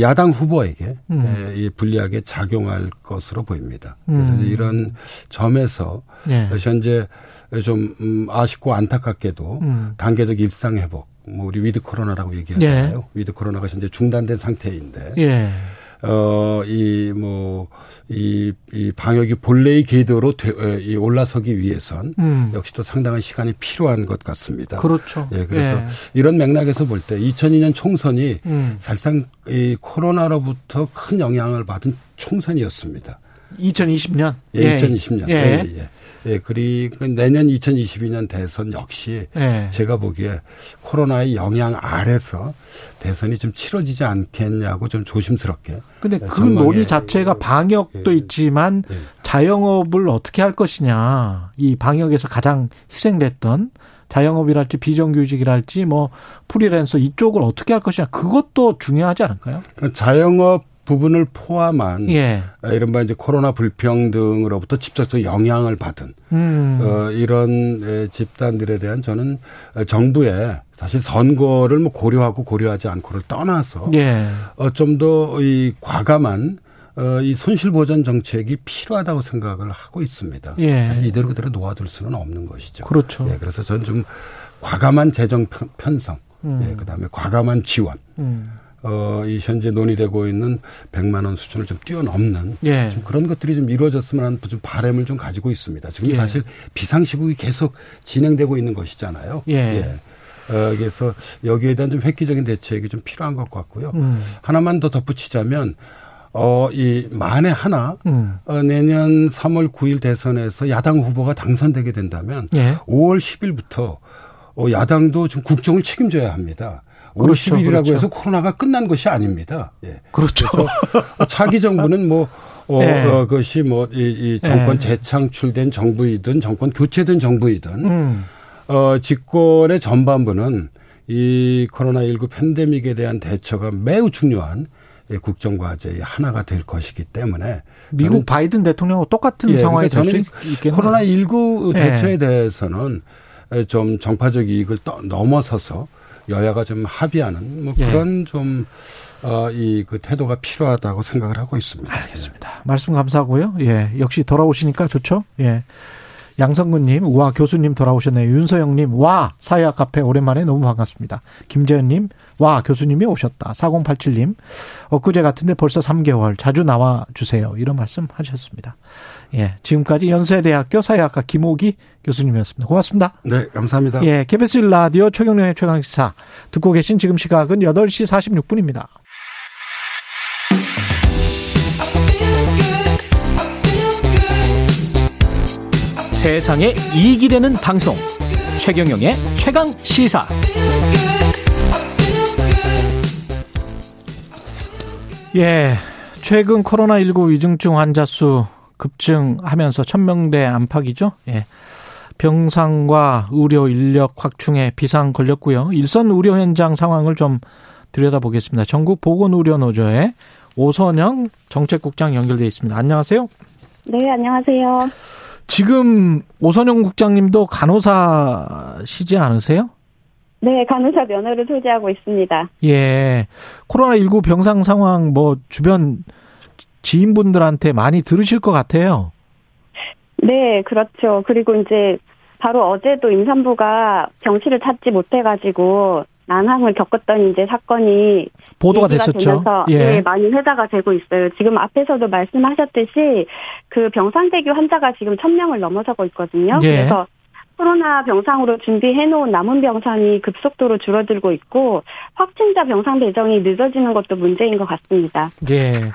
[SPEAKER 11] 야당 후보에게 음. 예, 불리하게 작용할 것으로 보입니다. 그래서 음. 이런 점에서 예. 현재 좀 음, 아쉽고 안타깝게도 음. 단계적 일상 회복, 뭐 우리 with 코로나라고 얘기하잖아요. 예. with 코로나가 현재 중단된 상태인데. 예. 어, 이, 뭐, 이, 이 방역이 본래의 궤도로 되, 이 올라서기 위해선 음. 역시 또 상당한 시간이 필요한 것 같습니다.
[SPEAKER 2] 그렇죠.
[SPEAKER 11] 예, 그래서 예. 이런 맥락에서 볼 때 2002년 총선이 음. 사실상 이 코로나로부터 큰 영향을 받은 총선이었습니다.
[SPEAKER 2] 2020년?
[SPEAKER 11] 예, 예. 2020년. 예. 예, 예. 예, 그리고 내년 2022년 대선 역시 예. 제가 보기에 코로나의 영향 아래서 대선이 좀 치러지지 않겠냐고 좀 조심스럽게.
[SPEAKER 2] 근데 그 논의 자체가 방역도 예. 있지만 예. 자영업을 어떻게 할 것이냐. 이 방역에서 가장 희생됐던 자영업이랄지 비정규직이랄지 뭐 프리랜서 이쪽을 어떻게 할 것이냐. 그것도 중요하지 않을까요?
[SPEAKER 11] 그러니까 자영업 부분을 포함한 예. 이른바 이제 코로나 불평등으로부터 직접적 영향을 받은 음. 어, 이런 집단들에 대한 저는 정부의 사실 선거를 뭐 고려하고 고려하지 않고를 떠나서 예. 어, 좀 더 이 과감한 어, 이 손실 보전 정책이 필요하다고 생각을 하고 있습니다. 예. 사실 이대로 그대로 놓아둘 수는 없는 것이죠.
[SPEAKER 2] 그렇죠.
[SPEAKER 11] 예, 그래서 저는 좀 과감한 재정 편성, 음. 예, 그다음에 과감한 지원. 음. 어, 이 현재 논의되고 있는 100만 원 수준을 좀 뛰어넘는 예. 좀 그런 것들이 좀 이루어졌으면 하는 좀 바람을 좀 가지고 있습니다. 지금 예. 사실 비상시국이 계속 진행되고 있는 것이잖아요. 예. 예. 어, 그래서 여기에 대한 좀 획기적인 대책이 좀 필요한 것 같고요. 음. 하나만 더 덧붙이자면 어, 이 만에 하나 음. 어, 내년 3월 9일 대선에서 야당 후보가 당선되게 된다면 예. 5월 10일부터 어, 야당도 좀 국정을 책임져야 합니다. 그렇죠, 50일이라고 그렇죠. 해서 코로나가 끝난 것이 아닙니다. 예.
[SPEAKER 2] 그렇죠.
[SPEAKER 11] 차기 정부는 뭐 [LAUGHS] 어, 네. 어, 그것이 뭐, 이, 이 정권 네. 재창출된 정부이든 정권 교체된 정부이든, 음. 어, 집권의 전반부는 이 코로나19 팬데믹에 대한 대처가 매우 중요한 국정과제의 하나가 될 것이기 때문에.
[SPEAKER 2] 미국 바이든 대통령하고 똑같은 예, 상황이 그러니까 될수 있겠네요.
[SPEAKER 11] 코로나19 대처에 네. 대해서는 좀 정파적 이익을 넘어서서 여야가 좀 합의하는 뭐 예. 그런 예. 좀 어, 이 그 태도가 필요하다고 생각을 하고 있습니다.
[SPEAKER 2] 알겠습니다. 말씀 감사하고요. 예. 역시 돌아오시니까 좋죠. 예. 양성근님, 와, 교수님 돌아오셨네요. 윤서영님, 와, 사회학 카페 오랜만에 너무 반갑습니다. 김재현님, 와, 교수님이 오셨다. 4087님, 엊그제 같은데 벌써 3개월 자주 나와 주세요. 이런 말씀 하셨습니다. 예. 지금까지 연세대학교 사회학과 김호기 교수님이었습니다. 고맙습니다.
[SPEAKER 11] 네, 감사합니다.
[SPEAKER 2] 예. KBS 라디오 최경련의 최강시사 듣고 계신 지금 시각은 8시 46분입니다.
[SPEAKER 6] 세상에 이익이 되는 방송. 최경영의 최강 시사.
[SPEAKER 2] 예 최근 코로나19 위중증 환자 수 급증하면서 천명대 안팎이죠? 예. 병상과 의료 인력 확충에 비상 걸렸고요. 일선 의료 현장 상황을 좀 들여다보겠습니다. 전국 보건의료노조의 오선영 정책국장 연결돼 있습니다. 안녕하세요.
[SPEAKER 12] 네 안녕하세요
[SPEAKER 2] 지금 오선영 국장님도 간호사시지 않으세요?
[SPEAKER 12] 네, 간호사 면허를 소지하고 있습니다.
[SPEAKER 2] 예. 코로나19 병상 상황 뭐 주변 지인분들한테 많이 들으실 것 같아요.
[SPEAKER 12] 네, 그렇죠. 그리고 이제 바로 어제도 임산부가 병실을 찾지 못해가지고 난항을 겪었던 이제 사건이
[SPEAKER 2] 보도가 됐었죠.
[SPEAKER 12] 예. 네, 많이 회자가 되고 있어요. 지금 앞에서도 말씀하셨듯이 그 병상대기 환자가 지금 천명을 넘어서고 있거든요. 예. 그래서 코로나 병상으로 준비해 놓은 남은 병상이 급속도로 줄어들고 있고 확진자 병상 배정이 늦어지는 것도 문제인 것 같습니다.
[SPEAKER 2] 예.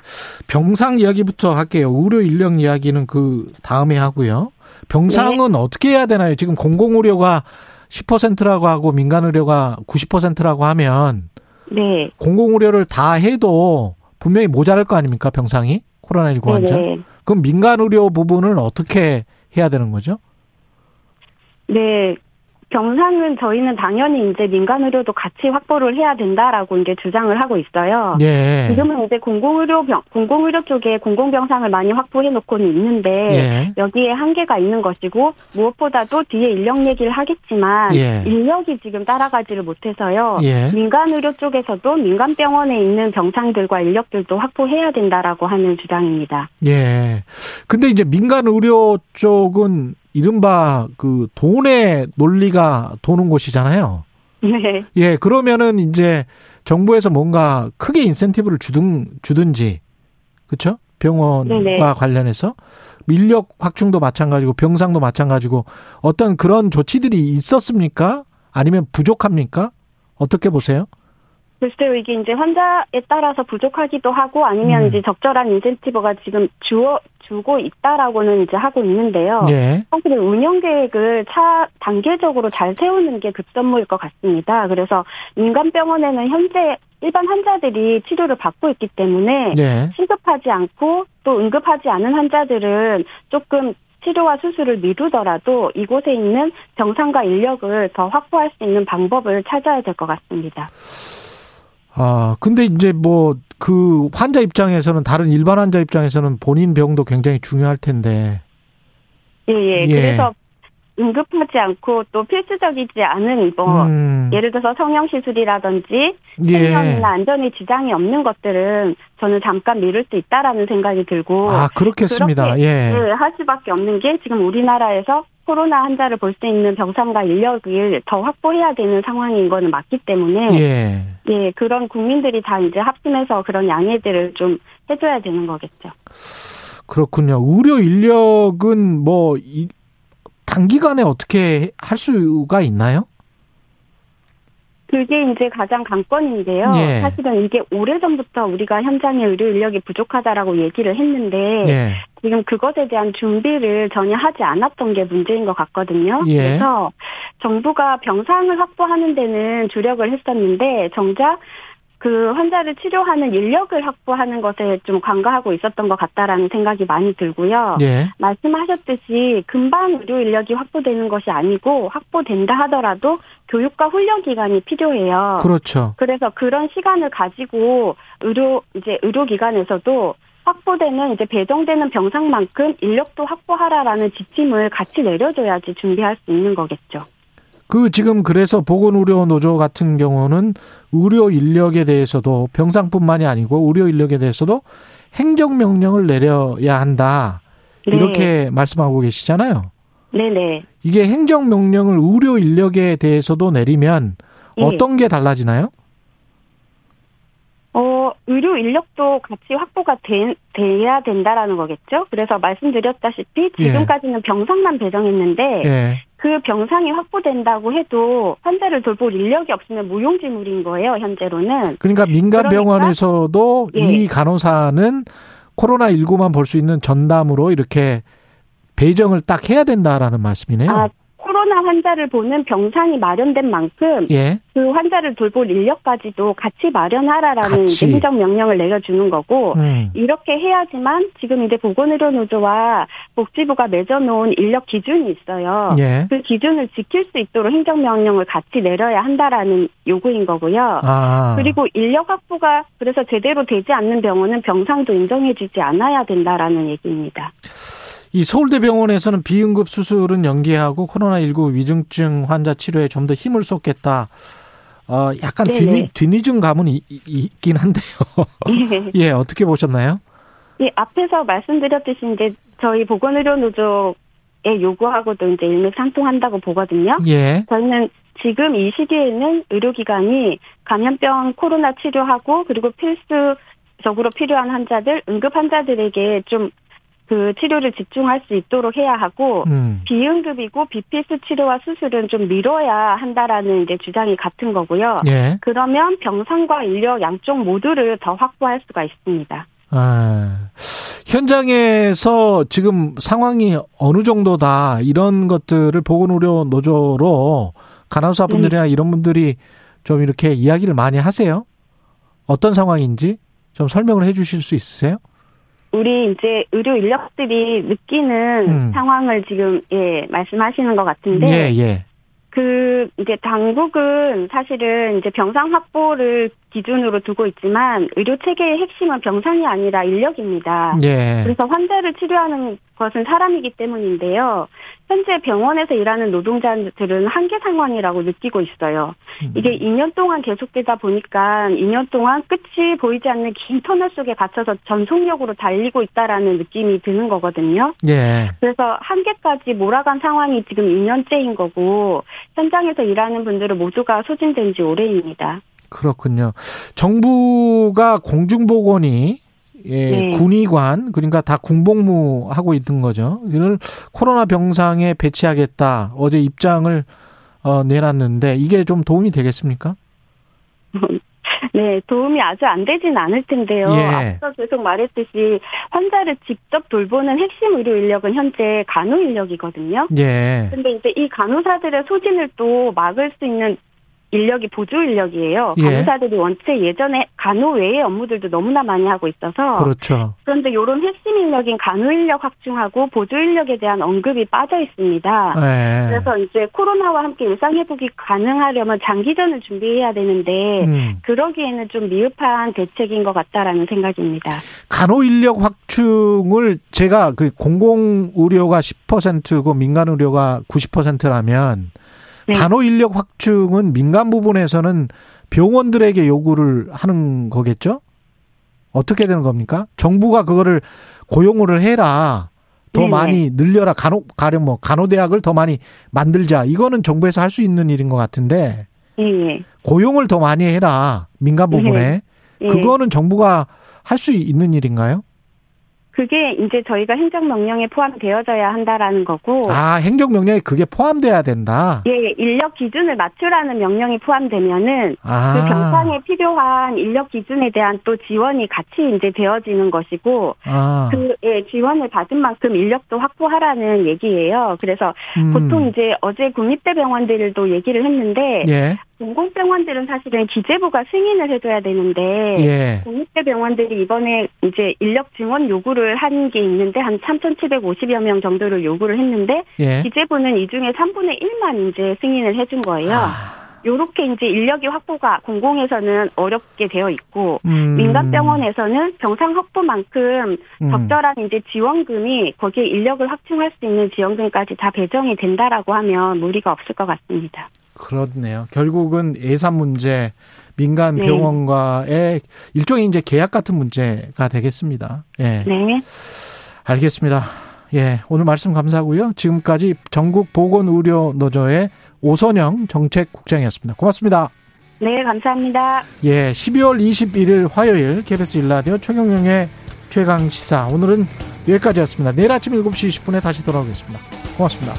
[SPEAKER 2] 병상 이야기부터 할게요. 의료 인력 이야기는 그 다음에 하고요. 병상은 네. 어떻게 해야 되나요? 지금 공공의료가 10%라고 하고 민간 의료가 90%라고 하면 네. 공공 의료를 다 해도 분명히 모자랄 거 아닙니까 병상이 코로나19 환자. 네 그럼 민간 의료 부분을 어떻게 해야 되는 거죠?
[SPEAKER 12] 네. 병상은 저희는 당연히 이제 민간 의료도 같이 확보를 해야 된다라고 이제 주장을 하고 있어요. 예. 지금은 이제 공공의료 병 공공의료 쪽에 공공병상을 많이 확보해 놓고는 있는데 예. 여기에 한계가 있는 것이고 무엇보다도 뒤에 인력 얘기를 하겠지만 예. 인력이 지금 따라가지를 못해서요. 예. 민간 의료 쪽에서도 민간 병원에 있는 병상들과 인력들도 확보해야 된다라고 하는 주장입니다.
[SPEAKER 2] 예. 근데 이제 민간 의료 쪽은 이른바 그 돈의 논리가 도는 곳이잖아요. 네. 예, 그러면은 이제 정부에서 뭔가 크게 인센티브를 주든 주든지 그렇죠? 병원과 네네. 관련해서 인력 확충도 마찬가지고 병상도 마찬가지고 어떤 그런 조치들이 있었습니까? 아니면 부족합니까? 어떻게 보세요?
[SPEAKER 12] 글쎄요, 이게 이제 환자에 따라서 부족하기도 하고 아니면 음. 이제 적절한 인센티브가 지금 주어, 주고 있다라고는 이제 하고 있는데요. 예. 사실은 운영 계획을 차 단계적으로 잘 세우는 게 급선무일 것 같습니다. 그래서 민간병원에는 현재 일반 환자들이 치료를 받고 있기 때문에 예. 시급하지 않고 또 응급하지 않은 환자들은 조금 치료와 수술을 미루더라도 이곳에 있는 병상과 인력을 더 확보할 수 있는 방법을 찾아야 될 것 같습니다.
[SPEAKER 2] 아, 근데 이제 뭐 그 환자 입장에서는 다른 일반 환자 입장에서는 본인 병도 굉장히 중요할 텐데.
[SPEAKER 12] 예, 예. 예. 그래서 응급하지 않고 또 필수적이지 않은 뭐 음. 예를 들어서 성형 시술이라든지 생명이나 예. 안전에 지장이 없는 것들은 저는 잠깐 미룰 수 있다라는 생각이 들고
[SPEAKER 2] 아 그렇겠습니다. 예.
[SPEAKER 12] 예, 할 수밖에 없는 게 지금 우리나라에서 코로나 환자를 볼 수 있는 병상과 인력을 더 확보해야 되는 상황인 거는 맞기 때문에 예. 예 그런 국민들이 다 이제 합심해서 그런 양해들을 좀 해줘야 되는 거겠죠.
[SPEAKER 2] 그렇군요. 의료 인력은 뭐 단기간에 어떻게 할 수가 있나요?
[SPEAKER 12] 그게 이제 가장 관건인데요. 예. 사실은 이게 오래전부터 우리가 현장에 의료 인력이 부족하다라고 얘기를 했는데 예. 지금 그것에 대한 준비를 전혀 하지 않았던 게 문제인 것 같거든요. 예. 그래서 정부가 병상을 확보하는 데는 주력을 했었는데 정작 그 환자를 치료하는 인력을 확보하는 것에 좀 관가하고 있었던 것 같다라는 생각이 많이 들고요. 예. 말씀하셨듯이 금방 의료 인력이 확보되는 것이 아니고 확보된다 하더라도 교육과 훈련 기간이 필요해요.
[SPEAKER 2] 그렇죠.
[SPEAKER 12] 그래서 그런 시간을 가지고 의료 이제 의료 기관에서도 확보되는 이제 배정되는 병상만큼 인력도 확보하라라는 지침을 같이 내려줘야지 준비할 수 있는 거겠죠.
[SPEAKER 2] 그 지금 그래서 보건의료 노조 같은 경우는 의료 인력에 대해서도 병상뿐만이 아니고 의료 인력에 대해서도 행정 명령을 내려야 한다. 네. 이렇게 말씀하고 계시잖아요.
[SPEAKER 12] 네네.
[SPEAKER 2] 이게 행정 명령을 의료 인력에 대해서도 내리면 네. 어떤 게 달라지나요?
[SPEAKER 12] 어, 의료 인력도 같이 확보가 되, 돼야 된다라는 거겠죠. 그래서 말씀드렸다시피 예. 지금까지는 예. 병상만 배정했는데 예. 그 병상이 확보된다고 해도 환자를 돌볼 인력이 없으면 무용지물인 거예요, 현재로는.
[SPEAKER 2] 그러니까 민간 병원에서도 그러니까, 이 예. 간호사는 코로나19만 볼 수 있는 전담으로 이렇게 배정을 딱 해야 된다라는 말씀이네요.
[SPEAKER 12] 아, 코로나 환자를 보는 병상이 마련된 만큼 예. 그 환자를 돌볼 인력까지도 같이 마련하라라는 같이. 행정 명령을 내려주는 거고 음. 이렇게 해야지만 지금 이제 보건의료노조와 복지부가 맺어놓은 인력 기준이 있어요. 예. 그 기준을 지킬 수 있도록 행정 명령을 같이 내려야 한다라는 요구인 거고요. 아. 그리고 인력 확보가 그래서 제대로 되지 않는 병원은 병상도 인정해주지 않아야 된다라는 얘기입니다.
[SPEAKER 2] 이 서울대병원에서는 비응급 수술은 연기하고 코로나19 위중증 환자 치료에 좀 더 힘을 쏟겠다. 어, 약간 뒤, 뒤늦 은 감은 이, 있긴 한데요. 네. [LAUGHS] 예, 어떻게 보셨나요?
[SPEAKER 12] 예, 앞에서 말씀드렸듯이 이제 저희 보건의료노조에 요구하고도 이제 일맥상통한다고 보거든요. 예. 저희는 지금 이 시기에는 의료기관이 감염병 코로나 치료하고 그리고 필수적으로 필요한 환자들, 응급 환자들에게 좀 그 치료를 집중할 수 있도록 해야 하고 음. 비응급이고 비필수 치료와 수술은 좀 미뤄야 한다라는 이제 주장이 같은 거고요. 예. 그러면 병상과 인력 양쪽 모두를 더 확보할 수가 있습니다.
[SPEAKER 2] 아, 현장에서 지금 상황이 어느 정도다 이런 것들을 보건의료 노조로 간호사 분들이나 네. 이런 분들이 좀 이렇게 이야기를 많이 하세요. 어떤 상황인지 좀 설명을 해주실 수 있으세요?
[SPEAKER 12] 우리 이제 의료 인력들이 느끼는 음. 상황을 지금 예 말씀하시는 것 같은데 예, 예. 그 이제 당국은 사실은 이제 병상 확보를 기준으로 두고 있지만 의료 체계의 핵심은 병상이 아니라 인력입니다. 예. 그래서 환자를 치료하는 것은 사람이기 때문인데요. 현재 병원에서 일하는 노동자들은 한계 상황이라고 느끼고 있어요. 음. 이게 2년 동안 계속되다 보니까 2년 동안 끝이 보이지 않는 긴 터널 속에 갇혀서 전속력으로 달리고 있다라는 느낌이 드는 거거든요. 예. 그래서 한계까지 몰아간 상황이 지금 2년째인 거고 현장에서 일하는 분들은 모두가 소진된 지 오래입니다.
[SPEAKER 2] 그렇군요. 정부가 공중보건이 네. 군의관 그러니까 다 군복무 하고 있는 거죠. 이걸 코로나 병상에 배치하겠다 어제 입장을 어, 내놨는데 이게 좀 도움이 되겠습니까? [LAUGHS]
[SPEAKER 12] 네, 도움이 아주 안 되진 않을 텐데요. 예. 앞서 계속 말했듯이 환자를 직접 돌보는 핵심 의료 인력은 현재 간호 인력이거든요. 예. 근데 이제 이 간호사들의 소진을 또 막을 수 있는 인력이 보조 인력이에요. 예. 간호사들이 원체 예전에 간호 외의 업무들도 너무나 많이 하고 있어서
[SPEAKER 2] 그렇죠.
[SPEAKER 12] 그런데 이런 핵심 인력인 간호 인력 확충하고 보조 인력에 대한 언급이 빠져 있습니다. 예. 그래서 이제 코로나와 함께 일상 회복이 가능하려면 장기전을 준비해야 되는데 음. 그러기에는 좀 미흡한 대책인 것 같다라는 생각입니다.
[SPEAKER 2] 간호 인력 확충을 제가 그 공공 의료가 10%고 민간 의료가 90%라면 네. 단호 인력 확충은 민간 부분에서는 병원들에게 요구를 하는 거겠죠? 어떻게 되는 겁니까? 정부가 그거를 고용을 해라. 더 네. 많이 늘려라. 간호, 가령 뭐, 간호대학을 더 많이 만들자. 이거는 정부에서 할 수 있는 일인 것 같은데. 네. 고용을 더 많이 해라. 민간 부분에. 네. 그거는 정부가 할 수 있는 일인가요?
[SPEAKER 12] 그게 이제 저희가 행정명령에 포함되어져야 한다라는 거고.
[SPEAKER 2] 아, 행정명령에 그게 포함돼야 된다?
[SPEAKER 12] 예, 인력 기준을 맞추라는 명령이 포함되면은 아. 그 병상에 필요한 인력 기준에 대한 또 지원이 같이 이제 되어지는 것이고, 아. 그, 예, 지원을 받은 만큼 인력도 확보하라는 얘기예요. 그래서 음. 보통 이제 어제 국립대병원들도 얘기를 했는데, 예. 공공병원들은 사실은 기재부가 승인을 해줘야 되는데 예. 공립대 병원들이 이번에 이제 인력 증원 요구를 한 게 있는데 한 3,750여 명 정도를 요구를 했는데 예. 기재부는 이 중에 3분의 1만 이제 승인을 해준 거예요. 아. 요렇게 이제 인력이 확보가 공공에서는 어렵게 되어 있고 음. 민간 병원에서는 병상 확보만큼 음. 적절한 이제 지원금이 거기에 인력을 확충할 수 있는 지원금까지 다 배정이 된다라고 하면 무리가 없을 것 같습니다.
[SPEAKER 2] 그렇네요. 결국은 예산 문제, 민간 네. 병원과의 일종의 이제 계약 같은 문제가 되겠습니다. 예. 네. 알겠습니다. 예. 오늘 말씀 감사하고요. 지금까지 전국 보건 의료 노조의 오선영 정책국장이었습니다. 고맙습니다.
[SPEAKER 12] 네, 감사합니다.
[SPEAKER 2] 예. 12월 21일 화요일 KBS 일라디오 최경영의 최강 시사. 오늘은 여기까지였습니다. 내일 아침 7시 20분에 다시 돌아오겠습니다. 고맙습니다.